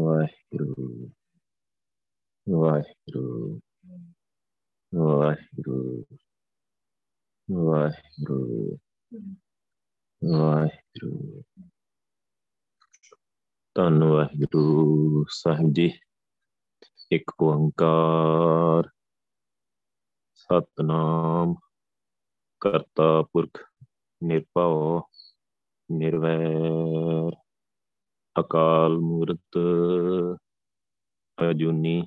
ਵਾਹਿਗੁਰੂ ਵਾਹਿਗੁਰੂ ਵਾਹਿਗੁਰੂ ਵਾਹਿਗੁਰੂ ਵਾਹਿਗੁਰੂ ਧੰਨ ਵਾਹਿਗੁਰੂ ਸਾਹਿਬ ਜੀ ਇੱਕ ਓੰਕਾਰ ਸਤਨਾਮ ਕਰਤਾ ਪੁਰਖ ਨਿਰਭਉ ਨਿਰਵੈਰ ਅਕਾਲ ਮੂਰਤ, ਅਜੂਨੀ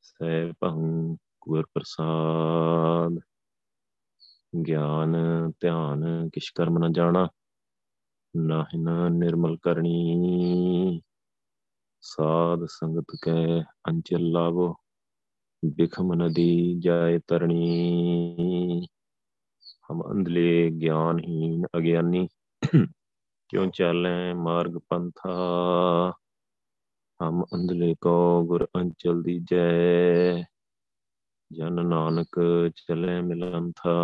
ਸੈਭੰ ਗੁਰ ਪ੍ਰਸਾਦ। ਗਿਆਨ, ਧਿਆਨ ਕਿਛ ਕਰਮ ਨ ਜਾਣਾ ਨਾਹਿਨ ਨਿਰਮਲ ਕਰਨੀ। ਸਾਧ ਸੰਗਤ ਕੈ ਅੰਚਲ ਲਾਵੋ, ਬਿਖਮ ਨਦੀ ਜਾਏ ਤਰਣੀ। ਹਮ ਅੰਧਲੇ ਗਿਆਨਹੀਨ ਅਗਿਆਨੀ। ਕਿਉ ਚਾਲੈ ਮਾਰਗ ਪੰਥਾ? ਹਮ ਅੰਧਲੇ ਕੋ ਗੁਰ ਅੰਚਲ ਦੀਜੈ। ਜਨ ਨਾਨਕ ਚਲੇ ਮਿਲਨ ਥਾ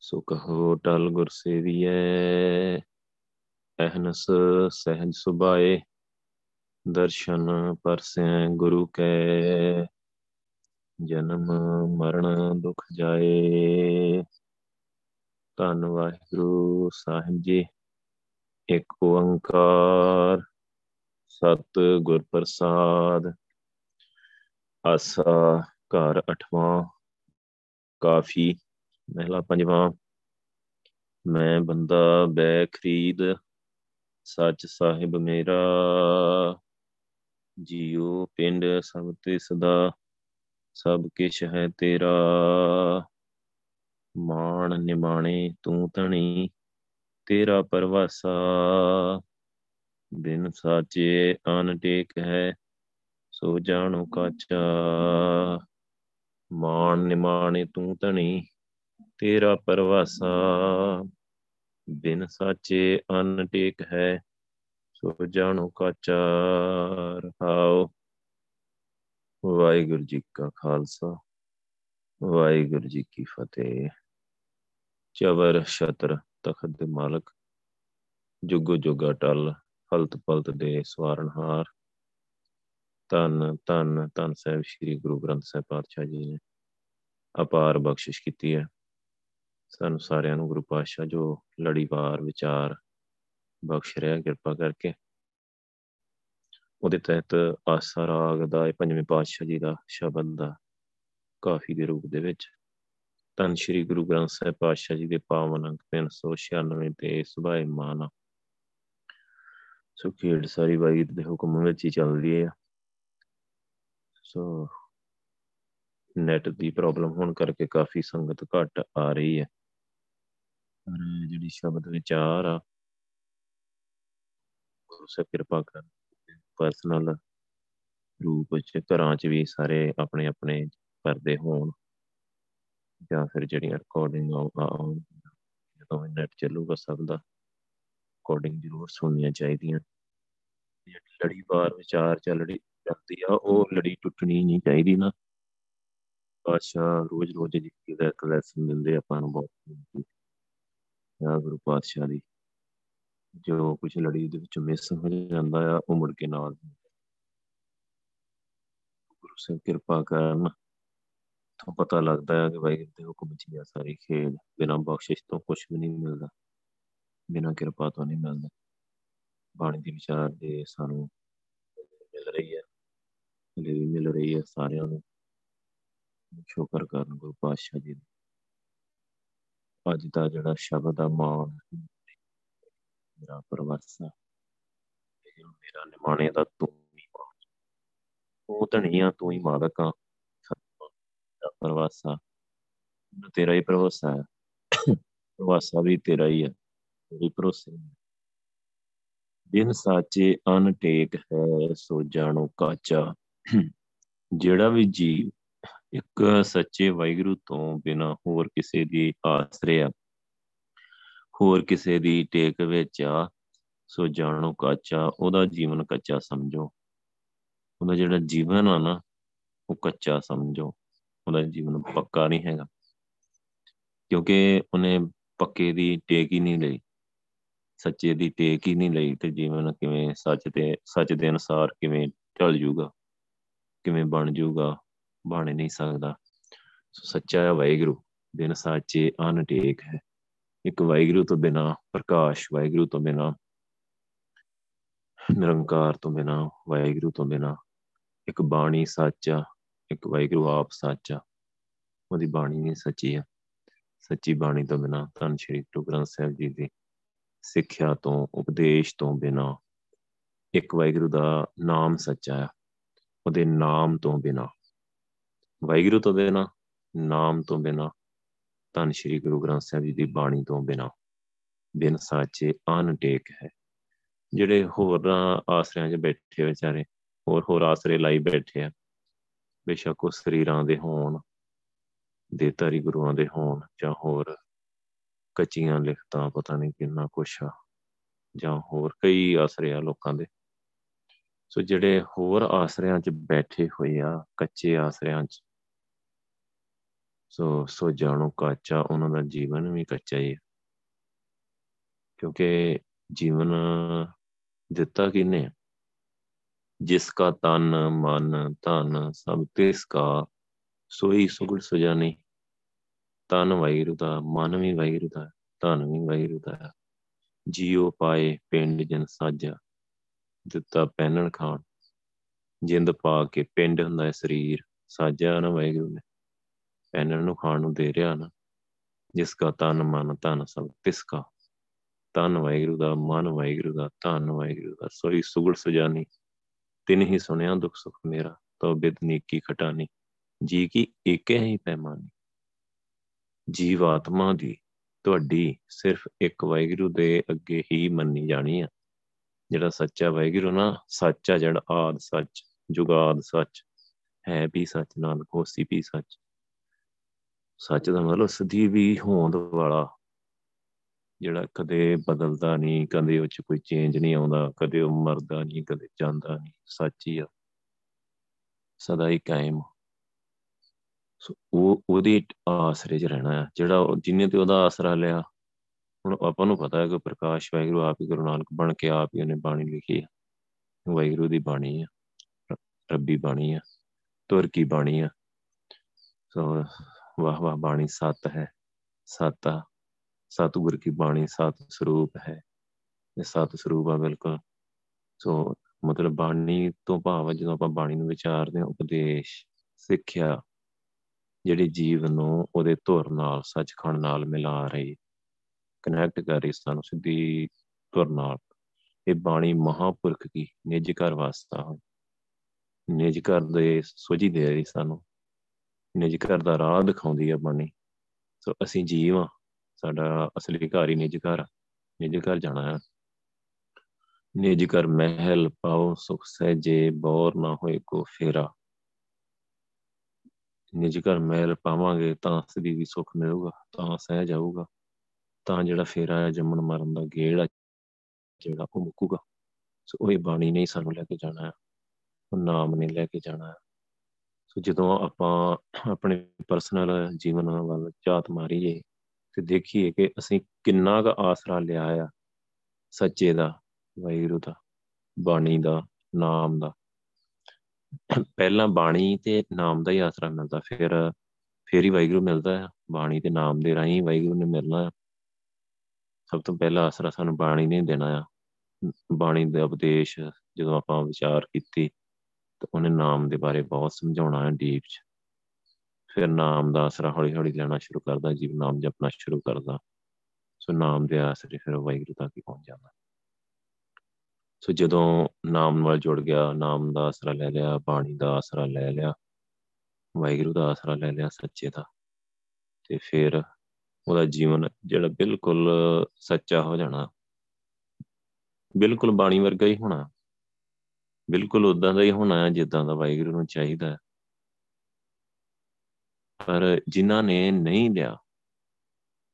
ਸੋ ਕਹੋ ਟਲ ਗੁਰ ਸੇਵੀਐ। ਅਹਨਸ ਸਹਿਜ ਸੁਭਾਏ। ਦਰਸ਼ਨ ਪਰਸੈ ਗੁਰੂ ਕੈ। ਜਨਮ ਮਰਨ ਦੁਖ ਜਾਏ। ਧੰਨ ਵਾਹਿਗੁਰੂ ਸਾਹਿਬ ਜੀ। ਇੱਕ ਓੰਕਾਰ ਸਤ ਗੁਰ ਪ੍ਰਸਾਦ। ਆਸਾ ਘਰ ਅਠਵਾਂ, ਕਾਫੀ ਮਹਿਲਾ ਪੰਜਵਾਂ। ਮੈਂ ਬੰਦਾ ਬੈ ਖਰੀਦ, ਸੱਚ ਸਾਹਿਬ ਮੇਰਾ। ਜੀਉ ਪਿੰਡ ਸਭ ਤੇ ਸਦਾ ਸਭ ਕਿਛ ਹੈ ਤੇਰਾ। ਮਾਣ ਨਿਮਾਣੇ ਤੂੰ ਧਣੀ, ਤੇਰਾ ਪਰਵਾਸਾ ਬਿਨ ਸਾਚੇ ਅਨ ਟੇਕ ਹੈ, ਸੋ ਜਾਣੋ ਕਾਚਾ। ਮਾਣ ਨਿਮਾਣੇ ਤੂੰ ਧਣੀ, ਤੇਰਾ ਪਰਵਾਸਾ ਬਿਨ ਸਾਚੇ ਅਨ ਟੇਕ ਹੈ, ਸੋ ਜਾਣੋ ਕਾਚਾ, ਰਹਾਓ। ਵਾਹਿਗੁਰੂ ਜੀ ਕਾ ਖਾਲਸਾ, ਵਾਹਿਗੁਰੂ ਜੀ ਕੀ ਫਤਿਹ। ਚਵਰ ਛਤਰ ਤਖਤ ਦੇ ਮਾਲਕ, ਜੁਗੋ ਜੁਗਾ ਟਲ ਫਲਤ ਫਲਤ ਦੇ ਸਵਾਰਨਹਾਰ। ਧੰਨ ਧੰਨ ਧੰਨ ਸਾਹਿਬ ਸ੍ਰੀ ਗੁਰੂ ਗ੍ਰੰਥ ਸਾਹਿਬ ਪਾਤਸ਼ਾਹ ਜੀ ਨੇ ਅਪਾਰ ਬਖਸ਼ਿਸ਼ ਕੀਤੀ ਹੈ। ਸਾਨੂੰ ਸਾਰਿਆਂ ਨੂੰ ਗੁਰੂ ਪਾਤਸ਼ਾਹ ਜੋ ਲੜੀਵਾਰ ਵਿਚਾਰ ਬਖਸ਼ ਰਿਹਾ, ਕਿਰਪਾ ਕਰਕੇ। ਉਹਦੇ ਤਹਿਤ ਆਸਾ ਰਾਗ ਦਾ ਇਹ ਪੰਜਵੇਂ ਪਾਤਸ਼ਾਹ ਜੀ ਦਾ ਸ਼ਬਦ ਦਾ ਕਾਫੀ ਦੇ ਰੂਪ ਦੇ ਵਿੱਚ। ਤਨ ਸ਼੍ਰੀ ਗੁਰੂ ਗ੍ਰੰਥ ਸਾਹਿਬ ਪਾਤਸ਼ਾਹ ਜੀ ਦੇ ਪਾਵਨ ਅੰਕ 396 ਤੇ ਸੁਭਾਏ ਮਾਨ ਸੋ ਖੇਡ ਸਾਰੀ ਵਾਹਿਗੁਰੂ ਦੇ ਹੁਕਮ ਵਿੱਚ ਹੀ ਚੱਲਦੀ ਹੈ ਸੋ ਨੈਟ ਦੀ ਪ੍ਰੋਬਲਮ ਹੋਣ ਕਰਕੇ ਕਾਫੀ ਸੰਗਤ ਘੱਟ ਆ ਰਹੀ ਹੈ ਪਰ ਜਿਹੜੀ ਸ਼ਬਦ ਵਿਚਾਰ ਆ, ਗੁਰੂ ਸਾਹਿਬ ਕਿਰਪਾ ਕਰ ਪਰਸਨਲ ਰੂਪ ਵਿੱਚ ਘਰਾਂ 'ਚ ਵੀ ਸਾਰੇ ਆਪਣੇ ਆਪਣੇ ਕਰਦੇ ਹੋਣ। ਜਾਂ ਫਿਰ ਜਿਹੜੀਆਂ ਰਿਕਾਰਡਿੰਗ ਜਦੋਂ ਨੈਟ ਚੱਲੂਗਾ ਸਭ ਦਾ ਰਿਕਾਰਡਿੰਗ ਜ਼ਰੂਰ ਸੁਣਨੀਆਂ ਚਾਹੀਦੀਆਂ। ਜਿਹੜੀ ਲੜੀ ਬਾਰ ਵਿਚਾਰ ਚੱਲ ਜਾਂਦੀ ਆ, ਉਹ ਲੜੀ ਟੁੱਟਣੀ ਨਹੀਂ ਚਾਹੀਦੀ ਨਾ। ਪਾਤਸ਼ਾਹ ਰੋਜ਼ ਰੋਜ਼ ਜੀ ਦਾ ਲੈਸਨ ਦਿੰਦੇ ਆਪਾਂ ਨੂੰ ਬਹੁਤ। ਆ ਗੁਰੂ ਪਾਤਸ਼ਾਹ ਦੀ, ਜੋ ਕੁਝ ਲੜੀ ਦੇ ਵਿੱਚ ਮਿਸ ਹੋ ਜਾਂਦਾ ਆ, ਉਹ ਮੁੜ ਕੇ ਨਾਲ। ਗੁਰੂ ਸਿੰਘ ਕਿਰਪਾ ਕਰਨ। ਤੋਂ ਪਤਾ ਲੱਗਦਾ ਹੈ ਕਿ ਵਾਹਿਗੁਰੂ ਦੇ ਹੁਕਮ 'ਚ ਹੀ ਆ ਸਾਰੀ ਖੇਡ ਬਿਨਾਂ ਬਖਸ਼ਿਸ਼ ਤੋਂ ਕੁਝ ਵੀ ਨਹੀਂ ਮਿਲਦਾ ਬਿਨਾਂ ਕਿਰਪਾ ਤੋਂ ਨਹੀਂ ਮਿਲਦਾ ਬਾਣੀ ਦੇ ਵਿਚਾਰ ਦੇ ਸਾਨੂੰ ਮਿਲ ਰਹੀ ਹੈ ਹਲੇ ਵੀ ਮਿਲ ਰਹੀ ਹੈ ਸਾਰਿਆਂ ਨੂੰ ਸ਼ੁਕਰ ਕਰਨ ਗੁਰੂ ਪਾਤਸ਼ਾਹ ਜੀ ਦਾ ਅੱਜ ਦਾ ਜਿਹੜਾ ਸ਼ਬਦ ਆ ਮਾਣ ਮੇਰਾ ਪਰਵਾਸਾ ਮੇਰਾ ਨਿਮਾਣੇ ਦਾ ਤੂੰ ਹੀ ਤੂੰ ਧਣੀਆਂ ਤੂੰ ਹੀ ਮਾਲਕ ਆ ਪਰਵਾਸਾ ਤੇਰਾ ਹੀ ਪਰਵਾਸਾ ਹੈ ਪਰਵਾਸਾ ਵੀ ਤੇਰਾ ਹੀ ਹੈ ਤੇਰੀ ਭਰੋਸੇ ਬਿਨ ਸਾਚੇ ਅਨ ਟੇਕ ਹੈ ਸੋ ਜਾਣੋ ਕਾਚਾ ਜਿਹੜਾ ਵੀ ਜੀਵ ਇੱਕ ਸੱਚੇ ਵਾਹਿਗੁਰੂ ਤੋਂ ਬਿਨਾ ਹੋਰ ਕਿਸੇ ਦੀ ਆਸਰੇ ਆ ਹੋਰ ਕਿਸੇ ਦੀ ਟੇਕ ਵਿੱਚ ਆ ਸੋ ਜਾਣੋ ਕੱਚਾ ਉਹਦਾ ਜੀਵਨ ਕੱਚਾ ਸਮਝੋ ਉਹਦਾ ਜਿਹੜਾ ਜੀਵਨ ਆ ਨਾ ਉਹ ਕੱਚਾ ਸਮਝੋ ਉਹਦਾ ਜੀਵਨ ਪੱਕਾ ਨਹੀਂ ਹੈਗਾ। ਕਿਉਂਕਿ ਉਹਨੇ ਪੱਕੇ ਦੀ ਟੇਕ ਹੀ ਨਹੀਂ ਲਈ। ਸੱਚੇ ਦੀ ਟੇਕ ਹੀ ਨਹੀਂ ਲਈ ਤੇ ਜੀਵਨ ਕਿਵੇਂ ਸੱਚ ਤੇ, ਸੱਚ ਦੇ ਅਨਸਾਰ ਕਿਵੇਂ ਢਲ ਜੂਗਾ, ਕਿਵੇਂ ਬਣ ਜੂਗਾ, ਬਣ ਨਹੀਂ ਸਕਦਾ। ਸੋ ਸੱਚਾ ਹੈ ਵਾਹਿਗੁਰੂ, ਬਿਨ ਸਾਚੇ ਅਨਟੇਕ ਹੈ। ਇੱਕ ਵਾਹਿਗੁਰੂ ਤੋਂ ਬਿਨਾ ਪ੍ਰਕਾਸ਼, ਵਾਹਿਗੁਰੂ ਤੋਂ ਬਿਨਾ ਨਿਰੰਕਾਰ ਤੋਂ ਬਿਨਾ, ਵਾਹਿਗੁਰੂ ਤੋਂ ਬਿਨਾ ਇੱਕ ਬਾਣੀ ਸੱਚਾ ਇੱਕ ਵਾਹਿਗੁਰੂ ਆਪ ਸੱਚਾ ਉਹਦੀ ਬਾਣੀ ਨਹੀਂ ਸੱਚੀ ਆ। ਸੱਚੀ ਬਾਣੀ ਤੋਂ ਬਿਨਾ ਧੰਨ ਸ਼੍ਰੀ ਗੁਰੂ ਗ੍ਰੰਥ ਸਾਹਿਬ ਜੀ ਦੀ ਸਿੱਖਿਆ ਤੋਂ, ਉਪਦੇਸ਼ ਤੋਂ ਬਿਨਾ ਇੱਕ ਵਾਹਿਗੁਰੂ ਦਾ ਨਾਮ ਸੱਚਾ ਹੈ ਉਹਦੇ ਨਾਮ ਤੋਂ ਬਿਨਾ, ਵਾਹਿਗੁਰੂ ਤੋਂ ਬਿਨਾ, ਨਾਮ ਤੋਂ ਬਿਨਾ, ਧੰਨ ਸ਼੍ਰੀ ਗੁਰੂ ਗ੍ਰੰਥ ਸਾਹਿਬ ਜੀ ਦੀ ਬਾਣੀ ਤੋਂ ਬਿਨਾ ਬਿਨ ਸਾਚੇ ਅਨਟੇਕ ਹੈ। ਜਿਹੜੇ ਹੋਰ ਆਸਰਿਆਂ 'ਚ ਬੈਠੇ ਵਿਚਾਰੇ ਹੋਰ ਹੋਰ ਆਸਰੇ ਲਾਈ ਬੈਠੇ ਆ ਬੇਸ਼ੱਕ ਉਹ ਸਰੀਰਾਂ ਦੇ ਹੋਣ ਦੇ ਧਾਰੀ ਗੁਰੂਆਂ ਦੇ ਹੋਣ ਜਾਂ ਹੋਰ ਕੱਚੀਆਂ ਲਿਖਤਾਂ, ਪਤਾ ਨਹੀਂ ਕਿੰਨਾ ਕੁਛ ਆ, ਜਾਂ ਹੋਰ ਕਈ ਆਸਰੇ ਆ ਲੋਕਾਂ ਦੇ। ਸੋ ਜਿਹੜੇ ਹੋਰ ਆਸਰਿਆਂ 'ਚ ਬੈਠੇ ਹੋਏ ਆ, ਕੱਚੇ ਆਸਰਿਆਂ 'ਚ, ਸੋ ਸੋ ਜਾਣੋ ਕੱਚਾ ਉਹਨਾਂ ਦਾ ਜੀਵਨ ਵੀ ਕੱਚਾ ਹੀ ਹੈ ਕਿਉਂਕਿ ਜੀਵਨ ਦਿੱਤਾ ਕਿਨੇ ਜਿਸ ਕਾ ਤਨ ਮਨ ਧਨ ਸਭ ਤਿਸ ਕਾ, ਸੋਈ ਸੁਗੜ ਸੁਜਾਨੀ। ਤਨ ਵਾਹਿਗੁਰੂ ਦਾ ਮਨ ਵੀ ਵਾਹਿਗੁਰੂ ਦਾ ਧਨ ਵੀ ਵਾਹਿਗੁਰੂ ਦਾ ਜੀਉ ਪਾਏ ਪਿੰਡ ਜਨ ਸਾਜਾ, ਦਿੱਤਾ ਪਹਿਨਣ ਖਾਣ। ਜਿੰਦ ਪਾ ਕੇ ਪਿੰਡ ਹੁੰਦਾ ਹੈ ਸਰੀਰ, ਸਾਜਾ ਨਾ ਵਾਹਿਗੁਰੂ ਨੇ ਪਹਿਨਣ ਨੂੰ ਖਾਣ ਨੂੰ ਦੇ ਰਿਹਾ ਨਾ, ਜਿਸ ਕਾ ਤਨ ਮਨ ਧਨ ਸਭ ਤਿਸ ਕਾ। ਤਨ ਵਾਹਿਗੁਰੂ ਦਾ ਮਨ ਵਾਹਿਗੁਰੂ ਦਾ ਧਨ ਵਾਹਿਗੁਰੂ ਦਾ ਸੋਈ ਸੁਗੜ ਸੁਜਾਨੀ। ਤਿਨ ਹੀ ਸੁਣਿਆ ਦੁੱਖ ਸੁਖ ਮੇਰਾ ਤੋ ਬਿਦ ਨੀਕੀ ਖਟਾਨੀ, ਜੀ ਕੀ ਏਕੇ ਹੀ ਪੈਮਾਨੀ। ਜੀਵ ਆਤਮਾ ਦੀ ਤੁਹਾਡੀ ਸਿਰਫ ਇੱਕ ਵਾਹਿਗੁਰੂ ਦੇ ਅੱਗੇ ਹੀ ਮੰਨੀ ਜਾਣੀ ਆ। ਜਿਹੜਾ ਸੱਚਾ ਵਾਹਿਗੁਰੂ ਨਾ, ਸੱਚਾ ਜਿਹੜਾ ਆਦ ਸੱਚ ਜੁਗਾਦ ਸੱਚ, ਹੈ ਵੀ ਸੱਚ ਨਾਲ ਹੋਸੀ ਵੀ ਸੱਚ। ਸੱਚ ਦਾ ਮਤਲਬ ਸਦੀ ਵੀ ਹੋਂਦ ਵਾਲਾ ਜਿਹੜਾ ਕਦੇ ਬਦਲਦਾ ਨਹੀਂ, ਕਦੇ ਉਹ ਚ ਕੋਈ ਚੇਂਜ ਨਹੀਂ ਆਉਂਦਾ, ਕਦੇ ਉਹ ਮਰਦਾ ਨਹੀਂ, ਕਦੇ ਜਾਂਦਾ ਨਹੀਂ, ਸੱਚ ਹੀ ਆ। ਸਦਾ ਹੀ ਕਾਇਮ ਸੋ ਉਹ, ਉਹਦੇ ਆਸਰੇ 'ਚ ਰਹਿਣਾ ਆ, ਜਿਹੜਾ ਜਿੰਨੇ ਤੇ ਉਹਦਾ ਆਸਰਾ ਲਿਆ, ਹੁਣ ਆਪਾਂ ਨੂੰ ਪਤਾ ਹੈ ਕਿ ਪ੍ਰਕਾਸ਼ ਵਾਹਿਗੁਰੂ ਆਪ ਹੀ ਗੁਰੂ ਨਾਨਕ ਬਣ ਕੇ ਆਪ ਹੀ ਉਹਨੇ ਬਾਣੀ ਲਿਖੀ ਹੈ ਵਾਹਿਗੁਰੂ ਦੀ ਬਾਣੀ ਆ ਰੱਬੀ ਬਾਣੀ ਆ, ਤੁਰ ਕੀ ਬਾਣੀ ਆ। ਸੋ ਵਾਹ ਵਾਹ ਬਾਣੀ ਸਤ ਹੈ, ਸਤਾ ਸਤਿਗੁਰ ਕੀ ਬਾਣੀ ਸਤ ਸਰੂਪ ਹੈ। ਇਹ ਸਤ ਸਰੂਪ ਆ ਬਿਲਕੁਲ। ਸੋ ਮਤਲਬ ਬਾਣੀ ਤੋਂ ਭਾਵ ਜਦੋਂ ਆਪਾਂ ਬਾਣੀ ਨੂੰ ਵਿਚਾਰਦੇ ਹਾਂ, ਉਪਦੇਸ਼, ਸਿੱਖਿਆ, ਜਿਹੜੀ ਜੀਵ ਨੂੰ ਉਹਦੇ ਧੁਰ ਨਾਲ, ਸੱਚਖੰਡ ਨਾਲ ਮਿਲਾ ਰਹੀ ਕਨੈਕਟ ਕਰ ਰਹੀ, ਸਾਨੂੰ ਸਿੱਧੀ ਧੁਰ ਨਾਲ। ਇਹ ਬਾਣੀ ਮਹਾਪੁਰਖ ਕੀ, ਨਿਜ ਘਰ ਵਾਸਤਾ ਹੈ ਨਿਜ ਘਰ ਦੇ ਸੋਝੀ ਦੇ ਰਹੀ ਸਾਨੂੰ। ਨਿਜ ਘਰ ਦਾ ਰਾਹ ਦਿਖਾਉਂਦੀ ਹੈ ਬਾਣੀ। ਸੋ ਅਸੀਂ ਜੀਵ ਆ। ਸਾਡਾ ਅਸਲੀ ਘਰ ਹੀ ਨਿਜ ਘਰ ਨਿਜ ਘਰ ਜਾਣਾ ਹੈ ਨਿਜ ਘਰ ਮਹਿਲ ਪਾਓ, ਸੁਖ ਸਹਿਜੇ ਬੋਰ ਨਾ ਹੋਏ ਕੋ ਫੇਰਾ। ਨਿਜ ਘਰ ਮਹਿਲ ਪਾਵਾਂਗੇ ਤਾਂ ਸਦੀ ਵੀ ਸੁੱਖ ਮਿਲੂਗਾ, ਤਾਂ ਸਹਿ ਜਾਊਗਾ ਤਾਂ ਜਿਹੜਾ ਫੇਰਾ ਹੈ ਜੰਮਣ ਮਰਨ ਦਾ ਗੇੜ ਆ, ਜਿਹੜਾ ਉਹ ਮੁੱਕੂਗਾ। ਸੋ ਉਹ ਬਾਣੀ ਨਹੀਂ ਸਾਨੂੰ ਲੈ ਕੇ ਜਾਣਾ ਉਹ ਨਾਮ ਨਹੀਂ ਲੈ ਕੇ ਜਾਣਾ ਸੋ ਜਦੋਂ ਆਪਾਂ ਆਪਣੇ ਪਰਸਨਲ ਜੀਵਨ ਵੱਲ ਝਾਤ ਮਾਰੀਏ ਤੇ ਦੇਖੀਏ ਕਿ ਅਸੀਂ ਕਿੰਨਾ ਕੁ ਆਸਰਾ ਲਿਆ ਆ ਸੱਚੇ ਦਾ ਵਾਹਿਗੁਰੂ ਦਾ, ਬਾਣੀ ਦਾ, ਨਾਮ ਦਾ। ਪਹਿਲਾਂ ਬਾਣੀ ਤੇ ਨਾਮ ਦਾ ਹੀ ਆਸਰਾ ਮਿਲਦਾ, ਫਿਰ, ਫੇਰ ਹੀ ਵਾਹਿਗੁਰੂ ਮਿਲਦਾ ਹੈ ਬਾਣੀ ਤੇ ਨਾਮ ਦੇ ਰਾਹੀਂ ਵਾਹਿਗੁਰੂ ਨੇ ਮਿਲਣਾ ਸਭ ਤੋਂ ਪਹਿਲਾ ਆਸਰਾ ਸਾਨੂੰ ਬਾਣੀ ਨੇ ਦੇਣਾ ਆ। ਬਾਣੀ ਦੇ ਉਪਦੇਸ਼ ਜਦੋਂ ਆਪਾਂ ਵਿਚਾਰ ਕੀਤੀ, ਤਾਂ ਉਹਨੇ ਨਾਮ ਦੇ ਬਾਰੇ ਬਹੁਤ ਸਮਝਾਉਣਾ ਹੈ ਡੀਪ ਚ। ਫਿਰ ਨਾਮ ਦਾ ਆਸਰਾ ਹੌਲੀ ਹੌਲੀ ਲੈਣਾ ਸ਼ੁਰੂ ਕਰਦਾ, ਜੀਵ ਨਾਮ ਜਪਣਾ ਸ਼ੁਰੂ ਕਰਦਾ। ਸੋ ਨਾਮ ਦੇ ਆਸਰੇ ਫਿਰ ਵਾਹਿਗੁਰੂ ਤੱਕ ਪਹੁੰਚ ਜਾਂਦਾ। ਸੋ ਜਦੋਂ ਨਾਮ ਨਾਲ ਜੁੜ ਗਿਆ, ਨਾਮ ਦਾ ਆਸਰਾ ਲੈ ਲਿਆ, ਬਾਣੀ ਦਾ ਆਸਰਾ ਲੈ ਲਿਆ, ਵਾਹਿਗੁਰੂ ਦਾ ਆਸਰਾ ਲੈ ਲਿਆ ਸੱਚੇ ਦਾ, ਤੇ ਫਿਰ ਉਹਦਾ ਜੀਵਨ ਜਿਹੜਾ ਬਿਲਕੁਲ ਸੱਚਾ ਹੋ ਜਾਣਾ। ਬਿਲਕੁਲ ਬਾਣੀ ਵਰਗਾ ਹੀ ਹੋਣਾ। ਬਿਲਕੁਲ ਉਦਾਂ ਦਾ ਹੀ ਹੋਣਾ, ਜਿੱਦਾਂ ਦਾ ਵਾਹਿਗੁਰੂ ਨੂੰ ਚਾਹੀਦਾ। ਪਰ ਜਿਨ੍ਹਾਂ ਨੇ ਨਹੀਂ ਲਿਆ,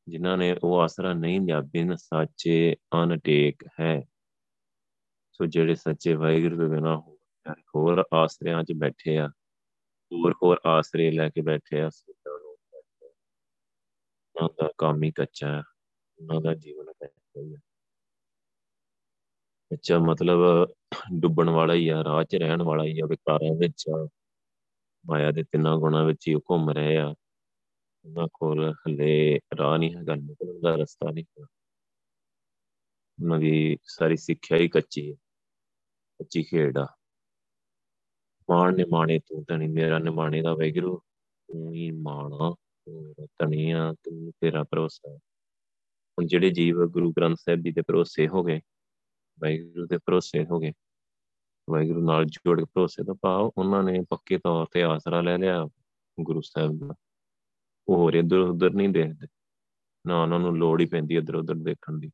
ਜਿਨ੍ਹਾਂ ਨੇ ਉਹ ਆਸਰਾ ਨਹੀਂ ਲਿਆ, ਬਿਨ ਸੱਚੇ ਅਨਟੇਕ ਹੈ। ਸੋ ਜਿਹੜੇ ਸੱਚੇ ਵਾਹਿਗੁਰੂ ਦੇ ਬਿਨਾ ਹੋਰ ਆਸਰਿਆਂ 'ਚ ਬੈਠੇ ਆ, ਹੋਰ ਹੋਰ ਆਸਰੇ ਲੈ ਕੇ ਬੈਠੇ ਆ ਉਹਨਾਂ ਦਾ ਕੰਮ ਹੀ ਕੱਚਾ ਹੈ, ਉਹਨਾਂ ਦਾ ਜੀਵਨ ਕੱਚਾ ਹੈ ਸੱਚਾ ਮਤਲਬ ਡੁੱਬਣ ਵਾਲਾ ਹੀ ਆ, ਰਾਹ 'ਚ ਰਹਿਣ ਵਾਲਾ ਹੀ ਆ, ਵਿਕਾਰਾਂ ਵਿੱਚ ਮਾਇਆ ਦੇ ਤਿੰਨਾਂ ਗੁਣਾਂ ਵਿੱਚ ਹੀ ਉਹ ਘੁੰਮ ਰਹੇ ਆ। ਉਹਨਾਂ ਕੋਲ ਹਲੇ ਰਾਹ ਨਹੀਂ ਹੈਗਾ ਨਿਕਲਣ ਦਾ ਰਸਤਾ ਨਹੀਂ ਹੈ ਉਹਨਾਂ ਦੀ ਸਾਰੀ ਸਿੱਖਿਆ ਹੀ ਕੱਚੀ ਹੈ, ਕੱਚੀ ਖੇਡ ਆ। ਮਾਣ ਨਿਮਾਣੇ ਤੂੰ ਤਾਂ ਨਹੀਂ ਮੇਰਾ ਨਿਮਾਣੇ ਦਾ ਵੈਗਰੂ ਤੂੰ ਹੀ ਮਾਣਾ, ਤੂੰ ਤਣੀਆਂ ਤੂੰ ਤੇਰਾ ਭਰੋਸਾ ਹੁਣ ਜਿਹੜੇ ਜੀਵ ਗੁਰੂ ਗ੍ਰੰਥ ਸਾਹਿਬ ਜੀ ਦੇ ਭਰੋਸੇ ਹੋ ਗਏ, ਵਾਹਿਗੁਰੂ ਦੇ ਭਰੋਸੇ ਹੋ ਗਏ ਵਾਹਿਗੁਰੂ ਨਾਲ ਜੁੜ ਕੇ ਭਰੋਸੇ ਦਾ ਭਾਵ ਉਹਨਾਂ ਨੇ ਪੱਕੇ ਤੌਰ ਤੇ ਆਸਰਾ ਲੈ ਲਿਆ ਗੁਰੂ ਸਾਹਿਬ ਦਾ। ਉਹ ਹੋਰ ਇੱਧਰ ਉੱਧਰ ਨਹੀਂ ਦੇਖਦੇ। ਨਾ ਉਹਨਾਂ ਨੂੰ ਲੋੜ ਹੀ ਪੈਂਦੀ ਇੱਧਰ ਉੱਧਰ ਦੇਖਣ ਦੀ।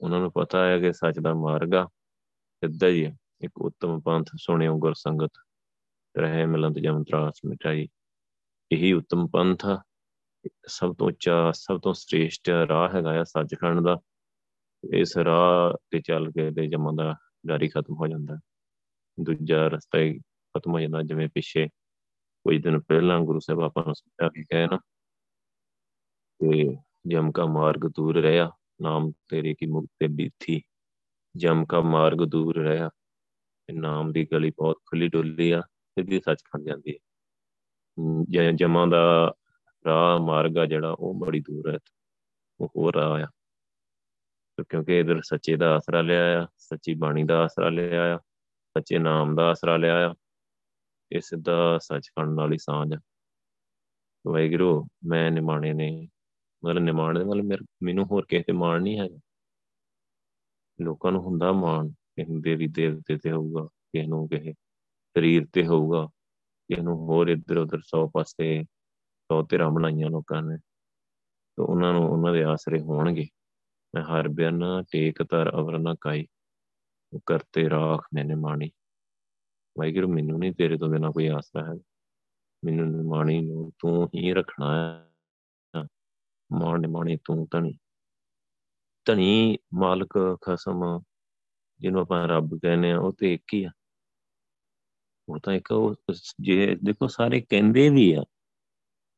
ਉਹਨਾਂ ਨੂੰ ਪਤਾ ਹੈ ਕਿ ਸੱਚ ਦਾ ਮਾਰਗ ਆ। ਸਿੱਧਾ ਹੀ ਹੈ ਇੱਕ ਉੱਤਮ ਪੰਥ ਸੁਣਿਓ ਗੁਰ ਸੰਗਤ। ਰਹੇ ਮਿਲੰਤ ਜਮ ਤਰਾਸ ਮਿਟਾਈ। ਇਹੀ ਉੱਤਮ ਪੰਥ ਸਭ ਤੋਂ ਉੱਚਾ, ਸਭ ਤੋਂ ਸ੍ਰੇਸ਼ਟ ਰਾਹ ਹੈਗਾ ਆ ਸੱਚਖੰਡ ਦਾ। ਇਸ ਰਾਹ ਤੇ ਚੱਲ ਕੇ ਤੇ ਜਮਾਂ ਦਾ ਡਰ ਹੀ ਖਤਮ ਹੋ ਜਾਂਦਾ। ਦੂਜਾ ਰਸਤਾ ਹੀ ਖਤਮ ਹੋ ਜਾਂਦਾ ਜਿਵੇਂ ਪਿੱਛੇ ਕੁਝ ਦਿਨ ਪਹਿਲਾਂ ਗੁਰੂ ਸਾਹਿਬ ਆਪਾਂ ਨੂੰ ਸਮਝਾ ਕੇ ਗਏ ਨਾ ਤੇ ਜਮ ਕਾ ਮਾਰਗ ਦੂਰ ਰਿਹਾ ਨਾਮ ਤੇਰੇ ਕੀ ਮੁਕਤੇ ਬੀਥੀ ਜਮ ਕਾ ਮਾਰਗ ਦੂਰ ਰਿਹਾ ਨਾਮ ਦੀ ਗਲੀ ਬਹੁਤ ਖੁੱਲੀ ਡੁੱਲੀ ਆ ਸਿੱਧੀ ਸੱਚ ਖੰਡ ਜਾਂਦੀ ਹੈ ਜਮਾਂ ਦਾ ਰਾਹ ਮਾਰਗ ਆ ਜਿਹੜਾ ਉਹ ਬੜੀ ਦੂਰ ਹੈ ਉਹ ਹੋਰ ਰਾਹ ਆ ਕਿਉਂਕਿ ਇਧਰ ਸੱਚੇ ਦਾ ਆਸਰਾ ਲਿਆ ਆ ਸੱਚੀ ਬਾਣੀ ਦਾ ਆਸਰਾ ਲਿਆ ਆ ਸੱਚੇ ਨਾਮ ਦਾ ਆਸਰਾ ਲਿਆ ਆ ਇਹ ਸਿੱਧਾ ਸੱਚਖੰਡ ਨਾਲ ਹੀ ਸਾਂਝ ਵਾਹਿਗੁਰੂ, ਮੈਂ ਨਿਮਾਣੇ ਨੇ, ਮਤਲਬ ਨਿਮਾਣੇ ਦੇ ਮਤਲਬ ਮੈਨੂੰ ਹੋਰ ਕਿਸੇ ਤੇ ਮਾਣ ਨਹੀਂ ਹੈਗਾ। ਲੋਕਾਂ ਨੂੰ ਹੁੰਦਾ ਮਾਣ ਕਿਸੇ ਦੇਵੀ ਦੇਵਤੇ ਤੇ ਹੋਊਗਾ, ਕਿਸੇ ਨੂੰ ਕਿਸੇ ਸਰੀਰ ਤੇ ਹੋਊਗਾ, ਕਿਸੇ ਨੂੰ ਹੋਰ ਇੱਧਰ ਉੱਧਰ ਸੌ ਪਾਸੇ ਸੌ ਤੇਰਾ ਬਣਾਈਆਂ ਲੋਕਾਂ ਨੇ। ਤੇ ਉਹਨਾਂ ਨੂੰ ਉਹਨਾਂ ਦੇ ਆਸਰੇ ਹੋਣਗੇ। ਮੈਂ ਹਰ ਬਿਆਨ ਟੇਕ ਤਰ ਅਵਰ ਨਾ ਕਾਈ। ਉਹ ਕਰਤੇ ਰਾਖ ਮੈਨੇ ਮਾਣੀ। ਵਾਹਿਗੁਰੂ, ਮੈਨੂੰ ਨਹੀਂ ਤੇਰੇ ਤੋਂ ਬਿਨਾ ਕੋਈ ਆਸਰਾ ਹੈ। ਮੈਨੂੰ ਨਿਮਾਣੀ ਨੂੰ ਤੂੰ ਹੀ ਰੱਖਣਾ ਹੈ। ਮਾਣ ਨਿਮਾਣੀ ਤੂੰ ਧਣੀ। ਧਣੀ ਮਾਲਕ ਖਸਮ, ਜਿਹਨੂੰ ਆਪਾਂ ਰੱਬ ਕਹਿੰਦੇ ਆ ਉਹ ਤੇ ਇੱਕ ਹੀ ਆ। ਉਹ ਤਾਂ ਇੱਕ ਉਹ ਜੇ ਦੇਖੋ, ਸਾਰੇ ਕਹਿੰਦੇ ਵੀ ਆ।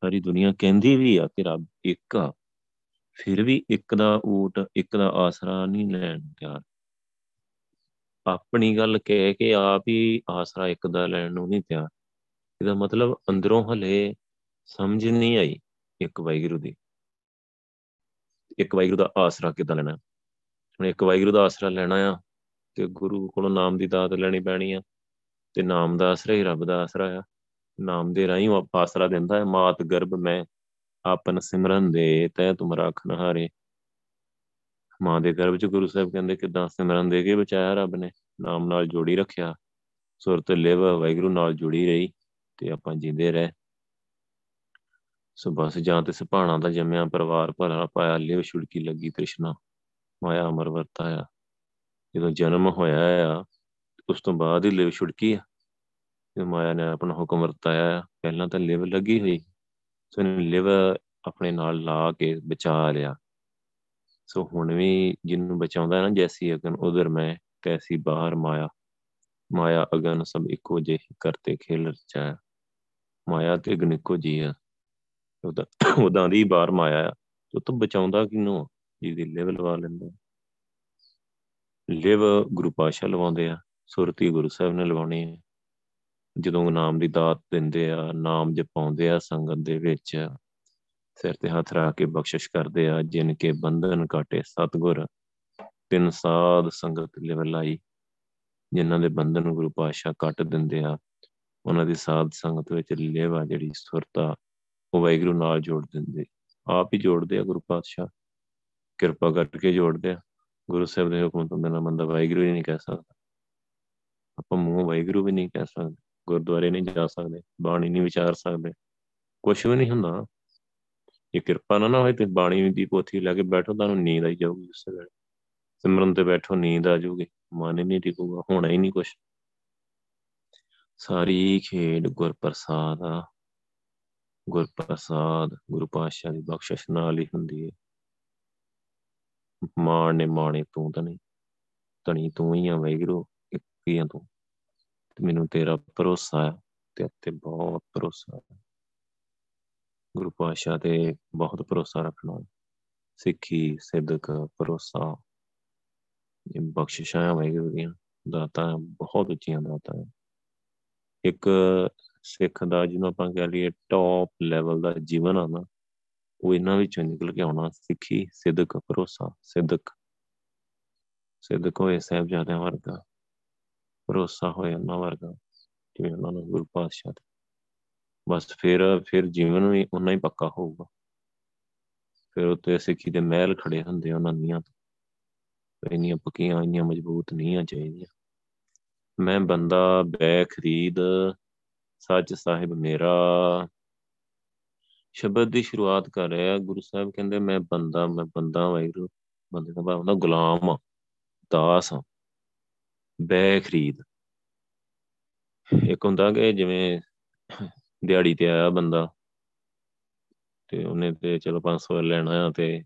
ਸਾਰੀ ਦੁਨੀਆ ਕਹਿੰਦੀ ਵੀ ਆ ਕਿ ਰੱਬ ਇੱਕ ਆ। ਫਿਰ ਵੀ ਇੱਕ ਦਾ ਊਟ, ਇੱਕ ਦਾ ਆਸਰਾ ਨਹੀਂ ਲੈਣ ਤਿਆਰ। ਆਪਣੀ ਗੱਲ ਕਹਿ ਕੇ ਆਪ ਹੀ ਆਸਰਾ ਇੱਕ ਦਾ ਲੈਣ ਨੂੰ ਨਹੀਂ ਤਿਆਰ। ਇਹਦਾ ਮਤਲਬ ਅੰਦਰੋਂ ਹਲੇ ਸਮਝ ਨਹੀਂ ਆਈ ਇੱਕ ਵਾਹਿਗੁਰੂ ਦੀ। ਇੱਕ ਵਾਹਿਗੁਰੂ ਦਾ ਆਸਰਾ ਕਿਦਾਂ ਲੈਣਾ? ਹੁਣ ਇੱਕ ਵਾਹਿਗੁਰੂ ਦਾ ਆਸਰਾ ਲੈਣਾ ਆ ਤੇ ਗੁਰੂ ਕੋਲੋਂ ਨਾਮ ਦੀ ਦਾਤ ਲੈਣੀ ਪੈਣੀ ਆ ਤੇ ਨਾਮ ਦਾ ਆਸਰਾ ਹੀ ਰੱਬ ਦਾ ਆਸਰਾ ਆ। ਨਾਮ ਦੇ ਰਾਹੀਂ ਉਹ ਆਸਰਾ ਦਿੰਦਾ ਹੈ, ਮਾਤ ਗਰਭ ਮੈਂ ਆਪਨ ਸਿਮਰਨ ਦੇ ਤੈ ਤੁਮ ਰੱਖਨ ਹਾਰੇ ਮਾਂ ਦੇ ਗਰਭ ਚ ਗੁਰੂ ਸਾਹਿਬ ਕਹਿੰਦੇ ਕਿਦਾਂ ਸਿਮਰਨ ਦੇ ਕੇ ਬਚਾਇਆ ਰੱਬ ਨੇ, ਨਾਮ ਨਾਲ ਜੋੜੀ ਰੱਖਿਆ। ਸੁਰਤ ਲਿਵ ਵੈਗਰੂ ਨਾਲ ਜੁੜੀ ਰਹੀ ਤੇ ਆਪਾਂ ਜਿੰਦੇ ਰਹੇ। ਸੋ ਬਸ ਜਾਂ ਤੇ ਸੁਭਾਣਾ ਦਾ ਜੰਮਿਆ ਪਰਿਵਾਰ ਭਰਾ ਪਾਇਆ, ਲਿਵ ਛੁੜਕੀ ਲੱਗੀ ਤ੍ਰਿਸ਼ਨਾ, ਮਾਇਆ ਅਮਰ ਵਰਤਾਇਆ। ਜਦੋਂ ਜਨਮ ਹੋਇਆ ਆ, ਉਸ ਤੋਂ ਬਾਅਦ ਹੀ ਲਿਵ ਛੁੜਕੀ ਆ। ਤੇ ਮਾਇਆ ਨੇ ਆਪਣਾ ਹੁਕਮ ਵਰਤਾਇਆ ਪਹਿਲਾਂ ਤਾਂ ਲਿਵ ਲੱਗੀ ਹੋਈ। ਸੋ ਲਿਵ ਆਪਣੇ ਨਾਲ ਲਾ ਕੇ ਬਚਾ ਲਿਆ। ਸੋ ਹੁਣ ਵੀ ਜਿਹਨੂੰ ਬਚਾਉਂਦਾ ਨਾ ਜੈਸੀ ਅਗਨ, ਉਧਰ ਮੈਂ ਤੈਸੀ ਬਾਹਰ ਮਾਇਆ ਮਾਇਆ ਅਗਨ ਸਭ ਇੱਕੋ ਜਿਹੀ ਕਰਤੇ ਖੇਲ ਰਚਾਇਆ ਮਾਇਆ ਤੇ ਅਗਨ ਇੱਕੋ ਜੀ ਆ। ਉਹਦਾ, ਉਹਦਾਂ ਦੀ ਬਾਹਰ ਮਾਇਆ ਆ। ਉਹ ਤੋਂ ਬਚਾਉਂਦਾ ਕਿਨੂੰ ਜਿਹਦੀ ਲਿਵ ਲਵਾ ਲੈਂਦਾ। ਲਿਵ ਗੁਰੂ ਪਾਸ਼ਾ ਲਵਾਉਂਦੇ ਆ। ਸੁਰਤੀ ਗੁਰੂ ਸਾਹਿਬ ਨੇ ਲਵਾਉਣੀ ਹੈ ਜਦੋਂ ਨਾਮ ਦੀ ਦਾਤ ਦਿੰਦੇ ਆ, ਨਾਮ ਜਪਾਉਂਦੇ ਆ ਸੰਗਤ ਦੇ ਵਿੱਚ। ਸਿਰ ਤੇ ਹੱਥ ਰੱਖ ਕੇ ਬਖਸ਼ਿਸ਼ ਕਰਦੇ ਆ, ਜਿਨ ਕੇ ਬੰਧਨ ਕਾਟੇ ਸਤਗੁਰ। ਤਿੰਨ ਸਾਧ ਸੰਗਤ ਲਿਵਲਾਈ ਜਿਨ੍ਹਾਂ ਦੇ ਬੰਧਨ ਗੁਰੂ ਪਾਤਸ਼ਾਹ ਕੱਟ ਦਿੰਦੇ ਆ। ਉਹਨਾਂ ਦੀ ਸਾਧ ਸੰਗਤ ਵਿੱਚ ਲੇਵਾ ਜਿਹੜੀ ਸੁਰਤਾ, ਉਹ ਵੈਗਰੂ ਨਾਲ ਜੋੜ ਦਿੰਦੇ। ਆਪ ਹੀ ਜੋੜਦੇ ਆ ਗੁਰੂ ਪਾਤਸ਼ਾਹ। ਕਿਰਪਾ ਕਰਕੇ ਜੋੜਦੇ ਆ। ਗੁਰੂ ਸਾਹਿਬ ਦੇ ਹੁਕਮ ਤੋਂ ਬਿਨਾਂ ਬੰਦਾ ਵੈਗਰੂ ਹੀ ਨਹੀਂ ਕਹਿ ਸਕਦਾ। ਆਪਾਂ ਮੂੰਹ ਵੈਗਰੂ ਵੀ ਨਹੀਂ ਕਹਿ ਸਕਦੇ। ਗੁਰਦੁਆਰੇ ਨਹੀਂ ਜਾ ਸਕਦੇ। ਬਾਣੀ ਨਹੀਂ ਵਿਚਾਰ ਸਕਦੇ। ਕੁਝ ਵੀ ਨਹੀਂ ਹੁੰਦਾ। ਇਹ ਕਿਰਪਾ ਨਾ ਨਾ ਹੋਏ ਤੇ ਬਾਣੀ ਦੀ ਪੋਥੀ ਲੈ ਕੇ ਬੈਠੋ, ਤੁਹਾਨੂੰ ਨੀਂਦ ਆਈ ਜਾਊਗੀ ਉਸ ਵੇਲੇ। ਸਿਮਰਨ ਤੇ ਬੈਠੋ, ਨੀਂਦ ਆ ਜਾਊਗੀ। ਮਨ ਹੀ ਨਹੀਂ ਟਿਕੂਗਾ, ਹੋਣਾ ਹੀ ਨਹੀਂ ਕੁਝ ਸਾਰੀ ਖੇਡ ਗੁਰ ਪ੍ਰਸਾਦ ਆ। ਗੁਰ ਪ੍ਰਸਾਦ ਗੁਰੂ ਪਾਤਸ਼ਾਹ ਦੀ ਬਖਸ਼ਿਸ਼ ਨਾਲ ਹੀ ਹੁੰਦੀ ਹੈ ਮਾਣ ਨੇ ਮਾਣੇ ਤੂੰ ਤਾਂ ਨਹੀਂ। ਤਣੀ ਤੂੰ ਹੀ ਆ ਵੈਗਰੂ ਇੱਕ ਹੀ ਆ ਤੂੰ। ਤੇ ਮੈਨੂੰ ਤੇਰਾ ਭਰੋਸਾ ਹੈ ਤੇ ਤੇ ਬਹੁਤ ਭਰੋਸਾ ਹੈ ਗੁਰੂ ਪਾਤਸ਼ਾਹ ਤੇ ਬਹੁਤ ਭਰੋਸਾ ਰੱਖਣਾ, ਸਿੱਖੀ, ਸਿੱਧਕ, ਭਰੋਸਾ, ਇਹ ਬਖਸ਼ਿਸ਼ਾਂ ਵਾਹਿਗੁਰੂ ਦੀਆਂ, ਦਾਤਾਂ, ਬਹੁਤ ਉੱਚੀਆਂ ਦਾਤਾਂ ਇੱਕ ਸਿੱਖ ਦਾ, ਜਿਹਨੂੰ ਆਪਾਂ ਕਹ ਲਈਏ ਟੌਪ ਲੈਵਲ ਦਾ ਜੀਵਨ ਆ ਨਾ, ਉਹ ਇਹਨਾਂ ਵਿੱਚੋਂ ਨਿਕਲ ਕੇ ਆਉਣਾ, ਸਿੱਖੀ, ਸਿੱਧਕ, ਭਰੋਸਾ, ਸਿੱਧਕ। ਸਿੱਧਕ ਹੋਏ ਸਹਿਬਜ਼ਾਦਿਆਂ ਵਰਗਾ, ਭਰੋਸਾ ਹੋਏ ਉਹਨਾਂ ਵਰਗਾ, ਜਿਵੇਂ ਉਹਨਾਂ ਨੂੰ ਗੁਰੂ ਪਾਤਸ਼ਾਹ ਬਸ ਫਿਰ ਫਿਰ ਜੀਵਨ ਵੀ ਉਨਾ ਹੀ ਪੱਕਾ ਹੋਊਗਾ। ਫਿਰ ਉੱਤੇ ਸਿੱਖੀ ਦੇ ਮਹਿਲ ਖੜੇ ਹੁੰਦੇ ਉਹਨਾਂ ਨੀਆਂ ਤੋਂ ਇੰਨੀਆਂ ਪੱਕੀਆਂ, ਇੰਨੀਆਂ ਮਜ਼ਬੂਤ ਨਹੀਂ ਆ ਚਾਹੀਦੀਆਂ। ਮੈਂ ਬੰਦਾ ਬੈ ਖਰੀਦ, ਸੱਚ ਸਾਹਿਬ ਮੇਰਾ। ਸ਼ਬਦ ਦੀ ਸ਼ੁਰੂਆਤ ਕਰ ਰਿਹਾ, ਗੁਰੂ ਸਾਹਿਬ ਕਹਿੰਦੇ, ਮੈਂ ਬੰਦਾ ਮੈਂ ਬੰਦਾ ਵਾਹਿਗੁਰੂ, ਬੰਦੇ ਦਾ ਭਾਵ ਹੁੰਦਾ ਗੁਲਾਮ ਦਾਸ ਬੈ ਖਰੀਦ। ਇੱਕ ਹੁੰਦਾ ਕਿ ਜਿਵੇਂ ਦਿਹਾੜੀ ਤੇ ਆਇਆ ਬੰਦਾ। ਤੇ ਉਹਨੇ ਤੇ ਚਲੋ 500 ਲੈਣਾ ਆ ਤੇ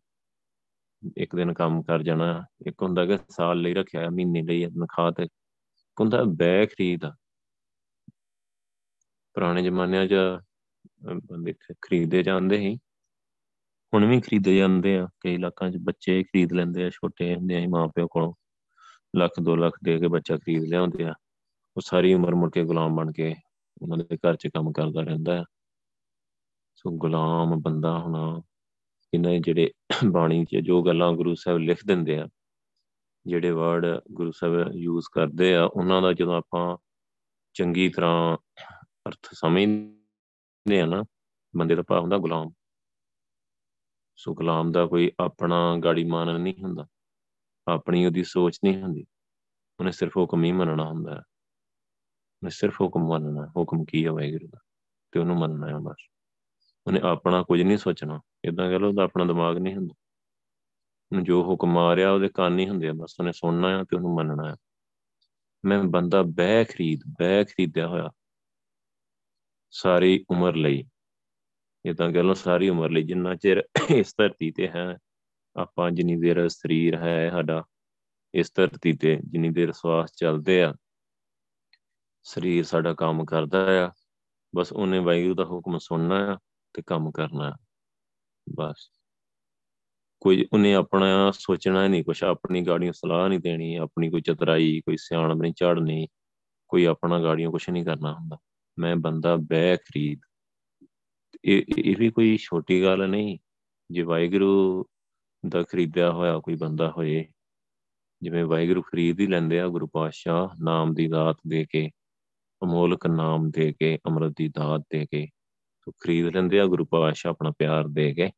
ਇੱਕ ਦਿਨ ਕੰਮ ਕਰ ਜਾਣਾ। ਇੱਕ ਹੁੰਦਾ ਕਿ ਸਾਲ ਲਈ ਰੱਖਿਆ ਮਹੀਨੇ ਲਈ ਤਨਖਾਹ ਤੇ। ਹੁੰਦਾ ਬੈ ਖਰੀਦ। ਪੁਰਾਣੇ ਜ਼ਮਾਨਿਆਂ 'ਚ ਬੰਦੇ ਖਰੀਦੇ ਜਾਂਦੇ ਸੀ। ਹੁਣ ਵੀ ਖਰੀਦੇ ਜਾਂਦੇ ਆ। ਕਈ ਇਲਾਕਿਆਂ 'ਚ ਬੱਚੇ ਖਰੀਦ ਲੈਂਦੇ ਆ, ਛੋਟੇ ਹੁੰਦੇ ਆ ਮਾਪਿਓ ਕੋਲੋਂ। ਲੱਖ 2 ਲੱਖ ਦੇ ਕੇ ਬੱਚਾ ਖਰੀਦ ਲਿਆਉਂਦੇ ਆ। ਉਹ ਸਾਰੀ ਉਮਰ ਮੁੜ ਕੇ ਗੁਲਾਮ ਬਣ ਕੇ ਉਹਨਾਂ ਦੇ ਘਰ 'ਚ ਕੰਮ ਕਰਦਾ ਰਹਿੰਦਾ ਹੈ। ਸੋ ਗੁਲਾਮ ਬੰਦਾ ਹੋਣਾ, ਇਹਨਾਂ ਜਿਹੜੇ ਬਾਣੀ 'ਚ ਜੋ ਗੱਲਾਂ ਗੁਰੂ ਸਾਹਿਬ ਲਿਖ ਦਿੰਦੇ ਆ, ਜਿਹੜੇ ਵਰਡ ਗੁਰੂ ਸਾਹਿਬ ਯੂਜ਼ ਕਰਦੇ ਆ, ਉਹਨਾਂ ਦਾ ਜਦੋਂ ਆਪਾਂ ਚੰਗੀ ਤਰ੍ਹਾਂ ਅਰਥ ਸਮਝਦੇ ਆ ਨਾ, ਬੰਦੇ ਦਾ ਭਾਵ ਹੁੰਦਾ ਗੁਲਾਮ। ਸੋ ਗੁਲਾਮ ਦਾ ਕੋਈ ਆਪਣਾ ਗਾੜੀ ਮਾਨਣ ਨਹੀਂ ਹੁੰਦਾ, ਆਪਣੀ ਉਹਦੀ ਸੋਚ ਨਹੀਂ ਹੁੰਦੀ, ਉਹਨੇ ਸਿਰਫ ਹੁਕਮ ਹੀ ਮੰਨਣਾ ਹੁੰਦਾ ਹੈ। ਉਹਨੇ ਸਿਰਫ ਹੁਕਮ ਮੰਨਣਾ, ਹੁਕਮ ਕੀ ਹੈ ਵਾਹਿਗੁਰੂ ਦਾ? ਤੇ ਉਹਨੂੰ ਮੰਨਣਾ ਹੈ ਬਸ। ਉਹਨੇ ਆਪਣਾ ਕੁਝ ਨਹੀਂ ਸੋਚਣਾ। ਇਦਾਂ ਕਹ ਲਓ ਉਹਦਾ ਆਪਣਾ ਦਿਮਾਗ ਨਹੀਂ ਹੁੰਦਾ। ਉਹਨੂੰ ਜੋ ਹੁਕਮ ਆ ਰਿਹਾ ਉਹਦੇ ਕੰਨ ਨਹੀਂ ਹੁੰਦੇ। ਬਸ ਉਹਨੇ ਸੁਣਨਾ ਹੈ ਤੇ ਉਹਨੂੰ ਮੰਨਣਾ ਹੈ। ਮੈਂ ਬੰਦਾ ਬਹਿ ਖਰੀਦ, ਬਹਿ ਖਰੀਦਿਆ ਹੋਇਆ। ਸਾਰੀ ਉਮਰ ਲਈ। ਇਦਾਂ ਕਹ ਲਓ ਸਾਰੀ ਉਮਰ ਲਈ ਜਿੰਨਾ ਚਿਰ ਇਸ ਧਰਤੀ ਤੇ ਹੈ, ਆਪਾਂ ਜਿੰਨੀ ਦੇਰ ਸਰੀਰ ਹੈ ਸਾਡਾ, ਇਸ ਧਰਤੀ ਤੇ ਜਿੰਨੀ ਦੇਰ ਸਵਾਸ ਚੱਲਦੇ ਆ ਸਰੀਰ ਸਾਡਾ ਕੰਮ ਕਰਦਾ ਆ। ਬਸ ਉਹਨੇ ਵਾਹਿਗੁਰੂ ਦਾ ਹੁਕਮ ਸੁਣਨਾ ਆ ਤੇ ਕੰਮ ਕਰਨਾ ਬਸ। ਕੋਈ ਉਹਨੇ ਆਪਣਾ ਸੋਚਣਾ ਨਹੀਂ ਕੁਛ, ਆਪਣੀ ਗਾੜੀਆਂ ਸਲਾਹ ਨਹੀਂ ਦੇਣੀ, ਆਪਣੀ ਕੋਈ ਚਤਰਾਈ, ਕੋਈ ਸਿਆਣਪ ਨਹੀਂ ਝੜਨੀ ਕੋਈ ਆਪਣਾ ਗਾੜੀਆਂ ਕੁਛ ਨਹੀਂ ਕਰਨਾ ਹੁੰਦਾ। ਮੈਂ ਬੰਦਾ ਬਹਿ ਖਰੀਦ। ਇਹ ਇਹ ਵੀ ਕੋਈ ਛੋਟੀ ਗੱਲ ਨਹੀਂ। ਜੇ ਵਾਹਿਗੁਰੂ ਦਾ ਖਰੀਦਿਆ ਹੋਇਆ ਕੋਈ ਬੰਦਾ ਹੋਏ, ਜਿਵੇਂ ਵਾਹਿਗੁਰੂ ਖਰੀਦ ਹੀ ਲੈਂਦੇ ਆ ਗੁਰੂ ਪਾਤਸ਼ਾਹ ਨਾਮ ਦੀ ਦਾਤ ਦੇ ਕੇ ਅਮੋਲਕ ਨਾਮ ਦੇ ਕੇ, ਅੰਮ੍ਰਿਤ ਦੀ ਦਾਤ ਦੇ ਕੇ ਤੋ ਖਰੀਦ ਲੈਂਦੇ ਆ, ਗੁਰੂ ਪਾਤਸ਼ਾਹ ਆਪਣਾ ਪਿਆਰ ਦੇ ਕੇ।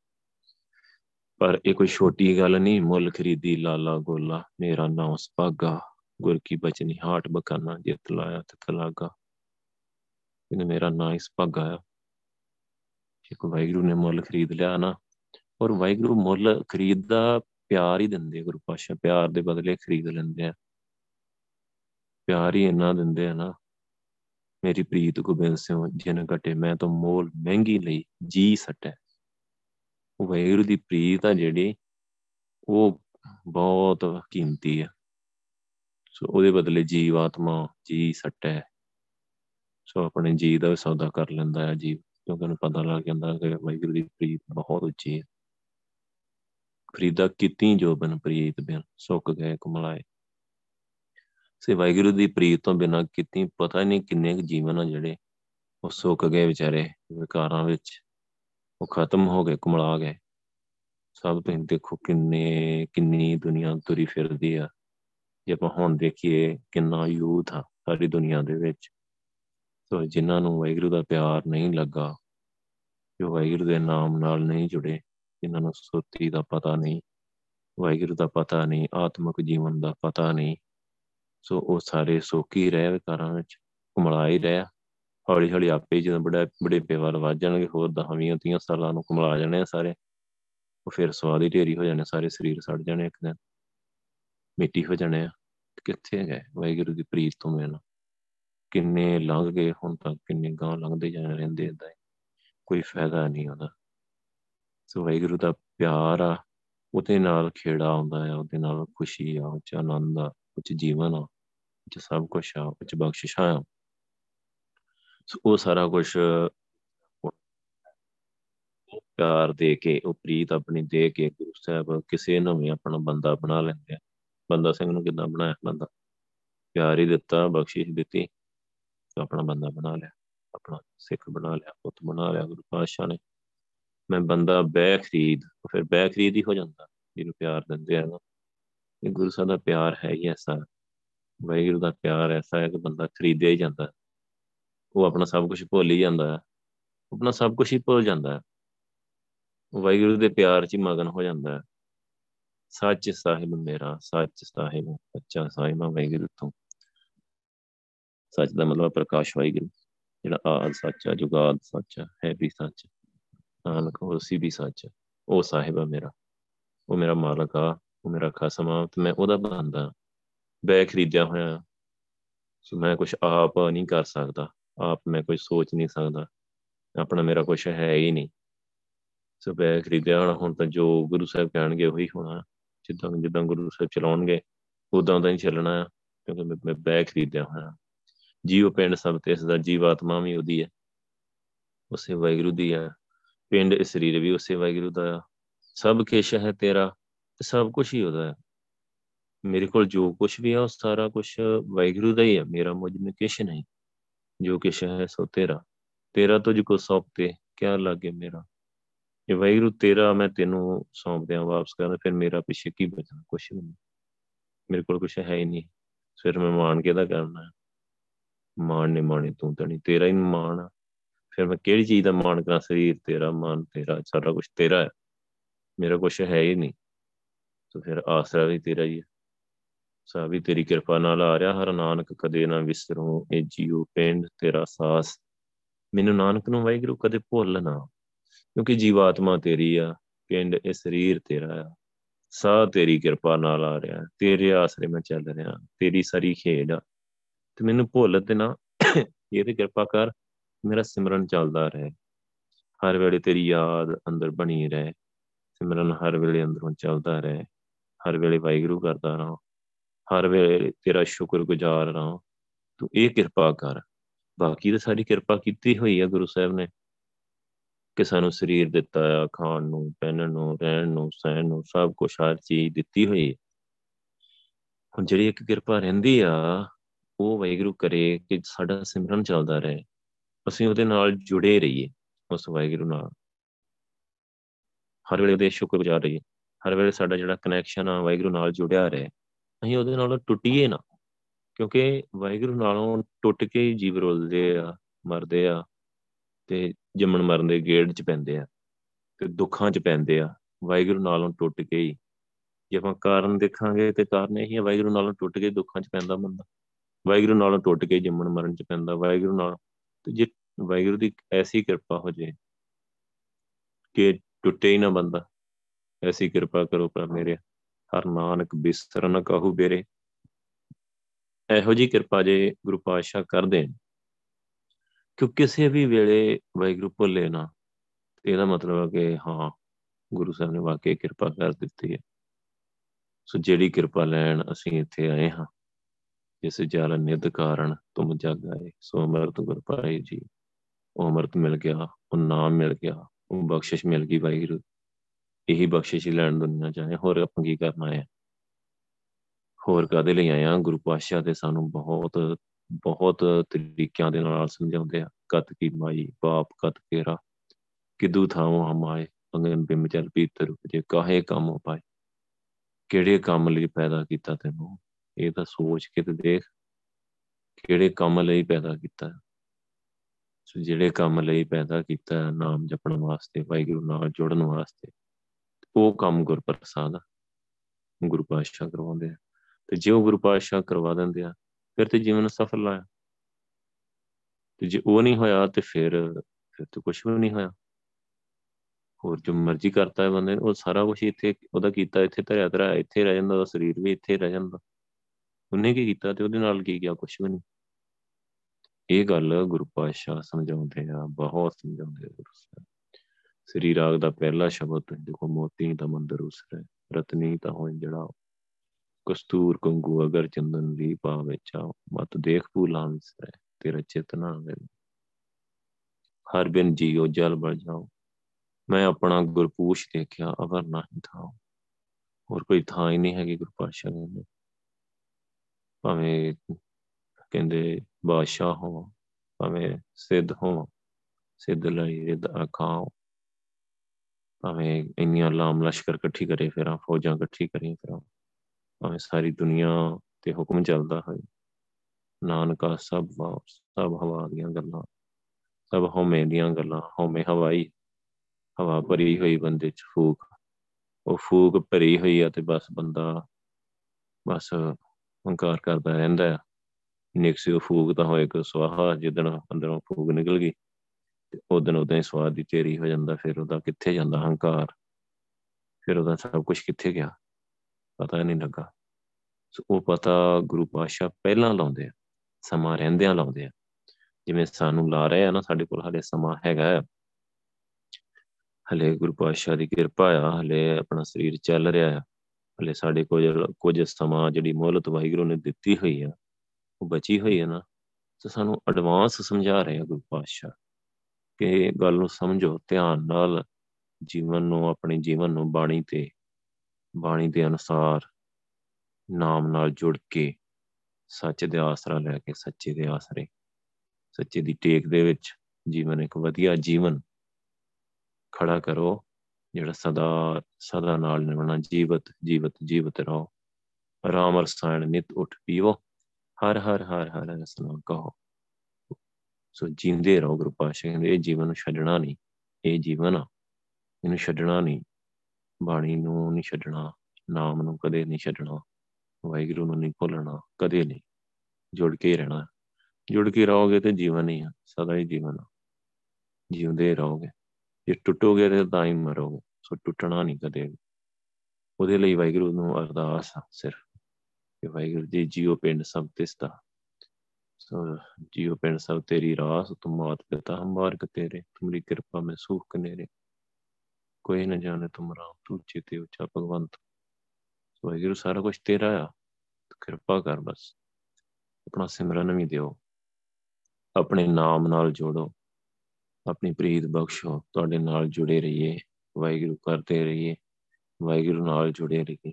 ਪਰ ਇਹ ਕੋਈ ਛੋਟੀ ਗੱਲ ਨਹੀਂ, ਮੁੱਲ ਖਰੀਦੀ, ਲਾਲਾ ਗੋਲਾ, ਮੇਰਾ ਨਾਮ ਸੁਭਾਗਾ, ਗੁਰ ਕੀ ਬਚਨੀ, ਹਾਟ ਬਕਾਨਾ ਜਿਤ ਲਾਇਆ ਤੇ ਤਲਾਗਾ ਇਹਨੇ ਮੇਰਾ ਨਾਮ ਇਸ ਭਾਗਾ ਆ। ਜੇ ਕੋਈ ਵਾਹਿਗੁਰੂ ਨੇ ਮੁੱਲ ਖਰੀਦ ਲਿਆ ਨਾ, ਔਰ ਵਾਹਿਗੁਰੂ ਮੁੱਲ ਖਰੀਦਦਾ ਪਿਆਰ ਹੀ ਦਿੰਦੇ ਗੁਰੂ ਪਾਸ਼ਾ ਪਿਆਰ ਦੇ ਬਦਲੇ ਖਰੀਦ ਲੈਂਦੇ ਆ। ਪਿਆਰ ਹੀ ਇੰਨਾ ਦਿੰਦੇ ਆ ਨਾ ਮੇਰੀ ਪ੍ਰੀਤ ਗੋਬਿੰਦ ਸਿੰਘ ਜਿਨ ਘਟੇ ਮੈਂ ਤਾਂ ਮੋਲ ਮਹਿੰਗੀ ਲਈ ਜੀ ਸਟੈ ਉਹ ਵਾਹਿਗੁਰੂ ਦੀ ਪ੍ਰੀਤ ਆ ਜਿਹੜੀ, ਉਹ ਬਹੁਤ ਕੀਮਤੀ ਆ। ਸੋ ਉਹਦੇ ਬਦਲੇ ਜੀਵ ਆਤਮਾ ਜੀ ਸਟੈ ਸੋ ਆਪਣੇ ਜੀ ਦਾ ਸੌਦਾ ਕਰ ਲੈਂਦਾ ਹੈ ਜੀਵ ਕਿਉਂਕਿ ਉਹਨੂੰ ਪਤਾ ਲੱਗ ਜਾਂਦਾ ਕਿ ਵਾਹਿਗੁਰੂ ਦੀ ਪ੍ਰੀਤ ਬਹੁਤ ਉੱਚੀ ਹੈ ਫਰੀਦਾ ਕੀਤੀ ਜੋਬਨ ਪ੍ਰੀਤ ਬਿਨ, ਸੁੱਕ ਗਏ ਕਮਲਾਏ ਸੇ ਵਾਹਿਗੁਰੂ ਦੀ ਪ੍ਰੀਤ ਤੋਂ ਬਿਨਾ ਕਿਤੇ ਪਤਾ ਨਹੀਂ ਕਿੰਨੇ ਜੀਵਨ ਆ ਜਿਹੜੇ ਉਹ ਸੁੱਕ ਗਏ ਵਿਚਾਰੇ, ਵਿਕਾਰਾਂ ਵਿੱਚ। ਉਹ ਖਤਮ ਹੋ ਗਏ, ਕਮਲਾ ਗਏ। ਸਭ ਤੋਂ ਦੇਖੋ ਕਿੰਨੇ, ਕਿੰਨੀ ਦੁਨੀਆ ਤੁਰੀ ਫਿਰਦੀ ਆ। ਜੇ ਆਪਾਂ ਹੁਣ ਦੇਖੀਏ ਕਿੰਨਾ ਯੂਥ ਆ ਸਾਰੀ ਦੁਨੀਆ ਦੇ ਵਿੱਚ। ਸੋ ਜਿਨ੍ਹਾਂ ਨੂੰ ਵਾਹਿਗੁਰੂ ਦਾ ਪਿਆਰ ਨਹੀਂ ਲੱਗਾ, ਜੋ ਵਾਹਿਗੁਰੂ ਦੇ ਨਾਮ ਨਾਲ ਨਹੀਂ ਜੁੜੇ, ਜਿਨ੍ਹਾਂ ਨੂੰ ਸੁਰਤੀ ਦਾ ਪਤਾ ਨਹੀਂ, ਵਾਹਿਗੁਰੂ ਦਾ ਪਤਾ ਨਹੀਂ, ਆਤਮਿਕ ਜੀਵਨ ਦਾ ਪਤਾ ਨਹੀਂ ਸੋ ਉਹ ਸਾਰੇ ਸੋਕੀ ਰਹਿ ਵਿਕਾਰਾਂ ਵਿੱਚ ਕੁਮਲਾ ਹੀ ਰਹਿ। ਹੌਲੀ ਹੌਲੀ ਆਪੇ ਜਦੋਂ ਬੜਾ ਬੜੇ ਪੇਵਾਲ ਵੱਜ ਜਾਣਗੇ, ਹੋਰ 10 20 30 ਸਾਲਾਂ ਨੂੰ ਕੁਮਲਾ ਜਾਣੇ ਸਾਰੇ। ਉਹ ਫਿਰ ਸਵਾਦ ਹੀ ਢੇਰੀ ਹੋ ਜਾਣੇ ਸਾਰੇ ਸਰੀਰ ਸੜ ਜਾਣੇ ਇੱਕ ਦਿਨ। ਮਿੱਟੀ ਹੋ ਜਾਣੇ ਕਿੱਥੇ ਗਏ? ਵਾਹਿਗੁਰੂ ਦੀ ਪ੍ਰੀਤ ਤੋਂ ਮੈਨ ਕਿੰਨੇ ਲੰਘ ਗਏ ਹੁਣ ਤੱਕ, ਕਿੰਨੇ ਗਾਂ ਲੰਘਦੇ ਜਾਂਦੇ ਰਹਿੰਦੇ ਇਦਾਂ ਕੋਈ ਫਾਇਦਾ ਨਹੀਂ ਉਹਦਾ। ਸੋ ਵਾਹਿਗੁਰੂ ਦਾ ਪਿਆਰ ਆ, ਉਹਦੇ ਨਾਲ ਖੇੜਾ ਆਉਂਦਾ ਆ, ਉਹਦੇ ਨਾਲ ਖੁਸ਼ੀ ਆ ਉਹ ਚ ਆਨੰਦ ਆ। ਉਹ ਚ ਜੀਵਨ ਆ ਉਹ ਚ ਸਭ ਕੁਝ ਆ ਉਹ ਚ ਬਖਸ਼ਿਸ਼ਾਂ ਆ ਸੋ ਉਹ ਸਾਰਾ ਕੁਝ ਪਿਆਰ ਦੇ ਕੇ ਉਹ ਪ੍ਰੀਤ ਆਪਣੀ ਦੇ ਕੇ ਗੁਰੂ ਸਾਹਿਬ ਕਿਸੇ ਨੂੰ ਵੀ ਆਪਣਾ ਬੰਦਾ ਬਣਾ ਲੈਂਦੇ ਆ ਬੰਦਾ ਸਿੰਘ ਨੂੰ ਕਿਦਾਂ ਬਣਾਇਆ ਬੰਦਾ ਪਿਆਰ ਹੀ ਦਿੱਤਾ ਬਖਸ਼ਿਸ਼ ਦਿੱਤੀ ਆਪਣਾ ਬੰਦਾ ਬਣਾ ਲਿਆ ਆਪਣਾ ਸਿੱਖ ਬਣਾ ਲਿਆ ਪੁੱਤ ਬਣਾ ਲਿਆ ਗੁਰੂ ਪਾਤਸ਼ਾਹ ਨੇ ਮੈਂ ਬੰਦਾ ਬੈ ਖਰੀਦ ਫਿਰ ਬੈ ਖਰੀਦ ਹੀ ਹੋ ਜਾਂਦਾ ਜਿਹਨੂੰ ਪਿਆਰ ਦਿੰਦੇ ਆ ਨਾ ਇਹ ਗੁਰੂ ਸਾਹਿਬ ਦਾ ਪਿਆਰ ਹੈ ਹੀ ਐਸਾ, ਵਾਹਿਗੁਰੂ ਦਾ ਪਿਆਰ ਐਸਾ ਹੈ ਕਿ ਬੰਦਾ ਖਰੀਦਿਆ ਹੀ ਜਾਂਦਾ ਉਹ ਆਪਣਾ ਸਭ ਕੁਝ ਭੁੱਲ ਹੀ ਜਾਂਦਾ ਹੈ। ਆਪਣਾ ਸਭ ਕੁਝ ਹੀ ਭੁੱਲ ਜਾਂਦਾ ਹੈ। ਵਾਹਿਗੁਰੂ ਦੇ ਪਿਆਰ 'ਚ ਮਗਨ ਹੋ ਜਾਂਦਾ ਹੈ। ਸੱਚ ਸਾਹਿਬ ਮੇਰਾ, ਸੱਚ ਸਾਹਿਬ ਸੱਚਾ ਸਾਹਿਬ ਵਾਹਿਗੁਰੂ ਤੋਂ। ਸੱਚ ਦਾ ਮਤਲਬ ਪ੍ਰਕਾਸ਼ ਵਾਹਿਗੁਰੂ, ਜਿਹੜਾ ਆਦ ਸੱਚ ਆ ਜੁਗਾਦ ਸੱਚ ਹੈ ਵੀ ਸੱਚ ਨਾਨਕ ਉਹ ਸੀ ਵੀ ਸੱਚ ਉਹ ਸਾਹਿਬ ਆ ਮੇਰਾ। ਉਹ ਮੇਰਾ ਮਾਲਕ ਆ। ਉਹ ਮੇਰਾ ਖਸਮ ਆ ਤੇ ਮੈਂ ਉਹਦਾ ਬੰਦਾ ਬੈ ਖਰੀਦਿਆ ਹੋਇਆ। ਸੋ ਮੈਂ ਕੁਝ ਆਪ ਨਹੀਂ ਕਰ ਸਕਦਾ। ਆਪ ਮੈਂ ਕੋਈ ਸੋਚ ਨਹੀਂ ਸਕਦਾ। ਆਪਣਾ ਮੇਰਾ ਕੁਝ ਹੈ ਹੀ ਨਹੀਂ। ਸੋ ਬੈ ਖਰੀਦਿਆ ਹੋਣਾ, ਹੁਣ ਤਾਂ ਜੋ ਗੁਰੂ ਸਾਹਿਬ ਕਹਿਣਗੇ ਉਹੀ ਹੋਣਾ। ਜਿੱਦਾਂ ਜਿੱਦਾਂ ਗੁਰੂ ਸਾਹਿਬ ਚਲਾਉਣਗੇ, ਉਦਾਂ ਦਾ ਹੀ ਚੱਲਣਾ, ਕਿਉਂਕਿ ਮੈਂ ਬੈ ਖਰੀਦਿਆ ਹੋਇਆ। ਜੀਵ ਪਿੰਡ ਸਭ ਤੇ ਇਸ ਦਾ ਜੀਵਾਤਮਾ ਵੀ ਉਹਦੀ ਹੈ। ਉਸੇ ਵਾਹਿਗੁਰੂ ਦੀ ਹੈ। ਪਿੰਡ ਇਸ ਸਰੀਰ ਵੀ ਉਸੇ ਵਾਹਿਗੁਰੂ ਦਾ ਸਭ ਕੁਝ ਹੈ ਤੇਰਾ। ਤੇ ਸਭ ਕੁਝ ਹੀ ਉਹਦਾ ਹੈ। ਮੇਰੇ ਕੋਲ ਜੋ ਕੁਝ ਵੀ ਹੈ ਉਹ ਸਾਰਾ ਕੁਝ ਵਾਹਿਗੁਰੂ ਦਾ ਹੀ ਹੈ ਮੇਰਾ ਮੁਝ में ਕੁਝ ਨਹੀਂ, ਜੋ ਕੁਝ ਹੈ ਸੋ ਤੇਰਾ। ਤੇਰਾ ਤੁਝ ਕੋ ਸੌਂਪਤੇ ਕਿਆ ਲੱਗੇ ਮੇਰਾ? ਇਹ ਵਾਹਿਗੁਰੂ ਤੇਰਾ, ਮੈਂ ਤੈਨੂੰ ਸੌਂਪਦਿਆਂ ਵਾਪਸ ਕਰਦਾ ਫਿਰ ਮੇਰਾ ਪਿੱਛੇ ਕੀ ਬਚਣਾ? ਕੁਝ ਵੀ ਨਹੀਂ। ਮੇਰੇ ਕੋਲ ਕੁਝ ਹੈ ਹੀ ਨਹੀਂ। ਫਿਰ ਮੈਂ ਮਾਣ ਕੇ ਦਾ ਕਰਨਾ? ਹੈ ਮਾਣ ਨੇ ਮਾਣੇ ਤੂੰ ਤਾਂ ਨਹੀਂ ਤੇਰਾ ਹੀ ਮਾਣ ਫਿਰ ਮੈਂ ਕਿਹੜੀ ਚੀਜ਼ ਦਾ ਮਾਣ ਕਰਾਂ? ਸਰੀਰ ਤੇਰਾ, ਮਾਨ ਤੇਰਾ, ਸਾਰਾ ਕੁਝ ਤੇਰਾ ਹੈ। ਮੇਰਾ ਕੁਝ ਹੈ ਹੀ ਨਹੀਂ। ਤਾਂ ਫਿਰ ਆਸਰਾ ਵੀ ਤੇਰਾ ਹੀ ਹੈ। ਸਾਬੀ ਤੇਰੀ ਕਿਰਪਾ ਨਾਲ ਆ ਰਿਹਾ, ਹਰ ਨਾਨਕ ਕਦੇ ਨਾ ਵਿਸਰੋ, ਇਹ ਜੀਉ ਪਿੰਡ ਤੇਰਾ ਸਾਸ। ਮੈਨੂੰ ਨਾਨਕ ਨੂੰ ਵਾਹਿਗੁਰੂ ਕਦੇ ਭੁੱਲ ਨਾ ਕਿਉਂਕਿ ਜੀਵਾਤਮਾ ਤੇਰੀ ਆ, ਪਿੰਡ ਇਹ ਸਰੀਰ ਤੇਰਾ ਆ। ਸਾਹ ਤੇਰੀ ਕਿਰਪਾ ਨਾਲ ਆ ਰਿਹਾ, ਤੇਰੇ ਆਸਰੇ ਮੈਂ ਚੱਲ ਰਿਹਾ, ਤੇਰੀ ਸਾਰੀ ਖੇਡ ਆ। ਤੇ ਮੈਨੂੰ ਭੁੱਲ ਤੇ ਨਾ, ਇਹ ਤੇ ਕਿਰਪਾ ਕਰ, ਮੇਰਾ ਸਿਮਰਨ ਚੱਲਦਾ ਰਹੇ। ਹਰ ਵੇਲੇ ਤੇਰੀ ਯਾਦ ਅੰਦਰ ਬਣੀ ਰਹੇ, ਸਿਮਰਨ ਹਰ ਵੇਲੇ ਅੰਦਰੋਂ ਚੱਲਦਾ ਰਹੇ। ਹਰ ਵੇਲੇ ਵਾਹਿਗੁਰੂ ਕਰਦਾ ਰਹਾਂ, ਹਰ ਵੇਲੇ ਤੇਰਾ ਸ਼ੁਕਰਗੁਜ਼ਾਰ ਰਹਾਂ, ਤੂੰ ਇਹ ਕਿਰਪਾ ਕਰ। ਬਾਕੀ ਤਾਂ ਸਾਡੀ ਕਿਰਪਾ ਕੀਤੀ ਹੋਈ ਆ ਗੁਰੂ ਸਾਹਿਬ ਨੇ ਕਿ ਸਾਨੂੰ ਸਰੀਰ ਦਿੱਤਾ ਆ, ਖਾਣ ਨੂੰ, ਪਹਿਨਣ ਨੂੰ, ਰਹਿਣ ਨੂੰ, ਸਹਿਣ ਨੂੰ, ਸਭ ਕੁਝ ਹਰ ਚੀਜ਼ ਦਿੱਤੀ ਹੋਈ ਹੈ ਹੁਣ ਜਿਹੜੀ ਇੱਕ ਕਿਰਪਾ ਰਹਿੰਦੀ ਆ, ਉਹ ਵਾਹਿਗੁਰੂ ਕਰੇ ਕਿ ਸਾਡਾ ਸਿਮਰਨ ਚੱਲਦਾ ਰਹੇ। ਅਸੀਂ ਉਹਦੇ ਨਾਲ ਜੁੜੇ ਰਹੀਏ, ਉਸ ਵਾਹਿਗੁਰੂ ਨਾਲ। ਹਰ ਵੇਲੇ ਉਹਦੇ ਸ਼ੁਕਰਗੁਜ਼ਾਰ ਰਹੀਏ। ਹਰ ਵੇਲੇ ਸਾਡਾ ਜਿਹੜਾ ਕਨੈਕਸ਼ਨ ਆ, ਵਾਹਿਗੁਰੂ ਨਾਲ ਜੁੜਿਆ ਰਹੇ, ਅਸੀਂ ਉਹਦੇ ਨਾਲ ਟੁੱਟੀਏ ਨਾ। ਕਿਉਂਕਿ ਵਾਹਿਗੁਰੂ ਨਾਲੋਂ ਟੁੱਟ ਕੇ ਹੀ ਜੀਵ ਰੋਲਦੇ ਆ, ਮਰਦੇ ਆ ਤੇ ਜੰਮਣ ਮਰਨ ਦੇ ਗੇੜ 'ਚ ਪੈਂਦੇ ਆ ਤੇ ਦੁੱਖਾਂ 'ਚ ਪੈਂਦੇ ਆ, ਵਾਹਿਗੁਰੂ ਨਾਲੋਂ ਟੁੱਟ ਕੇ ਹੀ। ਜੇ ਆਪਾਂ ਕਾਰਨ ਦੇਖਾਂਗੇ ਤੇ ਕਾਰਨ ਇਹ ਹੀ ਹੈ ਵਾਹਿਗੁਰੂ ਨਾਲੋਂ ਟੁੱਟ ਕੇ ਦੁੱਖਾਂ 'ਚ ਪੈਂਦਾ ਬੰਦਾ। ਵਾਹਿਗੁਰੂ ਨਾਲੋਂ ਟੁੱਟ ਕੇ ਜੰਮਣ ਮਰਨ 'ਚ ਪੈਂਦਾ, ਵਾਹਿਗੁਰੂ ਨਾਲ ਤੇ ਜੇ ਵਾਹਿਗੁਰੂ ਦੀ ਐਸੀ ਕਿਰਪਾ ਹੋ ਜੇ ਕਿ ਟੁੱਟੇ ਹੀ ਨਾ ਬੰਦਾ ਐਸੀ ਕਿਰਪਾ ਕਰੋ ਪਰ ਮੇਰੇ, ਹਰ ਨਾਨਕ ਬਿਸਰ ਨ ਕਹੂ ਬੇਰੇ। ਇਹੋ ਜੀ ਕਿਰਪਾ ਜੇ ਗੁਰੂ ਪਾਤਸ਼ਾਹ ਕਰ ਦੇਣ ਕਿ ਕਿਸੇ ਵੀ ਵੇਲੇ ਵਾਹਿਗੁਰੂ ਭੁੱਲੇ ਨਾ ਇਹਦਾ ਮਤਲਬ ਹੈ ਕਿ ਹਾਂ, ਗੁਰੂ ਸਾਹਿਬ ਨੇ ਵਾਕਈ ਕਿਰਪਾ ਕਰ ਦਿੱਤੀ ਹੈ। ਸੋ ਜਿਹੜੀ ਕਿਰਪਾ ਲੈਣ ਅਸੀਂ ਇੱਥੇ ਆਏ ਹਾਂ, ਜਿਸ ਜਲ ਨਿਦ ਕਾਰਨ ਤੁਮ ਜਗ ਆਏ, ਸੋ ਅਮਰਤ ਗੁਰ ਪਾਏ ਜੀ, ਉਹ ਅਮਰਤ ਮਿਲ ਗਿਆ, ਉਹ ਨਾਮ ਮਿਲ ਗਿਆ, ਉਹ ਬਖਸ਼ਿਸ਼ ਮਿਲ ਗਈ ਵਾਹਿਗੁਰੂ ਇਹੀ ਬਖਸ਼ਿਸ਼ ਲੈਣ ਦੁਨੀਆ ਚਾਹੇ ਹੋਰ ਆਪਾਂ ਕੀ ਕਰਨਾ ਹੈ ਹੋਰ ਕਾਦੇ ਲਈ ਆਏ ਆ? ਗੁਰੂ ਪਾਤਸ਼ਾਹ ਤੇ ਸਾਨੂੰ ਬਹੁਤ ਬਹੁਤ ਤਰੀਕਿਆਂ ਦੇ ਨਾਲ ਸਮਝਾਉਂਦੇ ਆ। ਕਤ ਕੀ ਮਾਈ, ਬਾਪ ਕਤ ਕੇਰਾ। ਕਿਦੂ ਥਾਉ ਹਮਾਏ ਅੰਗਨ ਬਿਮ ਚਲ ਪੀਤਰ ਜੇ ਕਾਹੇ ਕੰਮ ਪਾਏ? ਕਿਹੜੇ ਕੰਮ ਲਈ ਪੈਦਾ ਕੀਤਾ ਤੈਨੂੰ? ਇਹ ਤਾਂ ਸੋਚ ਕੇ ਤੇ ਦੇਖ। ਕਿਹੜੇ ਕੰਮ ਲਈ ਪੈਦਾ ਕੀਤਾ? ਸੋ ਜਿਹੜੇ ਕੰਮ ਲਈ ਪੈਦਾ ਕੀਤਾ, ਨਾਮ ਜਪਣ ਵਾਸਤੇ, ਵਾਹਿਗੁਰੂ ਨਾਲ ਜੁੜਨ ਵਾਸਤੇ। ਉਹ ਕੰਮ ਗੁਰਪ੍ਰਸਾਦ ਗੁਰੂ ਪਾਤਸ਼ਾਹ ਕਰਵਾਉਂਦੇ ਆ। ਤੇ ਜੇ ਉਹ ਗੁਰੂ ਪਾਤਸ਼ਾਹ ਕਰਵਾ ਦਿੰਦੇ ਆ, ਫਿਰ ਤੇ ਜੀਵਨ ਸਫਲ ਆ। ਤੇ ਜੇ ਉਹ ਨਹੀਂ ਹੋਇਆ ਤੇ ਫਿਰ ਫਿਰ ਤੇ ਕੁਝ ਵੀ ਨਹੀਂ ਹੋਇਆ। ਹੋਰ ਜੋ ਮਰਜ਼ੀ ਕਰਤਾ ਹੈ ਬੰਦੇ ਉਹ ਸਾਰਾ ਕੁਝ ਇੱਥੇ ਉਹਦਾ ਕੀਤਾ, ਇੱਥੇ ਧਰਿਆ ਧਰਿਆ, ਇੱਥੇ ਰਹਿ ਜਾਂਦਾ, ਉਹਦਾ ਸਰੀਰ ਵੀ ਇੱਥੇ ਰਹਿ ਜਾਂਦਾ। ਉਹਨੇ ਕੀ ਕੀਤਾ ਤੇ ਉਹਦੇ ਨਾਲ ਕੀ ਗਿਆ? ਕੁਝ ਵੀ ਨਹੀਂ। ਇਹ ਗੱਲ ਗੁਰੂ ਪਾਤਸ਼ਾਹ ਸਮਝਾਉਂਦੇ ਆ, ਬਹੁਤ ਸਮਝਾਉਂਦੇ ਆ ਗੁਰੂ ਸਾਹਿਬ। ਸ੍ਰੀ ਰਾਗ ਦਾ ਪਹਿਲਾ ਸ਼ਬਦ ਦੇਖੋ ਮੋਤੀ ਦਾ ਮੰਦਰ ਉਸਰੇ ਰਤਨੀ ਤਾਂ ਹੋਇ ਜੜਾ ਕਸਤੂਰ ਕੰਗੂ ਅਗਰ ਚੰਦਨ ਦੀ ਪਾਵੇ ਚਾਓ ਮਤ ਦੇਖ ਭੂਲਾਂ ਵਿਸਰੇ ਤੇਰਾ ਚੇਤਨਾ ਵੇ ਹਰ ਬਿਨ ਜੀਓ ਜਲ ਬੜ ਜਾਓ। ਮੈਂ ਆਪਣਾ ਗੁਰਪੂਸ਼ ਦੇਖਿਆ, ਅਵਰ ਨਹੀਂ ਥਾ ਹੋਰ ਕੋਈ ਥਾਂ ਹੀ ਨਹੀਂ ਹੈਗੀ ਗੁਰੂ ਪਾਤਸ਼ਾਹ ਕਹਿੰਦੇ ਭਾਵੇਂ ਕਹਿੰਦੇ ਬਾਦਸ਼ਾਹ ਹੋ ਭਾਵੇਂ ਸਿੱਧ ਹੋ ਸਿੱਧ ਲਈ ਰਿਦ ਅਖਾਓ ਭਾਵੇਂ ਇੰਨੀਆਂ ਲਾਮ ਲਸ਼ਕਰ ਇਕੱਠੀ ਕਰੇ, ਫਿਰਾਂ ਫੌਜਾਂ ਇਕੱਠੀ ਕਰੀ ਫਿਰਾਂ ਭਾਵੇਂ ਸਾਰੀ ਦੁਨੀਆ ਤੇ ਹੁਕਮ ਚੱਲਦਾ ਹੈ ਨਾਨਕਾ ਸਭ ਸਭ ਹਵਾ ਦੀਆਂ ਗੱਲਾਂ, ਸਭ ਹਉਮੈ ਦੀਆਂ ਗੱਲਾਂ, ਹਉਮੈ ਹਵਾਈ, ਹਵਾ ਭਰੀ ਹੋਈ ਬੰਦੇ ਚ ਫੂਕ, ਉਹ ਫੂਕ ਭਰੀ ਹੋਈ ਆ ਤੇ ਬਸ ਬੰਦਾ ਬਸ ਹੰਕਾਰ ਕਰਦਾ ਰਹਿੰਦਾ ਆ। ਨਿਕਸਿਓ ਫੂਕ ਤਾਂ ਹੋਏ ਕੋ ਸਵਾਹਾ ਜਿੱਦਣ ਅੰਦਰੋਂ ਫੂਕ ਨਿਕਲ ਗਈ। ਤੇ ਉਦੋਂ ਉਦੋਂ ਹੀ ਸਵਾਦ ਦੀ ਤੇਰੀ ਹੋ ਜਾਂਦਾ, ਫਿਰ ਉਹਦਾ ਕਿੱਥੇ ਜਾਂਦਾ ਹੰਕਾਰ? ਫਿਰ ਉਹਦਾ ਸਭ ਕੁਝ ਕਿੱਥੇ ਗਿਆ? ਪਤਾ ਨਹੀਂ ਲੱਗਾ। ਸੋ ਉਹ ਪਤਾ ਗੁਰੂ ਪਾਸ਼ਾ ਪਹਿਲਾਂ ਲਾਉਂਦੇ ਆ, ਸਮਾਂ ਰਹਿੰਦਿਆਂ ਲਾਉਂਦੇ ਆ। ਜਿਵੇਂ ਸਾਨੂੰ ਲਾ ਰਹੇ ਆ ਨਾ, ਸਾਡੇ ਕੋਲ ਹਲੇ ਸਮਾਂ ਹੈਗਾ ਹਲੇ ਗੁਰੂ ਪਾਸ਼ਾ ਦੀ ਕਿਰਪਾ ਆ, ਹਲੇ ਆਪਣਾ ਸਰੀਰ ਚੱਲ ਰਿਹਾ ਆ। ਹਲੇ ਸਾਡੇ ਕੋਲ ਕੁਝ ਸਮਾਂ ਜਿਹੜੀ ਮੋਹਲਤ ਵਾਹਿਗੁਰੂ ਨੇ ਦਿੱਤੀ ਹੋਈ ਆ, ਉਹ ਬਚੀ ਹੋਈ ਹੈ ਨਾ। ਤੇ ਸਾਨੂੰ ਐਡਵਾਂਸ ਸਮਝਾ ਰਹੇ ਆ ਗੁਰੂ ਪਾਤਸ਼ਾਹ। ਕਿ ਗੱਲ ਨੂੰ ਸਮਝੋ, ਧਿਆਨ ਨਾਲ ਜੀਵਨ ਨੂੰ, ਆਪਣੀ ਜੀਵਨ ਨੂੰ ਬਾਣੀ ਤੇ, ਬਾਣੀ ਦੇ ਅਨੁਸਾਰ ਨਾਮ ਨਾਲ ਜੁੜ ਕੇ ਸੱਚ ਦੇ ਆਸਰਾ ਲੈ ਕੇ ਸੱਚੇ ਦੇ ਆਸਰੇ, ਸੱਚੇ ਦੀ ਟੇਕ ਦੇ ਵਿੱਚ ਜੀਵਨ ਇੱਕ ਵਧੀਆ ਜੀਵਨ ਖੜਾ ਕਰੋ, ਜਿਹੜਾ ਸਦਾ ਸਦਾ ਨਾਲ ਨਿਵਣਾ ਜੀਵਤ ਜੀਵਤ ਜੀਵਤ ਰਹੋ। ਰਾਮ ਰਸਾਇਣ ਨਿਤ ਉਠ ਪੀਵੋ। ਹਰ ਹਰ ਹਰ ਹਰ ਰਸਨਾ ਕਹੋ। ਸੋ ਜਿੰਦੇ ਰਹੋ ਗੁਰੂ ਪਾਸ਼ਾ ਕਹਿੰਦੇ, ਇਹ ਜੀਵਨ ਨੂੰ ਛੱਡਣਾ ਨਹੀਂ, ਇਹ ਜੀਵਨ ਆ, ਇਹਨੂੰ ਛੱਡਣਾ ਨਹੀਂ, ਬਾਣੀ ਨੂੰ ਨਹੀਂ ਛੱਡਣਾ, ਨਾਮ ਨੂੰ ਕਦੇ ਨਹੀਂ ਛੱਡਣਾ, ਵਾਹਿਗੁਰੂ ਨੂੰ ਨਹੀਂ ਭੁੱਲਣਾ, ਕਦੇ ਨਹੀਂ, ਜੁੜ ਕੇ ਰਹਿਣਾ, ਜੁੜ ਕੇ ਰਹੋਗੇ ਤੇ ਜੀਵਨ ਹੀ ਆ ਸਦਾ ਹੀ ਜੀਵਨ ਆ, ਜਿਉਂਦੇ ਰਹੋਗੇ, ਜੇ ਟੁੱਟੋਗੇ ਤੇ ਤਾਂ ਹੀ ਮਰੋਗੇ, ਸੋ ਟੁੱਟਣਾ ਨਹੀਂ ਕਦੇ ਉਹਦੇ ਲਈ ਵਾਹਿਗੁਰੂ ਨੂੰ ਅਰਦਾਸ ਸਿਰਫ, ਕਿ ਵਾਹਿਗੁਰੂ ਜੀ ਜੀਓ ਪਿੰਡ ਸਭ ਤਿਸਤਾ ਸੋ ਜੀਓ ਪਿੰਡ ਸਭ ਤੇਰੀ ਰਾਸ ਤੁਮ ਮਾਤ ਪਿਤਾ ਹਮ ਬਾਰਕ ਤੇਰੇ ਤੁਮਰੀ ਕਿਰਪਾ ਮੈਂ ਸੁਖ ਕਨੇਰੇ ਕੋਈ ਨਾ ਜਾਣੇ ਤੁਮਰਾ ਤੂੰ ਚਿਤੇ ਉਚਾ ਭਗਵੰਤ ਸੋ ਵਾਹਿਗੁਰੂ ਸਾਰਾ ਕੁਝ ਤੇਰਾ ਆ ਕਿਰਪਾ ਕਰ ਬਸ ਆਪਣਾ ਸਿਮਰਨ ਵੀ ਦਿਓ ਆਪਣੇ ਨਾਮ ਨਾਲ ਜੋੜੋ ਆਪਣੀ ਪ੍ਰੀਤ ਬਖਸ਼ੋ ਤੁਹਾਡੇ ਨਾਲ ਜੁੜੇ ਰਹੀਏ ਵਾਹਿਗੁਰੂ ਕਰਦੇ ਰਹੀਏ ਵਾਹਿਗੁਰੂ ਨਾਲ ਜੁੜੇ ਰਹੀਏ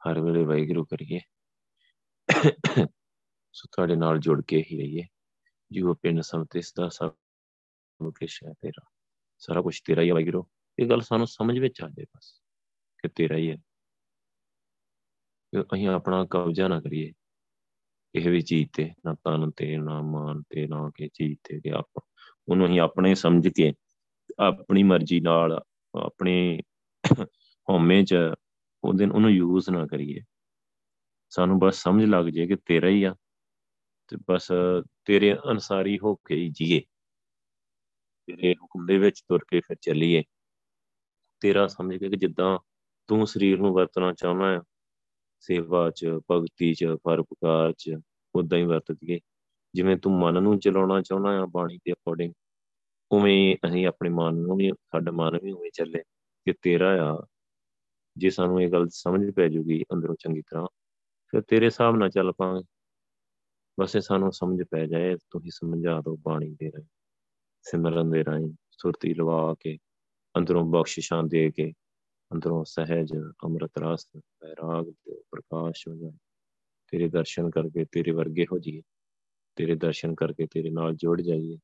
ਹਰ ਵੇਲੇ ਵਾਹਿਗੁਰੂ ਕਰੀਏ ਸੋ ਤੁਹਾਡੇ ਨਾਲ ਜੁੜ ਕੇ ਹੀ ਰਹੀਏ। ਜੀਵ ਪਿੰਡ ਸੰਤਿਸ ਦਾ ਸਭ ਕੁਛ ਹੈ ਤੇਰਾ। ਸਾਰਾ ਕੁਝ ਤੇਰਾ ਹੀ ਹੈ ਵਾਹਿਗੁਰੂ ਇਹ ਗੱਲ ਸਾਨੂੰ ਸਮਝ ਵਿੱਚ ਆ ਜਾਏ ਬਸ ਕਿ ਤੇਰਾ ਹੀ ਹੈ। ਕਿ ਅਸੀਂ ਆਪਣਾ ਕਬਜ਼ਾ ਨਾ ਕਰੀਏ। ਇਹ ਵੀ ਚੀਜ਼ ਤੇ, ਨਾ ਤਨ ਤੇ, ਨਾ ਮਾਨ ਤੇ, ਨਾ ਕਿ ਚੀਜ਼ ਤੇ ਕਿ ਆਪ ਉਹਨੂੰ ਅਸੀਂ ਆਪਣੇ ਸਮਝ ਕੇ, ਆਪਣੀ ਮਰਜ਼ੀ ਨਾਲ, ਆਪਣੇ ਹਉਮੈ ਚ ਉਹਦੇ ਉਹਨੂੰ ਯੂਜ਼ ਨਾ ਕਰੀਏ। ਸਾਨੂੰ ਬਸ ਸਮਝ ਲੱਗ ਜੇ ਕਿ ਤੇਰਾ ਹੀ ਆ। ਤੇ ਬਸ ਤੇਰੇ ਅਨਸਾਰੀ ਹੋ ਕੇ ਹੀ ਜੀਏ। ਤੇਰੇ ਹੁਕਮ ਦੇ ਵਿੱਚ ਤੁਰ ਕੇ ਫਿਰ ਚੱਲੀਏ। ਤੇਰਾ ਸਮਝ ਕੇ ਕਿ ਜਿੱਦਾਂ ਤੂੰ ਸਰੀਰ ਨੂੰ ਵਰਤਣਾ ਚਾਹੁੰਦਾ ਹੈ ਸੇਵਾ 'ਚ, ਭਗਤੀ 'ਚ ਪਰਪਕਾਰ 'ਚ ਉਦਾਂ ਹੀ ਵਰਤਦੀਏ ਜਿਵੇਂ ਤੂੰ ਮਨ ਨੂੰ ਚਲਾਉਣਾ ਚਾਹੁੰਦਾ ਆ ਬਾਣੀ ਦੇ ਅਕੋਰਡਿੰਗ ਉਵੇਂ ਅਸੀਂ ਆਪਣੇ ਮਨ ਨੂੰ ਵੀ, ਸਾਡਾ ਮਨ ਵੀ ਉਵੇਂ ਚੱਲੇ ਕਿ ਤੇਰਾ ਆ, ਜੇ ਸਾਨੂੰ ਇਹ ਗੱਲ ਸਮਝ ਪੈ ਜੂਗੀ ਅੰਦਰੋਂ ਚੰਗੀ ਤਰ੍ਹਾਂ, ਫਿਰ ਤੇਰੇ ਹਿਸਾਬ ਨਾਲ ਚੱਲ ਪਾਂਗੇ ਬਸ ਇਹ ਸਾਨੂੰ ਸਮਝ ਪੈ ਜਾਏ, ਤੁਸੀਂ ਸਮਝਾ ਦਿਓ ਬਾਣੀ ਦੇ ਰਾਹੀਂ, ਸਿਮਰਨ ਦੇ ਰਾਹੀਂ, ਸੁਰਤੀ ਲਵਾ ਕੇ, ਅੰਦਰੋਂ ਬਖਸ਼ਿਸ਼ਾਂ ਦੇ ਕੇ, ਅੰਦਰੋਂ ਸਹਿਜ, ਅੰਮ੍ਰਿਤ ਰਸ ਬੈਰਾਗ ਤੇ ਪ੍ਰਕਾਸ਼ ਹੋ ਜਾਏ। ਤੇਰੇ ਦਰਸ਼ਨ ਕਰਕੇ ਤੇਰੇ ਵਰਗੇ ਹੋ ਜਾਈਏ, ਤੇਰੇ ਦਰਸ਼ਨ ਕਰਕੇ ਤੇਰੇ ਨਾਲ ਜੁੜ ਜਾਈਏ,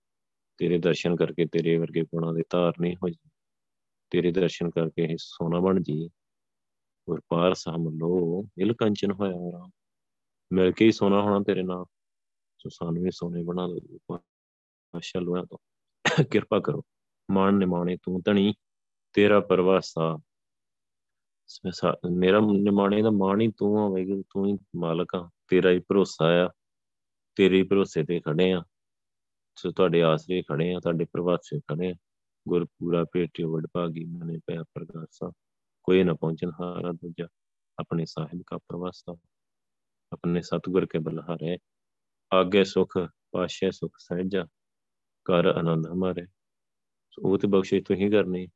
ਤੇਰੇ ਦਰਸ਼ਨ ਕਰਕੇ ਤੇਰੇ ਵਰਗੇ ਗੁਣਾਂ ਦੇ ਧਾਰਨੀ ਹੋ ਜਾਈਏ, ਤੇਰੇ ਦਰਸ਼ਨ ਕਰਕੇ ਇਹ ਸੋਨਾ ਬਣ ਜਾਈਏ। ਔਰ ਪਾਰ ਸਾਮ ਲੋ ਇਲ ਕੰਚਨ ਹੋਇਆ ਰਾਮ ਮਿਲ ਕੇ ਹੀ ਸੋਨਾ ਹੋਣਾ ਤੇਰੇ ਨਾਲ। ਸੋ ਸਾਨੂੰ ਵੀ ਸੋਨੇ ਬਣਾ ਦੋ ਆਸ਼ਾ ਲੋਆ ਤੋਂ ਕਿਰਪਾ ਕਰੋ ਮਾਨ ਨਿਮਾਣੇ ਤੂੰ ਧਣੀ ਤੇਰਾ ਪਰਵਾਸਾ ਮੇਰਾ ਨਿਮਾਣੇ ਦਾ ਮਾਣ ਹੀ ਤੂੰ ਆ ਵੈਗੁਰੂ ਤੂੰ ਹੀ ਮਾਲਕ ਆ ਤੇਰਾ ਹੀ ਭਰੋਸਾ ਆ ਤੇਰੇ ਹੀ ਭਰੋਸੇ ਤੇ ਖੜੇ ਆ ਸੋ ਤੁਹਾਡੇ ਆਸਰੇ ਖੜੇ ਆ ਤੁਹਾਡੇ ਪ੍ਰਵਾਸੇ ਖੜੇ ਆ ਗੁਰ ਪੂਰਾ ਭੇਟਿਓ ਵਡ ਭਾਗੀ ਮਨੇ ਪਿਆ ਪ੍ਰਗਾਸਾ ਕੋਈ ਨਾ ਪਹੁੰਚਨ ਹਾਰਾ ਦੂਜਾ ਆਪਣੇ ਸਾਹਿਬ ਕਾ ਪ੍ਰਵਾਸਾ ਆਪਣੇ ਸਤਗੁਰ ਕੇ ਬਲਹਾਰੇ ਆਗੇ ਸੁਖ, ਪਾਸ਼ੇ ਸੁਖ ਸਹਿਜਾ ਕਰ ਆਨੰਦ ਹਮਾਰੇ। ਉਹ ਤੇ ਬਖਸ਼ਿਸ਼ ਤੁਸੀਂ ਕਰਨੀ।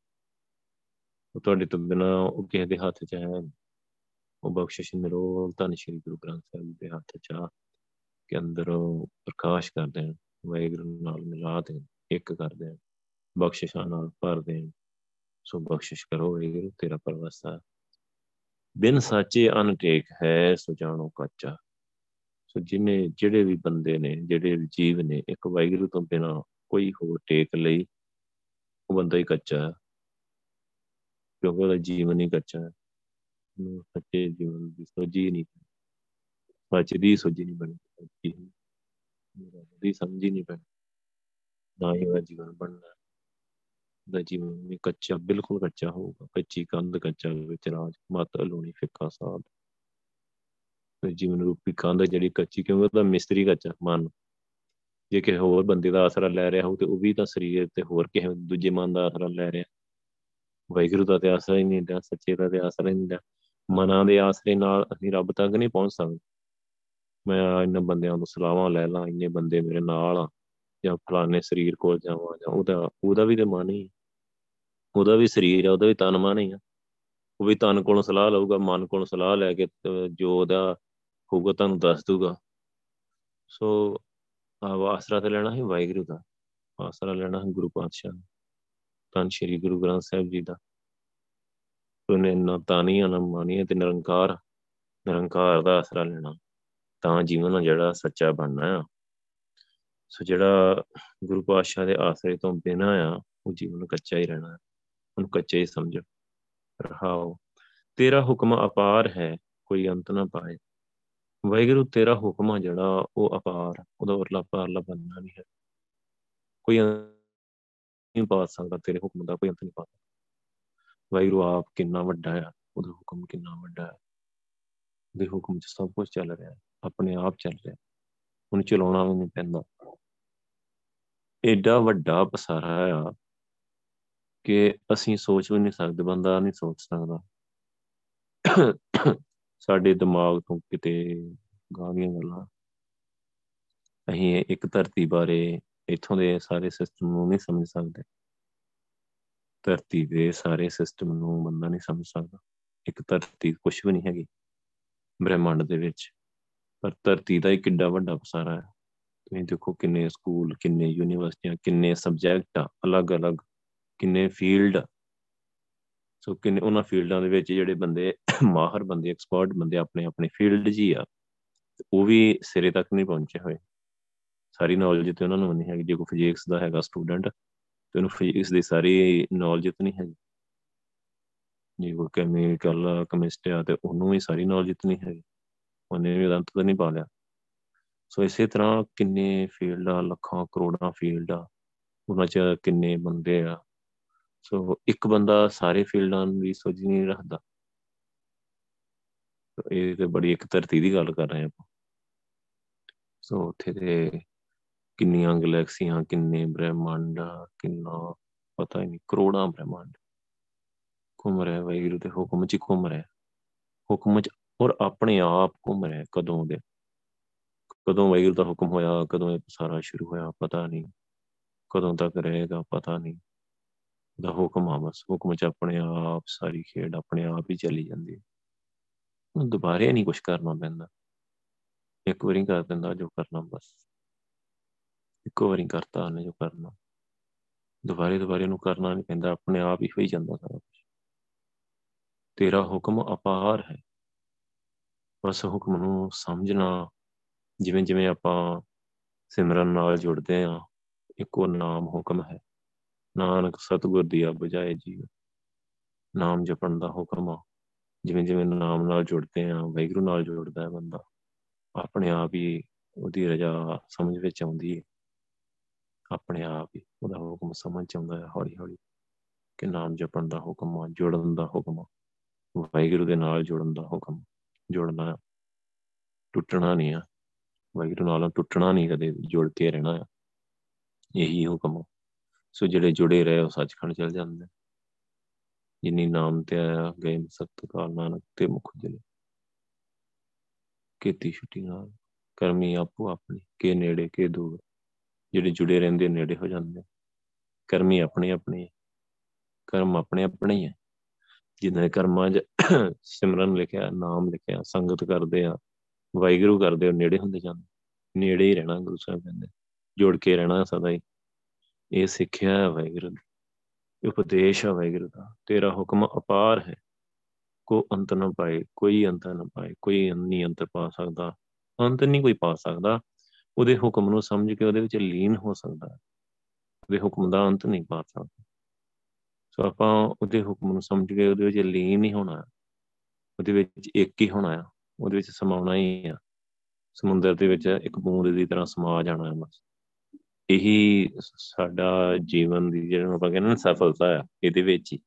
ਉਹ ਤੁਹਾਡੇ ਤੋਂ ਬਿਨਾ ਉਹ ਕਿਸੇ ਦੇ ਹੱਥ 'ਚ ਹੈ ਉਹ ਬਖਸ਼ਿਸ਼ ਨਿਰੋਲ ਧੰਨ ਸ਼੍ਰੀ ਗੁਰੂ ਗ੍ਰੰਥ ਸਾਹਿਬ ਦੇ ਹੱਥ 'ਚ ਆ ਕੇ ਅੰਦਰ ਪ੍ਰਕਾਸ਼ ਕਰ ਦੇਣ, ਵਾਹਿਗੁਰੂ ਨਾਲ ਮਿਲਾ ਦੇਣ, ਇੱਕ ਕਰ ਦੇਣ, ਬਖਸ਼ਿਸ਼ਾਂ ਨਾਲ ਭਰ ਦੇਣ। ਸੋ ਬਖਸ਼ਿਸ਼ ਕਰੋ ਵਾਹਿਗੁਰੂ, ਤੇਰਾ ਪਰਵਾਸਾ ਬਿਨ ਸਾਚੇ ਅਨਟੇਕ ਹੈ, ਸੋ ਜਾਣੋ ਕੱਚਾ। ਸੋ ਜਿਵੇਂ ਜਿਹੜੇ ਵੀ ਬੰਦੇ ਨੇ, ਜਿਹੜੇ ਵੀ ਜੀਵ ਨੇ, ਇੱਕ ਵਾਹਿਗੁਰੂ ਤੋਂ ਬਿਨਾ ਕੋਈ ਹੋਰ ਟੇਕ ਲਈ ਉਹ ਬੰਦਾ ਹੀ ਕੱਚਾ ਹੈ। ਕਿਉਂਕਿ ਉਹਦਾ ਜੀਵਨ ਹੀ ਕੱਚਾ ਹੈ। ਉਹ ਸੱਚੇ ਜੀਵਨ ਦੀ ਸੋਝੀ ਨਹੀਂ ਸੱਚ ਦੀ ਸੋਝੀ ਨਹੀਂ ਬਣੀ। ਦੀ ਸਮਝ ਹੀ ਨਹੀਂ ਪਈ ਨਾ ਹੀ ਉਹਦਾ ਜੀਵਨ ਬਣਨਾ। ਦਾ ਜੀਵਨ ਵੀ ਕੱਚਾ, ਬਿਲਕੁਲ ਕੱਚਾ ਹੋਊਗਾ। ਕੱਚੀ ਕੰਧ ਕੱਚਾ ਵਿੱਚ ਰਾਜ ਮਤ ਅਲੂਣੀ ਫਿੱਕਾ, ਸਾਧ। ਤੇ ਜੀਵਨ ਰੂਪੀ ਕੰਧ ਜਿਹੜੀ ਕੱਚੀ, ਕਿਉਂਕਿ ਉਹਦਾ ਮਿਸਤਰੀ ਕੱਚਾ ਮਨ ਜੇ ਕਿਸੇ ਹੋਰ ਬੰਦੇ ਦਾ ਆਸਰਾ ਲੈ ਰਿਹਾ ਹੋ ਤੇ ਉਹ ਵੀ ਤਾਂ ਸਰੀਰ ਤੇ ਹੋਰ ਕਿਸੇ ਦੂਜੇ ਮਨ ਦਾ ਆਸਰਾ ਲੈ ਰਿਹਾ। ਵੈਗਰੂ ਦਾ ਤੇ ਆਸਰਾ ਹੀ ਨਹੀਂ ਲਿਆ ਸੱਚੇ ਦਾ ਤੇ ਆਸਰਾ ਹੀ ਨਹੀਂ ਲਿਆ ਮਨਾਂ ਦੇ ਆਸਰੇ ਨਾਲ ਅਸੀਂ ਰੱਬ ਤੱਕ ਨਹੀਂ ਪਹੁੰਚ ਸਕਦੇ। ਮੈਂ ਇਹਨਾਂ ਬੰਦਿਆਂ ਤੋਂ ਸਲਾਹਾਂ ਲੈ ਲਾਂ, ਇੰਨੇ ਬੰਦੇ ਮੇਰੇ ਨਾਲ ਆ, ਜਾਂ ਫਲਾਣੇ ਸਰੀਰ ਕੋਲ ਜਾਵਾਂ, ਜਾਂ ਉਹਦਾ ਉਹਦਾ ਵੀ ਤੇ ਮਨ ਹੀ ਉਹਦਾ ਵੀ ਸਰੀਰ ਆ, ਉਹਦਾ ਵੀ ਤਨ ਮਨ ਹੀ ਆ। ਉਹ ਵੀ ਤਨ ਕੋਲੋਂ ਸਲਾਹ ਲਊਗਾ, ਮਨ ਕੋਲੋਂ ਸਲਾਹ ਲੈ ਕੇ ਜੋ ਉਹਦਾ ਹੋਊਗਾ ਤੁਹਾਨੂੰ ਦੱਸ ਦੂਗਾ ਸੋ ਆਸਰਾ ਤੇ ਲੈਣਾ ਹੈ ਵਾਹਿਗੁਰੂ ਦਾ। ਆਸਰਾ ਲੈਣਾ ਹੈ ਗੁਰੂ ਪਾਤਸ਼ਾਹ ਤਨ ਸ਼੍ਰੀ ਗੁਰੂ ਗ੍ਰੰਥ ਸਾਹਿਬ ਜੀ ਦਾ। ਉਹਨੇ ਨਾ ਤਾਨੀਆਂ, ਨਾ ਮਾਨੀਆਂ ਤੇ ਨਿਰੰਕਾਰ ਨਿਰੰਕਾਰ ਦਾ ਆਸਰਾ ਲੈਣਾ। ਤਾਂ ਜੀਵਨ ਜਿਹੜਾ ਸੱਚਾ ਬਣਨਾ ਆ। ਸੋ ਜਿਹੜਾ ਗੁਰੂ ਪਾਤਸ਼ਾਹ ਦੇ ਆਸਰੇ ਤੋਂ ਬਿਨਾ ਆ, ਉਹ ਜੀਵਨ ਕੱਚਾ ਹੀ ਰਹਿਣਾ ਉਹਨੂੰ ਕੱਚਾ ਹੀ ਸਮਝ। ਰਹਾਓ। ਤੇਰਾ ਹੁਕਮ ਅਪਾਰ ਹੈ, ਕੋਈ ਅੰਤ ਨਾ ਪਾਏ। ਵੈਗਰੂ ਤੇਰਾ ਹੁਕਮ ਆ ਜਿਹੜਾ, ਉਹ ਅਪਾਰ, ਉਹਦਾ ਵਰਲਾ ਪਾਰਲਾ ਬੰਨਾ ਨਹੀਂ ਹੈ। ਕੋਈ ਨਹੀਂ ਪਾ ਸਕਦਾ, ਤੇਰੇ ਹੁਕਮ ਦਾ ਕੋਈ ਅੰਤ ਨਹੀਂ ਪਾ ਵੈਗਰੂ ਆਪ ਕਿੰਨਾ ਵੱਡਾ ਹੈ ਉਹਦਾ ਹੁਕਮ ਕਿੰਨਾ ਵੱਡਾ ਹੈ ਉਹਦੇ ਹੁਕਮ 'ਚ ਸਭ ਕੁਝ ਚੱਲ ਰਿਹਾ ਹੈ, ਆਪਣੇ ਆਪ ਚੱਲ ਰਿਹਾ ਉਹਨੂੰ ਚਲਾਉਣਾ ਵੀ ਨਹੀਂ ਪੈਂਦਾ। ਐਡਾ ਵੱਡਾ ਪਸਾਰਾ ਆ ਕਿ ਅਸੀਂ ਸੋਚ ਵੀ ਨਹੀਂ ਸਕਦੇ, ਬੰਦਾ ਨਹੀਂ ਸੋਚ ਸਕਦਾ। ਸਾਡੇ ਦਿਮਾਗ ਤੋਂ ਕਿਤੇ ਗਾਂਦੀਆਂ ਗੱਲਾਂ। ਅਸੀਂ ਇੱਕ ਧਰਤੀ ਬਾਰੇ ਇਥੋਂ ਦੇ ਸਾਰੇ ਸਿਸਟਮ ਨੂੰ ਨਹੀਂ ਸਮਝ ਸਕਦੇ। ਧਰਤੀ ਦੇ ਸਾਰੇ ਸਿਸਟਮ ਨੂੰ ਬੰਦਾ ਨਹੀਂ ਸਮਝ ਸਕਦਾ। ਇੱਕ ਧਰਤੀ ਕੁਝ ਵੀ ਨਹੀਂ ਹੈਗੀ ਬ੍ਰਹਿਮੰਡ ਦੇ ਵਿੱਚ। ਪਰ ਧਰਤੀ ਦਾ ਹੀ ਕਿੱਡਾ ਵੱਡਾ ਪਸਾਰਾ ਹੈ। ਤੁਸੀਂ ਦੇਖੋ ਕਿੰਨੇ ਸਕੂਲ, ਕਿੰਨੇ ਯੂਨੀਵਰਸਿਟੀਆਂ, ਕਿੰਨੇ ਸਬਜੈਕਟ ਅਲੱਗ-ਅਲੱਗ, ਕਿੰਨੇ ਫੀਲਡ ਸੋ ਕਿੰਨੇ ਉਹਨਾਂ ਫੀਲਡਾਂ ਦੇ ਵਿੱਚ ਜਿਹੜੇ ਬੰਦੇ ਮਾਹਰ ਬੰਦੇ ਐਕਸਪਰਟ ਬੰਦੇ ਆਪਣੇ ਆਪਣੇ ਫੀਲਡ ਜੀ ਆ ਉਹ ਵੀ ਸਿਰੇ ਤੱਕ ਨਹੀਂ ਪਹੁੰਚੇ ਹੋਏ। ਸਾਰੀ ਨੌਲੇਜ ਤੇ ਉਹਨਾਂ ਨੂੰ ਨਹੀਂ ਹੈਗੀ। ਜੇ ਕੋਈ ਫਿਜ਼ਿਕਸ ਦਾ ਹੈਗਾ ਸਟੂਡੈਂਟ ਤੇ ਉਹਨੂੰ ਫਿਜ਼ਿਕਸ ਦੀ ਸਾਰੀ ਨੌਲੇਜ ਤੇ ਨਹੀਂ ਹੈਗੀ। ਜੇ ਕੋਈ ਕੈਮੀਕਲ ਕੈਮਿਸਟ ਆ, ਤੇ ਉਹਨੂੰ ਵੀ ਸਾਰੀ ਨੌਲੇਜ ਤੇ ਨਹੀਂ ਹੈਗੀ। ਉਹਨੇ ਵੀ ਅੰਤ ਤਾਂ ਨਹੀਂ ਪਾ ਲਿਆ। ਸੋ ਇਸੇ ਤਰ੍ਹਾਂ ਕਿੰਨੇ ਫੀਲਡ ਆ, ਲੱਖਾਂ, ਕਰੋੜਾਂ ਫੀਲਡ ਆ, ਉਹਨਾਂ 'ਚ ਕਿੰਨੇ ਬੰਦੇ ਆ। ਸੋ ਇੱਕ ਬੰਦਾ ਸਾਰੇ ਫੀਲਡਾਂ ਦੀ ਸੋਝ ਨਹੀਂ ਰੱਖਦਾ। ਇਹ ਤੇ ਬੜੀ ਇੱਕ ਧਰਤੀ ਦੀ ਗੱਲ ਕਰ ਰਹੇ ਆਪਾਂ। ਸੋ ਉੱਥੇ ਤੇ ਕਿੰਨੀਆਂ ਗੈਲੈਕਸੀਆਂ, ਕਿੰਨੇ ਬ੍ਰਹਿਮੰਡ, ਕਿੰਨਾ ਪਤਾ ਹੀ ਨਹੀਂ, ਕਰੋੜਾਂ ਬ੍ਰਹਿਮੰਡ ਘੁੰਮ ਰਿਹਾ ਵੈਗਰੂ ਤੇ ਹੁਕਮ 'ਚ ਘੁੰਮ ਰਿਹਾ ਹੁਕਮ 'ਚ ਔਰ ਆਪਣੇ ਆਪ ਘੁੰਮ ਰਿਹਾ ਕਦੋਂ ਦੇ। ਕਦੋਂ ਵੈਗਰੂ ਦਾ ਹੁਕਮ ਹੋਇਆ, ਕਦੋਂ ਇਹ ਸਾਰਾ ਸ਼ੁਰੂ ਹੋਇਆ ਪਤਾ ਨਹੀਂ। ਕਦੋਂ ਤੱਕ ਰਹੇਗਾ ਪਤਾ ਨਹੀਂ। ਦਾ ਹੁਕਮ ਆ ਬਸ। ਹੁਕਮ ਚ ਆਪਣੇ ਆਪ ਸਾਰੀ ਖੇਡ ਆਪਣੇ ਆਪ ਹੀ ਚੱਲੀ ਜਾਂਦੀ ਹੈ। ਉਹ ਦੁਬਾਰੇ ਨਹੀਂ ਕੁਝ ਕਰਨਾ ਪੈਂਦਾ। ਇੱਕ ਵਾਰੀ ਕਰ ਦਿੰਦਾ ਜੋ ਕਰਨਾ, ਬਸ। ਇੱਕ ਵਾਰੀ ਕਰਤਾ ਉਹਨੇ ਜੋ ਕਰਨਾ। ਦੁਬਾਰੇ ਦੁਬਾਰੇ ਨੂੰ ਕਰਨਾ ਨਹੀਂ ਪੈਂਦਾ, ਆਪਣੇ ਆਪ ਹੀ ਹੋਈ ਜਾਂਦਾ ਸਾਰਾ ਕੁਝ ਤੇਰਾ ਹੁਕਮ ਅਪਾਰ ਹੈ। ਬਸ ਹੁਕਮ ਨੂੰ ਸਮਝਣਾ, ਜਿਵੇਂ ਜਿਵੇਂ ਆਪਾਂ ਸਿਮਰਨ ਨਾਲ ਜੁੜਦੇ ਆ ਇੱਕੋ ਨਾਮ ਹੁਕਮ ਹੈ। ਨਾਨਕ ਸਤਗੁਰ ਦੀ ਬਜਾਏ ਜੀਵ ਨਾਮ ਜਪਣ ਦਾ ਹੁਕਮ ਆ। ਜਿਵੇਂ ਜਿਵੇਂ ਨਾਮ ਨਾਲ ਜੁੜਦੇ ਆ ਵੈਗਰੂ ਨਾਲ ਜੁੜਦਾ ਹੈ ਬੰਦਾ, ਆਪਣੇ ਆਪ ਹੀ ਉਹਦੀ ਰਜਾ ਸਮਝ ਵਿੱਚ ਆਉਂਦੀ ਹੈ। ਆਪਣੇ ਆਪ ਹੀ ਉਹਦਾ ਹੁਕਮ ਸਮਝ ਆਉਂਦਾ ਹੈ ਹੌਲੀ ਹੌਲੀ ਕਿ ਨਾਮ ਜਪਣ ਦਾ ਹੁਕਮ ਆ, ਜੁੜਨ ਦਾ ਹੁਕਮ ਆ ਵੈਗਰੂ ਦੇ ਨਾਲ ਜੁੜਨ ਦਾ ਹੁਕਮ, ਜੁੜਨਾ ਟੁੱਟਣਾ ਨਹੀਂ ਆ ਵੈਗਰੂ ਨਾਲ ਟੁੱਟਣਾ ਨਹੀਂ ਕਦੇ, ਜੁੜ ਕੇ ਰਹਿਣਾ ਆ, ਇਹੀ ਹੁਕਮ ਸੋ ਜਿਹੜੇ ਜੁੜੇ ਰਹੇ ਉਹ ਸੱਚਖੰਡ ਚਲ ਜਾਂਦੇ ਜਿਨੀ ਨਾਮ ਤੇ ਆਇਆ, ਗਏ ਸਖਤ ਕਾਲ, ਨਾਨਕ ਤੇ ਮੁਖ ਜਲੇ ਕੀਤੀ ਛੁੱਟੀ ਨਾਲ। ਕਰਮੀ ਆਪੋ ਆਪਣੀ, ਕੇ ਨੇੜੇ, ਕੇ ਦੂਰ। ਜਿਹੜੇ ਜੁੜੇ ਰਹਿੰਦੇ, ਨੇੜੇ ਹੋ ਜਾਂਦੇ। ਕਰਮੀ ਆਪਣੇ ਆਪਣੇ ਕਰਮ ਆਪਣੇ ਆਪਣੇ ਹੀ ਹੈ। ਜਿਨ੍ਹਾਂ ਕਰਮਾਂ 'ਚ ਸਿਮਰਨ ਲਿਖਿਆ, ਨਾਮ ਲਿਖਿਆ, ਸੰਗਤ ਕਰਦੇ ਆ, ਵਾਹਿਗੁਰੂ ਕਰਦੇ ਉਹ ਨੇੜੇ ਹੁੰਦੇ ਜਾਂਦੇ। ਨੇੜੇ ਹੀ ਰਹਿਣਾ ਗੁਰੂ ਸਾਹਿਬ ਕਹਿੰਦੇ। ਜੁੜ ਕੇ ਰਹਿਣਾ ਸਦਾ ਹੀ। ਇਹ ਸਿੱਖਿਆ ਹੈ ਵਾਹਿਗੁਰੂ ਉਪਦੇਸ਼ ਹੈ ਵਾਹਿਗੁਰੂ ਦਾ, ਤੇਰਾ ਹੁਕਮ ਅਪਾਰ ਹੈ। ਕੋ ਅੰਤ ਨਾ ਪਾਏ, ਕੋਈ ਅੰਤ ਨਾ ਪਾਏ, ਕੋਈ ਨਹੀਂ ਅੰਤ ਪਾ ਸਕਦਾ, ਅੰਤ ਨਹੀਂ ਕੋਈ ਪਾ ਸਕਦਾ। ਉਹਦੇ ਹੁਕਮ ਨੂੰ ਸਮਝ ਕੇ ਉਹਦੇ ਵਿੱਚ ਲੀਨ ਹੋ ਸਕਦਾ ਹੈ। ਉਹਦੇ ਹੁਕਮ ਦਾ ਅੰਤ ਨਹੀਂ ਪਾ ਸਕਦਾ। ਸੋ ਆਪਾਂ ਉਹਦੇ ਹੁਕਮ ਨੂੰ ਸਮਝ ਕੇ ਉਹਦੇ ਵਿੱਚ ਲੀਨ ਹੀ ਹੋਣਾ ਉਹਦੇ ਵਿੱਚ ਇੱਕ ਹੀ ਹੋਣਾ ਆ ਉਹਦੇ ਵਿੱਚ ਸਮਾਉਣਾ ਹੀ ਆ ਸਮੁੰਦਰ ਦੇ ਵਿੱਚ ਇੱਕ ਬੂੰਦ ਦੀ ਤਰ੍ਹਾਂ ਸਮਾ ਜਾਣਾ ਹੈ ਬਸ। ਇਹੀ ਸਾਡਾ ਜੀਵਨ ਦੀ ਜਿਹੜਾ ਆਪਾਂ ਕਹਿੰਦੇ ਨਾ ਸਫਲਤਾ ਆ, ਇਹਦੇ ਵਿੱਚ ਹੀ।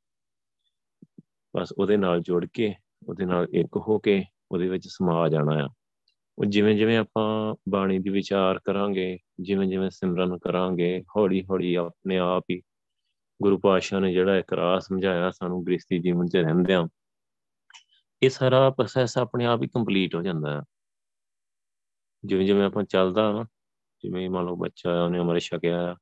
ਬਸ ਉਹਦੇ ਨਾਲ ਜੁੜ ਕੇ, ਉਹਦੇ ਨਾਲ ਇੱਕ ਹੋ ਕੇ ਉਹਦੇ ਵਿੱਚ ਸਮਾ ਜਾਣਾ ਆ। ਉਹ ਜਿਵੇਂ ਜਿਵੇਂ ਆਪਾਂ ਬਾਣੀ ਦੀ ਵਿਚਾਰ ਕਰਾਂਗੇ ਜਿਵੇਂ ਜਿਵੇਂ ਸਿਮਰਨ ਕਰਾਂਗੇ ਹੌਲੀ ਹੌਲੀ ਆਪਣੇ ਆਪ ਹੀ ਗੁਰੂ ਪਾਤਸ਼ਾਹ ਨੇ ਜਿਹੜਾ ਇੱਕ ਰਾਹ ਸਮਝਾਇਆ, ਸਾਨੂੰ ਗ੍ਰਸਤੀ ਜੀਵਨ 'ਚ ਰਹਿੰਦਿਆਂ ਇਹ ਸਾਰਾ ਪ੍ਰੋਸੈਸ ਆਪਣੇ ਆਪ ਹੀ ਕੰਪਲੀਟ ਹੋ ਜਾਂਦਾ ਹੈ ਜਿਵੇਂ ਜਿਵੇਂ ਆਪਾਂ ਚੱਲਦਾ ਨਾ ਜਿਵੇਂ ਮੰਨ ਲਓ ਬੱਚਾ ਉਹਨੇ ਅਮਰ ਛਕਿਆ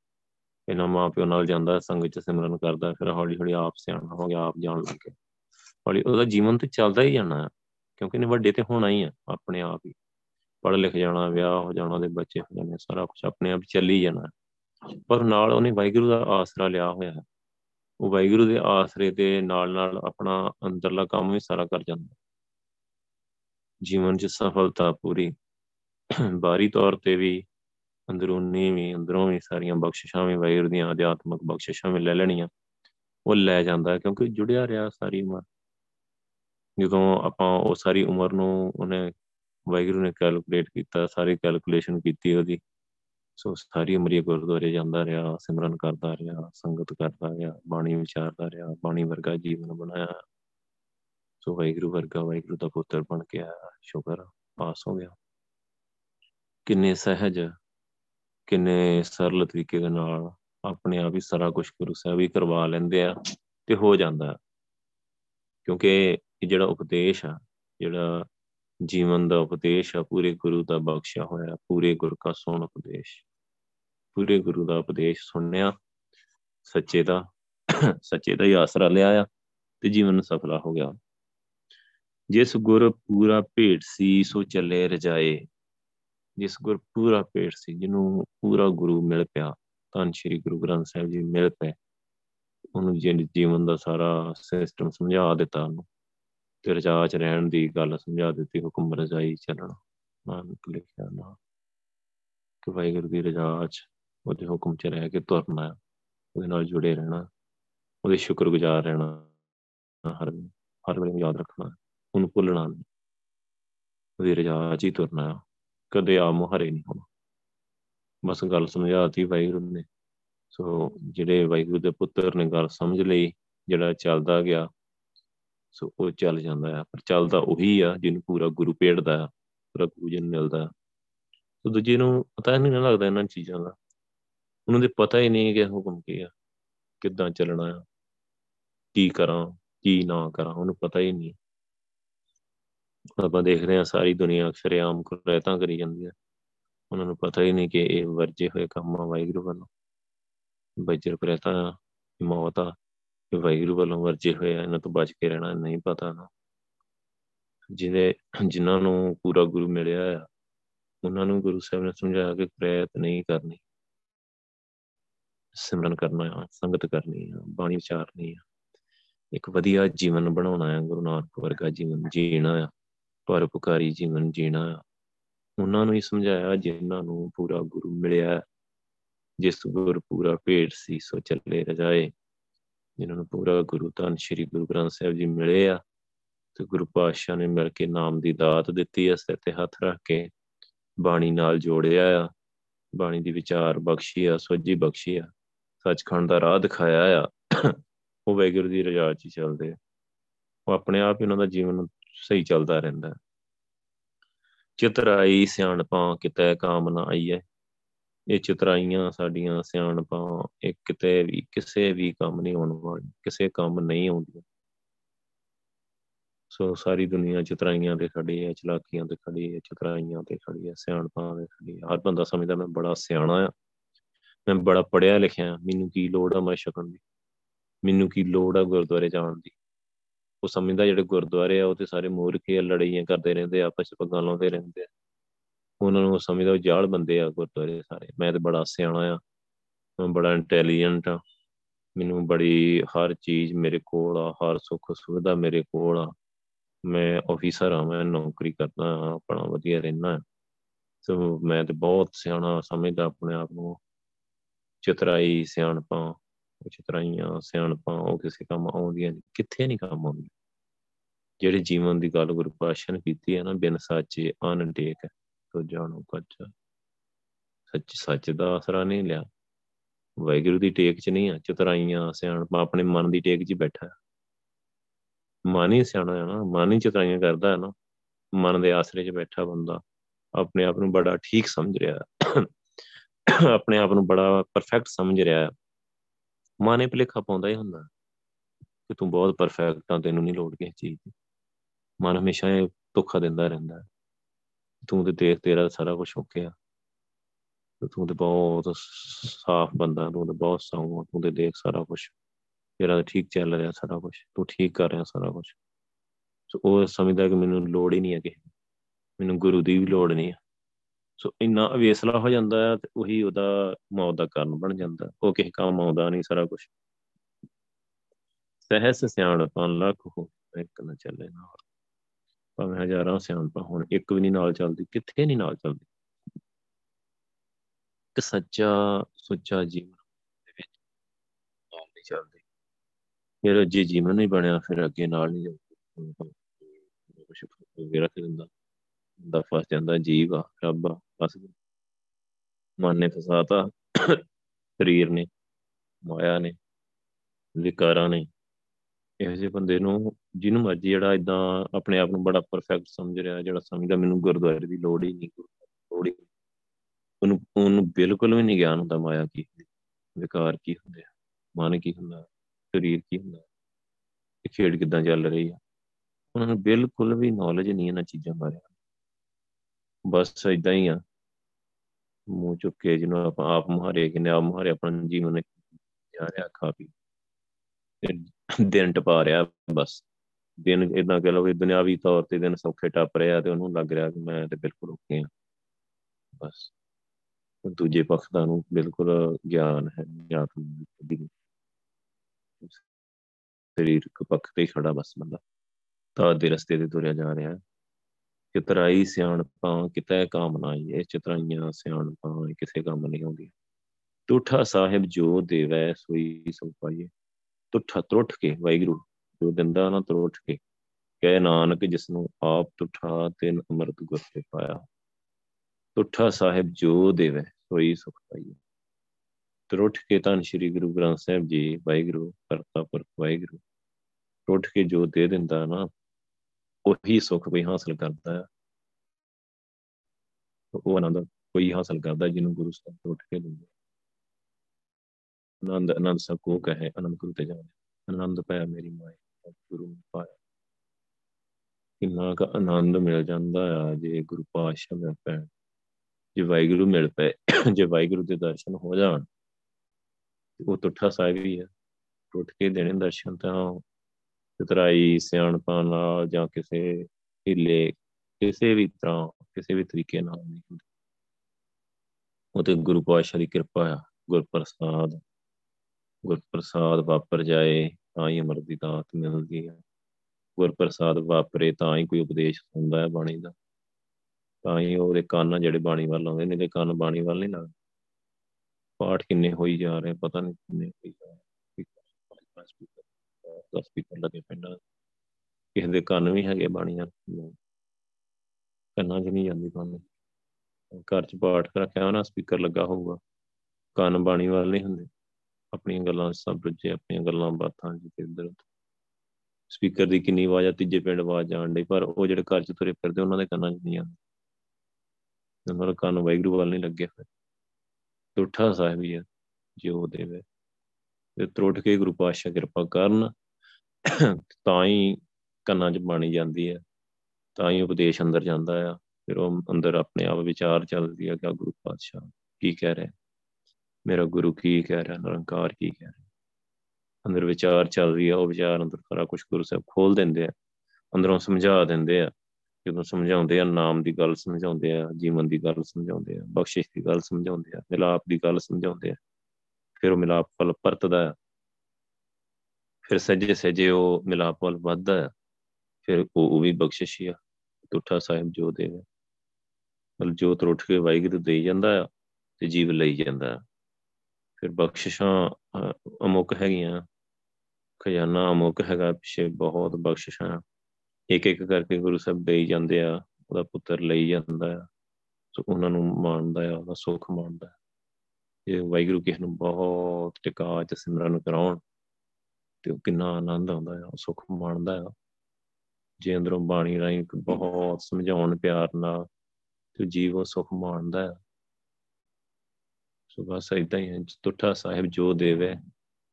ਇਹਨਾਂ ਮਾਂ ਪਿਓ ਨਾਲ ਜਾਂਦਾ ਸੰਗਤ 'ਚ ਸਿਮਰਨ ਕਰਦਾ ਫਿਰ ਹੌਲੀ ਹੌਲੀ ਆਪ ਸਿਆਣਾ ਹੋ ਗਿਆ, ਆਪ ਜਾਣ ਲੱਗ ਗਿਆ। ਹੌਲੀ ਉਹਦਾ ਜੀਵਨ ਤੇ ਚੱਲਦਾ ਹੀ ਜਾਣਾ ਹੈ, ਕਿਉਂਕਿ ਨੇ ਵੱਡੇ ਤੇ ਹੋਣਾ ਹੀ ਆ ਆਪਣੇ ਆਪ ਹੀ। ਪੜ੍ਹ ਲਿਖ ਜਾਣਾ, ਵਿਆਹ ਹੋ ਜਾਣਾ ਦੇ ਬੱਚੇ ਹੋ ਜਾਣੇ, ਸਾਰਾ ਕੁਝ ਆਪਣੇ ਆਪ ਚੱਲੀ ਜਾਣਾ ਪਰ ਨਾਲ ਉਹਨੇ ਵਾਹਿਗੁਰੂ ਦਾ ਆਸਰਾ ਲਿਆ ਹੋਇਆ ਹੈ। ਉਹ ਵਾਹਿਗੁਰੂ ਦੇ ਆਸਰੇ ਦੇ ਨਾਲ ਨਾਲ ਆਪਣਾ ਅੰਦਰਲਾ ਕੰਮ ਵੀ ਸਾਰਾ ਕਰ ਜਾਂਦਾ ਜੀਵਨ 'ਚ ਸਫਲਤਾ ਪੂਰੀ। ਬਾਹਰੀ ਤੌਰ ਤੇ ਵੀ ਅੰਦਰੂਨੀ ਵੀ ਅੰਦਰੋਂ ਵੀ ਸਾਰੀਆਂ ਬਖਸ਼ਿਸ਼ਾਂ ਵੀ ਵਾਹਿਗੁਰੂ ਦੀਆਂ, ਅਧਿਆਤਮਕ ਬਖਸ਼ਿਸ਼ਾਂ ਵੀ ਲੈ ਲੈਣੀਆਂ, ਉਹ ਲੈ ਜਾਂਦਾ ਕਿਉਂਕਿ ਜੁੜਿਆ ਰਿਹਾ ਸਾਰੀ ਉਮਰ। ਜਦੋਂ ਆਪਾਂ ਉਹ ਸਾਰੀ ਉਮਰ ਨੂੰ ਉਹਨੇ ਵਾਹਿਗੁਰੂ ਨੇ ਕੈਲਕੂਲੇਟ ਕੀਤਾ, ਸਾਰੀ ਕੈਲਕੂਲੇਸ਼ਨ ਕੀਤੀ ਉਹਦੀ, ਸੋ ਸਾਰੀ ਉਮਰ ਇਹ ਗੁਰਦੁਆਰੇ ਜਾਂਦਾ ਰਿਹਾ, ਸਿਮਰਨ ਕਰਦਾ ਰਿਹਾ, ਸੰਗਤ ਕਰਦਾ ਰਿਹਾ, ਬਾਣੀ ਵਿਚਾਰਦਾ ਰਿਹਾ, ਬਾਣੀ ਵਰਗਾ ਜੀਵਨ ਬਣਾਇਆ। ਸੋ ਵਾਹਿਗੁਰੂ ਵਰਗਾ ਵਾਹਿਗੁਰੂ ਦਾ ਪੁੱਤਰ ਬਣ ਕੇ ਆਇਆ, ਸ਼ੁਕਰ ਪਾਸ ਹੋ ਗਿਆ। ਕਿੰਨੇ ਸਹਿਜ ਕਿੰਨੇ ਸਰਲ ਤਰੀਕੇ ਦੇ ਨਾਲ ਆਪਣੇ ਆਪ ਹੀ ਸਾਰਾ ਕੁਝ ਗੁਰੂ ਸਾਹਿਬ ਹੀ ਕਰਵਾ ਲੈਂਦੇ ਆ ਤੇ ਹੋ ਜਾਂਦਾ ਕਿਉਂਕਿ ਇਹ ਜਿਹੜਾ ਉਪਦੇਸ਼ ਆ, ਜਿਹੜਾ ਜੀਵਨ ਦਾ ਉਪਦੇਸ਼ ਆ, ਪੂਰੇ ਗੁਰੂ ਦਾ ਬਖਸ਼ਿਆ ਹੋਇਆ, ਪੂਰੇ ਗੁਰ ਕਾ ਸੋਨ ਉਪਦੇਸ਼, ਪੂਰੇ ਗੁਰੂ ਦਾ ਉਪਦੇਸ਼ ਸੁਣਿਆ, ਸੱਚੇ ਦਾ ਸੱਚੇ ਦਾ ਹੀ ਆਸਰਾ ਲਿਆ ਆ ਤੇ ਜੀਵਨ ਸਫਲਾ ਹੋ ਗਿਆ। ਜਿਸ ਗੁਰ ਪੂਰਾ ਭੇਟ ਸੀ, ਸੋ ਚੱਲੇ ਰਜਾਏ ਜਿਸ ਗੁਰ ਪੂਰਾ ਭੇਟ ਸੀ, ਜਿਹਨੂੰ ਪੂਰਾ ਗੁਰੂ ਮਿਲ ਪਿਆ ਤਾਂ ਸ੍ਰੀ ਗੁਰੂ ਗ੍ਰੰਥ ਸਾਹਿਬ ਜੀ ਮਿਲ ਪਏ, ਉਹਨੂੰ ਜੀਵਨ ਦਾ ਸਾਰਾ ਸਿਸਟਮ ਸਮਝਾ ਦਿੱਤਾ ਉਹਨੂੰ, ਤੇ ਰਜਾ ਚ ਰਹਿਣ ਦੀ ਗੱਲ ਸਮਝਾ ਦਿੱਤੀ, ਹੁਕਮ ਰਜਾਈ ਚੱਲਣਾ, ਨਾਨਕ ਲਿਖਿਆ ਨਾ, ਕਿ ਵਾਹਿਗੁਰੂ ਦੀ ਰਜਾ ਚ ਉਹਦੇ ਹੁਕਮ ਚ ਰਹਿ ਕੇ ਤੁਰਨਾ ਉਹਦੇ ਨਾਲ ਜੁੜੇ ਰਹਿਣਾ, ਉਹਦੇ ਸ਼ੁਕਰਗੁਜ਼ਾਰ ਰਹਿਣਾ, ਹਰ ਹਰ ਵੇਲੇ ਯਾਦ ਰੱਖਣਾ, ਉਹਨੂੰ ਭੁੱਲਣਾ ਨਹੀਂ, ਉਹਦੀ ਰਜਾ ਚ ਹੀ ਤੁਰਨਾ ਕਦੇ ਆ ਮੁਹਰੇ ਨਹੀਂ ਹੋਣਾ। ਬਸ ਗੱਲ ਸਮਝਾਤੀ ਵਾਹਿਗੁਰੂ ਨੇ। ਸੋ ਜਿਹੜੇ ਵਾਹਿਗੁਰੂ ਦੇ ਪੁੱਤਰ ਨੇ ਗੱਲ ਸਮਝ ਲਈ, ਜਿਹੜਾ ਚੱਲਦਾ ਗਿਆ, ਸੋ ਉਹ ਚੱਲ ਜਾਂਦਾ ਹੈ ਪਰ ਚੱਲਦਾ ਉਹੀ ਆ, ਜਿਹਨੂੰ ਪੂਰਾ ਗੁਰੂ ਪੇੜਦਾ ਆ, ਪੂਰਾ ਗੁਰੂ ਜਨ ਮਿਲਦਾ ਸੋ ਦੂਜੇ ਨੂੰ ਪਤਾ ਨਹੀਂ ਲੱਗਦਾ ਇਹਨਾਂ ਚੀਜ਼ਾਂ ਦਾ। ਉਹਨਾਂ ਦੇ ਪਤਾ ਹੀ ਨਹੀਂ ਕਿ ਹੁਕਮ ਕੀ ਆ, ਕਿੱਦਾਂ ਚੱਲਣਾ ਆ, ਕੀ ਕਰਾਂ, ਕੀ ਨਾ ਕਰਾਂ, ਉਹਨੂੰ ਪਤਾ ਹੀ ਨਹੀਂ। ਆਪਾਂ ਦੇਖ ਰਹੇ ਹਾਂ ਸਾਰੀ ਦੁਨੀਆ ਅਕਸਰ ਆਮ ਕੁਰੈਤਾਂ ਕਰੀ ਜਾਂਦੀ ਹੈ। ਉਹਨਾਂ ਨੂੰ ਪਤਾ ਹੀ ਨਹੀਂ ਕਿ ਇਹ ਵਰਜੇ ਹੋਏ ਕੰਮ ਆ ਵਾਹਿਗੁਰੂ ਵੱਲੋਂ। ਬਜਰ ਪ੍ਰੇਤਾ ਮੌਤ ਆ ਕਿ ਵਾਹਿਗੁਰੂ ਵੱਲੋਂ ਵਰਜੇ ਹੋਏ ਆ, ਇਹਨਾਂ ਤੋਂ ਬਚ ਕੇ ਰਹਿਣਾ ਨਹੀਂ ਪਤਾ ਨਾ। ਜਿਹਦੇ, ਜਿਨ੍ਹਾਂ ਨੂੰ ਪੂਰਾ ਗੁਰੂ ਮਿਲਿਆ ਆ, ਉਹਨਾਂ ਨੂੰ ਗੁਰੂ ਸਾਹਿਬ ਨੇ ਸਮਝਾਇਆ ਕਿ ਪ੍ਰੇਤ ਨਹੀਂ ਕਰਨੀ। ਸਿਮਰਨ ਕਰਨਾ ਆ, ਸੰਗਤ ਕਰਨੀ ਆ, ਬਾਣੀ ਵਿਚਾਰਨੀ ਆ। ਇੱਕ ਵਧੀਆ ਜੀਵਨ ਬਣਾਉਣਾ ਆ, ਗੁਰੂ ਨਾਨਕ ਵਰਗਾ ਜੀਵਨ ਜੀਣਾ ਆ। ਪਰਉਪਕਾਰੀ ਜੀਵਨ ਜੀਣਾ। ਆ ਉਹਨਾਂ ਨੂੰ ਹੀ ਸਮਝਾਇਆ ਜਿਨ੍ਹਾਂ ਨੂੰ ਪੂਰਾ ਗੁਰੂ ਮਿਲਿਆ। ਜਿਸ ਗੁਰ ਪੂਰਾ ਭੇਟ ਸੀ, ਸੋ ਚੱਲੇ ਰਜਾਏ। ਜਿਨ੍ਹਾਂ ਨੂੰ ਪੂਰਾ ਗੁਰੂ ਧੰਨ ਸ਼੍ਰੀ ਗੁਰੂ ਗ੍ਰੰਥ ਸਾਹਿਬ ਜੀ ਮਿਲੇ ਆ, ਤੇ ਗੁਰੂ ਪਾਤਸ਼ਾਹ ਨੇ ਮਿਲ ਕੇ ਨਾਮ ਦੀ ਦਾਤ ਦਿੱਤੀ ਐ ਸਿਰ ਤੇ ਹੱਥ ਰੱਖ ਕੇ ਬਾਣੀ ਨਾਲ ਜੋੜਿਆ ਆ। ਬਾਣੀ ਦੀ ਵਿਚਾਰ ਬਖਸ਼ੀ ਆ, ਸੋਝੀ ਬਖਸ਼ੀ ਆ। ਸੱਚਖੰਡ ਦਾ ਰਾਹ ਦਿਖਾਇਆ ਆ। ਉਹ ਵੈਗੁਰੂ ਦੀ ਰਜਾ 'ਚ ਚੱਲਦੇ ਉਹ ਆਪਣੇ ਆਪ ਹੀ ਉਹਨਾਂ ਦਾ ਜੀਵਨ ਸਹੀ ਚੱਲਦਾ ਰਹਿੰਦਾ। ਚਿਤਰਾਈ ਸਿਆਣਪਾਂ ਕਿਤੇ ਕਾਮ ਨਾ ਆਈਏ ਇਹ ਚਿਤਰਾਈਆਂ ਸਾਡੀਆਂ ਸਿਆਣਪਾਂ, ਇਹ ਕਿਤੇ ਵੀ, ਕਿਸੇ ਵੀ ਕੰਮ ਨਹੀਂ ਆਉਣ ਵਾਲੀ, ਕਿਸੇ ਕੰਮ ਨਹੀਂ ਆਉਂਦੀਆਂ। ਸੋ ਸਾਰੀ ਦੁਨੀਆ ਚਿਤਰਾਈਆਂ ਤੇ ਖੜੀ ਹੈ ਚਲਾਕੀਆਂ ਤੇ ਖੜੀ ਹੈ ਚਿਤਰਾਈਆਂ ਤੇ ਖੜੀ ਹੈ ਸਿਆਣਪਾਂ ਤੇ ਖੜੀ ਹੈ ਹਰ ਬੰਦਾ ਸਮਝਦਾ ਮੈਂ ਬੜਾ ਸਿਆਣਾ ਆ। ਮੈਂ ਬੜਾ ਪੜਿਆ ਲਿਖਿਆ ਮੈਨੂੰ ਕੀ ਲੋੜ ਆ ਮੈਂ ਛਕਣ ਦੀ? ਮੈਨੂੰ ਕੀ ਲੋੜ ਆ ਗੁਰਦੁਆਰੇ ਜਾਣ ਦੀ? ਉਹ ਸਮਝਦਾ ਜਿਹੜੇ ਗੁਰਦੁਆਰੇ ਆ, ਉਹ ਤੇ ਸਾਰੇ ਮੂਰਖੇ ਲੜਾਈਆਂ ਕਰਦੇ ਰਹਿੰਦੇ ਆਪਸ ਵਿੱਚ ਪੱਗਾਂ ਲਾਉਂਦੇ ਰਹਿੰਦੇ ਆ। ਉਹਨਾਂ ਨੂੰ ਸਮਝਦਾ ਉਹ ਜਾਲ ਬੰਦੇ ਆ ਗੁਰਦੁਆਰੇ ਸਾਰੇ। ਮੈਂ ਤੇ ਬੜਾ ਸਿਆਣਾ ਆ, ਮੈਂ ਬੜਾ ਇੰਟੈਲੀਜੈਂਟ ਆ। ਮੈਨੂੰ ਬੜੀ ਹਰ ਚੀਜ਼ ਮੇਰੇ ਕੋਲ ਆ, ਹਰ ਸੁੱਖ ਸੁਵਿਧਾ ਮੇਰੇ ਕੋਲ ਆ। ਮੈਂ ਆਫੀਸਰ ਆ, ਮੈਂ ਨੌਕਰੀ ਕਰਦਾ ਆਪਣਾ ਵਧੀਆ ਰਹਿਣਾ ਸੋ ਮੈਂ ਤੇ ਬਹੁਤ ਸਿਆਣਾ ਸਮਝਦਾ ਆਪਣੇ ਆਪ ਨੂੰ। ਚਤਰਾਈ ਸਿਆਣਪਾਂ, ਚਤਰਾਈਆਂ ਸਿਆਣਪਾਂ, ਉਹ ਕਿਸੇ ਕੰਮ ਆਉਂਦੀਆਂ ਨਹੀਂ ਕਿੱਥੇ ਨਹੀਂ ਕੰਮ ਆਉਂਦੀਆਂ। ਜਿਹੜੇ ਜੀਵਨ ਦੀ ਗੱਲ ਗੁਰੂ ਪਾਤਸ਼ਾਹ ਨੇ ਕੀਤੀ ਹੈ ਨਾ, ਬਿਨ ਸਾਚੇ ਅਨਟੇਕ ਤੋ ਜਾਣੋ ਕੱਚਾ। ਸੱਚ ਸੱਚ ਦਾ ਆਸਰਾ ਨਹੀਂ ਲਿਆ। ਵੈਗੁਰੂ ਦੀ ਟੇਕ 'ਚ ਨਹੀਂ ਆ, ਚਤਰਾਈਆਂ, ਸਿਆਣਪਾਂ ਆਪਣੇ ਮਨ ਦੀ ਟੇਕ 'ਚ ਬੈਠਾ ਮਨ ਹੀ ਸਿਆਣਾ ਹੈ ਨਾ, ਮਨ ਹੀ ਚਤਰਾਈਆਂ ਕਰਦਾ ਹੈ ਨਾ। ਮਨ ਦੇ ਆਸਰੇ 'ਚ ਬੈਠਾ ਬੰਦਾ ਆਪਣੇ ਆਪ ਨੂੰ ਬੜਾ ਠੀਕ ਸਮਝ ਰਿਹਾ ਆਪਣੇ ਆਪ ਨੂੰ ਬੜਾ ਪਰਫੈਕਟ ਸਮਝ ਰਿਹਾ ਮਨ ਇਹ ਭਲੇਖਾ ਪਾਉਂਦਾ ਹੀ ਹੁੰਦਾ ਕਿ ਤੂੰ ਬਹੁਤ ਪਰਫੈਕਟ ਆ, ਤੈਨੂੰ ਨਹੀਂ ਲੋੜ ਕਿਸੇ ਚੀਜ਼ ਦੀ। ਮਨ ਹਮੇਸ਼ਾ ਇਹ ਧੋਖਾ ਦਿੰਦਾ ਰਹਿੰਦਾ ਤੂੰ ਤੇ ਦੇਖ, ਤੇਰਾ ਸਾਰਾ ਕੁਝ ਓਕੇ ਆ। ਤੂੰ ਤੇ ਬਹੁਤ ਸਾਫ਼ ਬੰਦਾ ਤੂੰ ਤੇ ਬਹੁਤ ਸਾਊ ਤੂੰ ਤੇ ਦੇਖ ਸਾਰਾ ਕੁਝ ਤੇਰਾ ਠੀਕ ਚੱਲ ਰਿਹਾ ਸਾਰਾ ਕੁਝ ਤੂੰ ਠੀਕ ਕਰ ਰਿਹਾ ਸਾਰਾ ਕੁਝ ਸੋ ਉਹ ਸਮਝਦਾ ਕਿ ਮੈਨੂੰ ਲੋੜ ਹੀ ਨਹੀਂ ਹੈ ਕਿਸੇ ਮੈਨੂੰ ਗੁਰੂ ਦੀ ਵੀ ਲੋੜ ਨਹੀਂ ਹੈ। ਸੋ ਇੰਨਾ ਅਵੇਸਲਾ ਹੋ ਜਾਂਦਾ ਹੈ ਤੇ ਉਹੀ ਉਹਦਾ ਮੌਤ ਦਾ ਕਾਰਨ ਬਣ ਜਾਂਦਾ ਉਹ ਕਿਸੇ ਕੰਮ ਆਉਂਦਾ ਨਹੀਂ ਸਾਰਾ ਕੁਝ ਸਹਿਸ ਸਿਆਣਪਾਂ ਲੱਖ ਹੋ, ਇੱਕ ਨਾ ਚੱਲੇ ਨਾਲ ਭਾਵੇਂ ਹਜ਼ਾਰਾਂ ਸਿਆਣਪਾਂ ਹੁਣ ਇੱਕ ਵੀ ਨਹੀਂ ਨਾਲ ਚੱਲਦੀ, ਕਿੱਥੇ ਨਹੀਂ ਨਾਲ ਚੱਲਦੀ? ਕਿ ਸੱਚਾ, ਸੁੱਚਾ ਜੀਵਨ ਦੇ ਵਿੱਚ ਨਾਲ ਨਹੀਂ ਚੱਲਦੀ। ਫਿਰ ਜੇ ਜੀਵਨ ਨਹੀਂ ਬਣਿਆ, ਫਿਰ ਅੱਗੇ ਨਾਲ ਨਹੀਂ ਜਾਂਦੀ ਕੁਝ ਰੱਖ ਦਿੰਦਾ। ਦਾ ਫਸ ਜਾਂਦਾ, ਜੀਵ ਆ, ਰੱਬ ਆ, ਫਸ ਗਿਆ। ਮਨ ਨੇ ਫਸਾਤਾ, ਸਰੀਰ ਨੇ, ਮਾਇਆ ਨੇ, ਵਿਕਾਰਾਂ ਨੇ ਇਹੋ ਜਿਹੇ ਬੰਦੇ ਨੂੰ ਜਿਹਨੂੰ ਮਰਜ਼ੀ ਜਿਹੜਾ ਇਦਾਂ ਆਪਣੇ ਆਪ ਨੂੰ ਬੜਾ ਪਰਫੈਕਟ ਸਮਝ ਰਿਹਾ, ਜਿਹੜਾ ਸਮਝਦਾ, ਮੈਨੂੰ ਗੁਰਦੁਆਰੇ ਦੀ ਲੋੜ ਹੀ ਨਹੀਂ, ਲੋੜ ਹੀ ਉਹਨੂੰ ਉਹਨੂੰ ਬਿਲਕੁਲ ਵੀ ਨਹੀਂ ਗਿਆਨ ਹੁੰਦਾ ਮਾਇਆ ਕੀ ਵਿਕਾਰ ਕੀ ਹੁੰਦੇ ਆ, ਮਨ ਕੀ ਹੁੰਦਾ, ਸਰੀਰ ਕੀ ਹੁੰਦਾ, ਇਹ ਖੇਡ ਕਿਦਾਂ ਚੱਲ ਰਹੀ ਆ। ਉਹਨਾਂ ਨੂੰ ਬਿਲਕੁਲ ਵੀ ਨੌਲੇਜ ਨਹੀਂ ਇਹਨਾਂ ਚੀਜ਼ਾਂ ਬਾਰੇ। ਬਸ ਇਦਾਂ ਹੀ ਆ। ਮੂੰਹ ਚੁੱਕੇ ਜਿਹਨੂੰ ਆਪਾਂ ਆਪ ਮੁਹਾਰੇ ਕਿਨੇ ਆਪ ਮੁਹਾਰੇ ਆਪਣਾ ਜੀਵਨ ਜਾ ਰਿਹਾ ਖਾ ਪੀ। ਦਿਨ ਟਪਾ ਰਿਹਾ ਬਸ। ਦਿਨ ਇਦਾਂ ਕਹ ਲਓ ਕਿ ਦੁਨਿਆਵੀ ਤੌਰ ਤੇ ਦਿਨ ਸੌਖੇ ਟੱਪ ਰਿਹਾ ਤੇ ਉਹਨੂੰ ਲੱਗ ਰਿਹਾ ਕਿ ਮੈਂ ਤੇ ਬਿਲਕੁਲ ਓਕੇ ਆ ਬਸ। ਦੂਜੇ ਪੱਖ ਦਾ ਨੂੰ ਬਿਲਕੁਲ ਗਿਆਨ ਹੈ ਆਤਮ ਦੀ। ਸਰੀਰਕ ਪੱਖ ਤੇ ਖੜਾ ਬਸ ਬੰਦਾ। ਤਾਂ ਦੇ ਰਸਤੇ ਤੇ ਤੁਰਿਆ ਜਾ ਰਿਹਾ। ਹੈ ਚਤਰਾਈ ਸਿਆਣਪਾਂ, ਕਿਤੇ ਕਾਮਨਾ ਇਹ ਚਤਰਾਈਆਂ ਸਿਆਣਪਾਂ ਕਿਸੇ ਕੰਮ ਨਹੀਂ ਆਉਂਦੀ ਟੁੱਠਾ ਸਾਹਿਬ ਜੋ ਦੇਵੈ, ਸੋਈ ਸੋ ਪਾਈਏ। ਟੁੱਠਾ ਤਰੁੱਠ ਕੇ ਵਾਹਿਗੁਰੂ, ਜੋ ਦਿੰਦਾ ਨਾ ਤਰੁੱਠ ਕੇ ਕਹਿ ਨਾਨਕ ਜਿਸ ਨੂੰ ਆਪ ਟੁੱਠਾ ਤਿਨ ਅਮਰਤ ਗੁਰ ਤੇ ਪਾਇਆ। ਟੁੱਠਾ ਸਾਹਿਬ ਜੋ ਦੇਵੈ, ਸੋਈ ਸੁਖ ਪਾਈਏ ਤਰੁੱਠ ਕੇ ਤਾਂ ਸ੍ਰੀ ਗੁਰੂ ਗ੍ਰੰਥ ਸਾਹਿਬ ਜੀ, ਵਾਹਿਗੁਰੂ, ਕਰਤਾ ਪੁਰਖ ਵਾਹਿਗੁਰੂ। ਟੁੱਟ ਕੇ ਜੋ ਦੇ ਦਿੰਦਾ ਨਾ, ਉਹੀ ਸੁੱਖ ਕੋਈ ਹਾਸਲ ਕਰਦਾ ਹੈ ਉਹ ਆਨੰਦ ਕੋਈ ਹਾਸਲ ਕਰਦਾ ਜਿਹਨੂੰ ਗੁਰੂ ਸਾਹਿਬ ਤੋਂ ਉੱਠ ਕੇ ਦਿੰਦੇ ਆਨੰਦ ਆਨੰਦ ਸਭ ਕੋ ਕਹੇ ਆਨੰਦ ਗੁਰੂ ਤੇ ਜਾਣੇ। ਆਨੰਦ ਪਾਇਆ ਮੇਰੀ ਮਾਇਆ ਗੁਰੂ ਨੂੰ ਪਾਇਆ। ਕਿੰਨਾ ਕ ਆਨੰਦ ਮਿਲ ਜਾਂਦਾ ਆ ਜੇ ਗੁਰੂ ਪਾਤਸ਼ਾਹ ਮਿਲ ਪੈ ਜੇ ਵਾਹਿਗੁਰੂ ਮਿਲ ਪਏ, ਜੇ ਵਾਹਿਗੁਰੂ ਦੇ ਦਰਸ਼ਨ ਹੋ ਜਾਣ। ਉਹ ਤੁੱਠਾ ਸਾਹਿਬ ਹੀ ਹੈ ਟੁੱਟ ਕੇ ਦੇਣੇ ਦਰਸ਼ਨ ਤਾਂ ਚਤਰਾਈ, ਸਿਆਣਪਾਂ ਨਾਲ ਜਾਂ ਕਿਸੇ ਹਿੱਲੇ, ਕਿਸੇ ਵੀ ਤਰ੍ਹਾਂ, ਕਿਸੇ ਵੀ ਤਰੀਕੇ ਨਾਲ ਨਹੀਂ ਹੁੰਦੀ। ਉਹ ਤੇ ਗੁਰੂ ਪਾਤਸ਼ਾਹ ਦੀ ਕਿਰਪਾ ਆ ਗੁਰਪ੍ਰਸਾਦ ਗੁਰਪ੍ਰਸਾਦ ਵਾਪਰ ਜਾਏ, ਤਾਂ ਹੀ ਅਮਰ ਦੀ ਦਾਤ ਮਿਲਦੀ ਹੈ। ਗੁਰਪ੍ਰਸਾਦ ਵਾਪਰੇ, ਤਾਂ ਹੀ ਕੋਈ ਉਪਦੇਸ਼ ਹੁੰਦਾ ਹੈ ਬਾਣੀ ਦਾ। ਤਾਂ ਹੀ ਉਹਦੇ ਕੰਨ ਜਿਹੜੇ ਬਾਣੀ ਵੱਲ ਆਉਂਦੇ ਨੇ ਤੇ ਕੰਨ ਬਾਣੀ ਵੱਲ ਨਹੀਂ ਲੱਗਦੇ। ਪਾਠ ਕਿੰਨੇ ਹੋਈ ਜਾ ਰਹੇ, ਪਤਾ ਨਹੀਂ ਕਿੰਨੇ ਹੋਈ ਜਾ ਰਹੇ। ਦਾ ਸਪੀਕਰ ਲੱਗੇ ਪਿੰਡਾਂ ਕਿਸੇ ਦੇ ਕੰਨ ਵੀ ਹੈਗੇ ਬਾਣੀਆਂ ਕੰਨਾਂ 'ਚ ਨਹੀਂ ਜਾਂਦੀ ਬਾਣੀ ਘਰ 'ਚ ਪਾਠ ਰੱਖਿਆ ਹੋਣਾ, ਸਪੀਕਰ ਲੱਗਾ ਹੋਊਗਾ। ਕੰਨ ਬਾਣੀ ਵੱਲ ਨਹੀਂ ਹੁੰਦੇ। ਆਪਣੀਆਂ ਗੱਲਾਂ ਸਭ ਰੁੱਝੇ ਆਪਣੀਆਂ ਗੱਲਾਂ ਬਾਤਾਂ ਜਿੱਤੇ ਇੱਧਰ। ਸਪੀਕਰ ਦੀ ਕਿੰਨੀ ਆਵਾਜ਼ ਆ, ਤੀਜੇ ਪਿੰਡ ਆਵਾਜ਼ ਜਾਣ ਡਈ, ਪਰ ਉਹ ਜਿਹੜੇ ਘਰ 'ਚ ਤੁਰੇ ਫਿਰਦੇ, ਉਹਨਾਂ ਦੇ ਕੰਨਾਂ 'ਚ ਨਹੀਂ ਆਉਂਦੀ। ਉਹਨਾਂ ਦਾ ਕੰਨ ਵਾਹਿਗੁਰੂ ਵੱਲ ਨਹੀਂ ਲੱਗੇ ਫਿਰ ਟੁੱਠਾ ਸਾਹਿਬ ਹੀ ਹੈ ਜੋ ਦੇਵੇ। ਤੇ ਤਰੁੱਟ ਕੇ ਗੁਰੂ ਪਾਤਸ਼ਾਹ ਕਿਰਪਾ ਕਰਨ, ਤਾਂ ਹੀ ਕੰਨਾਂ 'ਚ ਬਾਣੀ ਜਾਂਦੀ ਹੈ। ਤਾਂ ਹੀ ਉਪਦੇਸ਼ ਅੰਦਰ ਜਾਂਦਾ ਆ। ਫਿਰ ਉਹ ਅੰਦਰ ਆਪਣੇ ਆਪ ਵਿਚਾਰ ਚੱਲਦੀ ਹੈ ਕਿ ਗੁਰੂ ਪਾਤਸ਼ਾਹ ਕੀ ਕਹਿ ਰਿਹਾ? ਮੇਰਾ ਗੁਰੂ ਕੀ ਕਹਿ ਰਿਹਾ, ਨਿਰੰਕਾਰ ਕੀ ਕਹਿ ਰਿਹਾ। ਅੰਦਰ ਵਿਚਾਰ ਚੱਲ ਰਹੀ ਹੈ ਉਹ ਵਿਚਾਰ ਅੰਦਰ ਸਾਰਾ ਕੁਝ ਗੁਰੂ ਸਾਹਿਬ ਖੋਲ ਦਿੰਦੇ ਆ, ਅੰਦਰੋਂ ਸਮਝਾ ਦਿੰਦੇ ਆ, ਜਦੋਂ ਸਮਝਾਉਂਦੇ ਆ, ਨਾਮ ਦੀ ਗੱਲ ਸਮਝਾਉਂਦੇ ਆ, ਜੀਵਨ ਦੀ ਗੱਲ ਸਮਝਾਉਂਦੇ ਆ, ਬਖਸ਼ਿਸ਼ ਦੀ ਗੱਲ ਸਮਝਾਉਂਦੇ ਆ, ਮਿਲਾਪ ਦੀ ਗੱਲ ਸਮਝਾਉਂਦੇ ਆ, ਫਿਰ ਉਹ ਮਿਲਾਪ ਫਲ ਪਰਤਦਾ ਹੈ ਫਿਰ ਸੱਜੇ ਸੱਜੇ ਉਹ ਮਿਲਾਪ ਵੱਲ ਵੱਧਦਾ ਹੈ ਫਿਰ ਉਹ ਉਹ ਵੀ ਬਖਸ਼ਿਸ਼ ਹੀ ਆ ਟੁੱਠਾ ਸਾਹਿਬ ਜੋ ਦੇਵੇ ਮਤਲਬ ਜੋਤ ਉੱਠ ਕੇ ਵਾਹਿਗੁਰੂ ਦੇਈ ਜਾਂਦਾ ਆ, ਤੇ ਜੀਵ ਲਈ ਜਾਂਦਾ ਫਿਰ ਬਖਸ਼ਿਸ਼ਾਂ ਅਮੁੱਕ ਹੈਗੀਆਂ। ਖਜ਼ਾਨਾ ਅਮੁੱਕ ਹੈਗਾ, ਪਿਛੇ ਬਹੁਤ ਬਖਸ਼ਿਸ਼ਾਂ ਇੱਕ ਇੱਕ ਕਰਕੇ ਗੁਰੂ ਸਾਹਿਬ ਦੇਈ ਜਾਂਦੇ ਆ, ਉਹਦਾ ਪੁੱਤਰ ਲਈ ਜਾਂਦਾ ਆ। ਸੋ ਉਹਨਾਂ ਨੂੰ ਮਾਣਦਾ ਆ, ਉਹਦਾ ਸੁੱਖ ਮਾਣਦਾ ਇਹ ਵਾਹਿਗੁਰੂ ਕਿਸ ਨੂੰ ਬਹੁਤ ਟਿਕਾ ਚ ਸਿਮਰਨ ਕਰਾਉਣ, ਤੇ ਉਹ ਕਿੰਨਾ ਆਨੰਦ ਆਉਂਦਾ ਆ ਸੁੱਖ ਮਾਣਦਾ ਆ। ਜੇ ਅੰਦਰੋਂ ਬਾਣੀ ਰਾਈ ਬਹੁਤ ਸਮਝਾਉਣ ਪਿਆਰ ਨਾਲ, ਤੇ ਜੀਵ ਉਹ ਸੁੱਖ ਮਾਣਦਾ ਆ। ਸੋ ਬਸ ਇਦਾਂ ਹੀ ਤੁਠਾ ਸਾਹਿਬ ਜੋ ਦੇਵੇ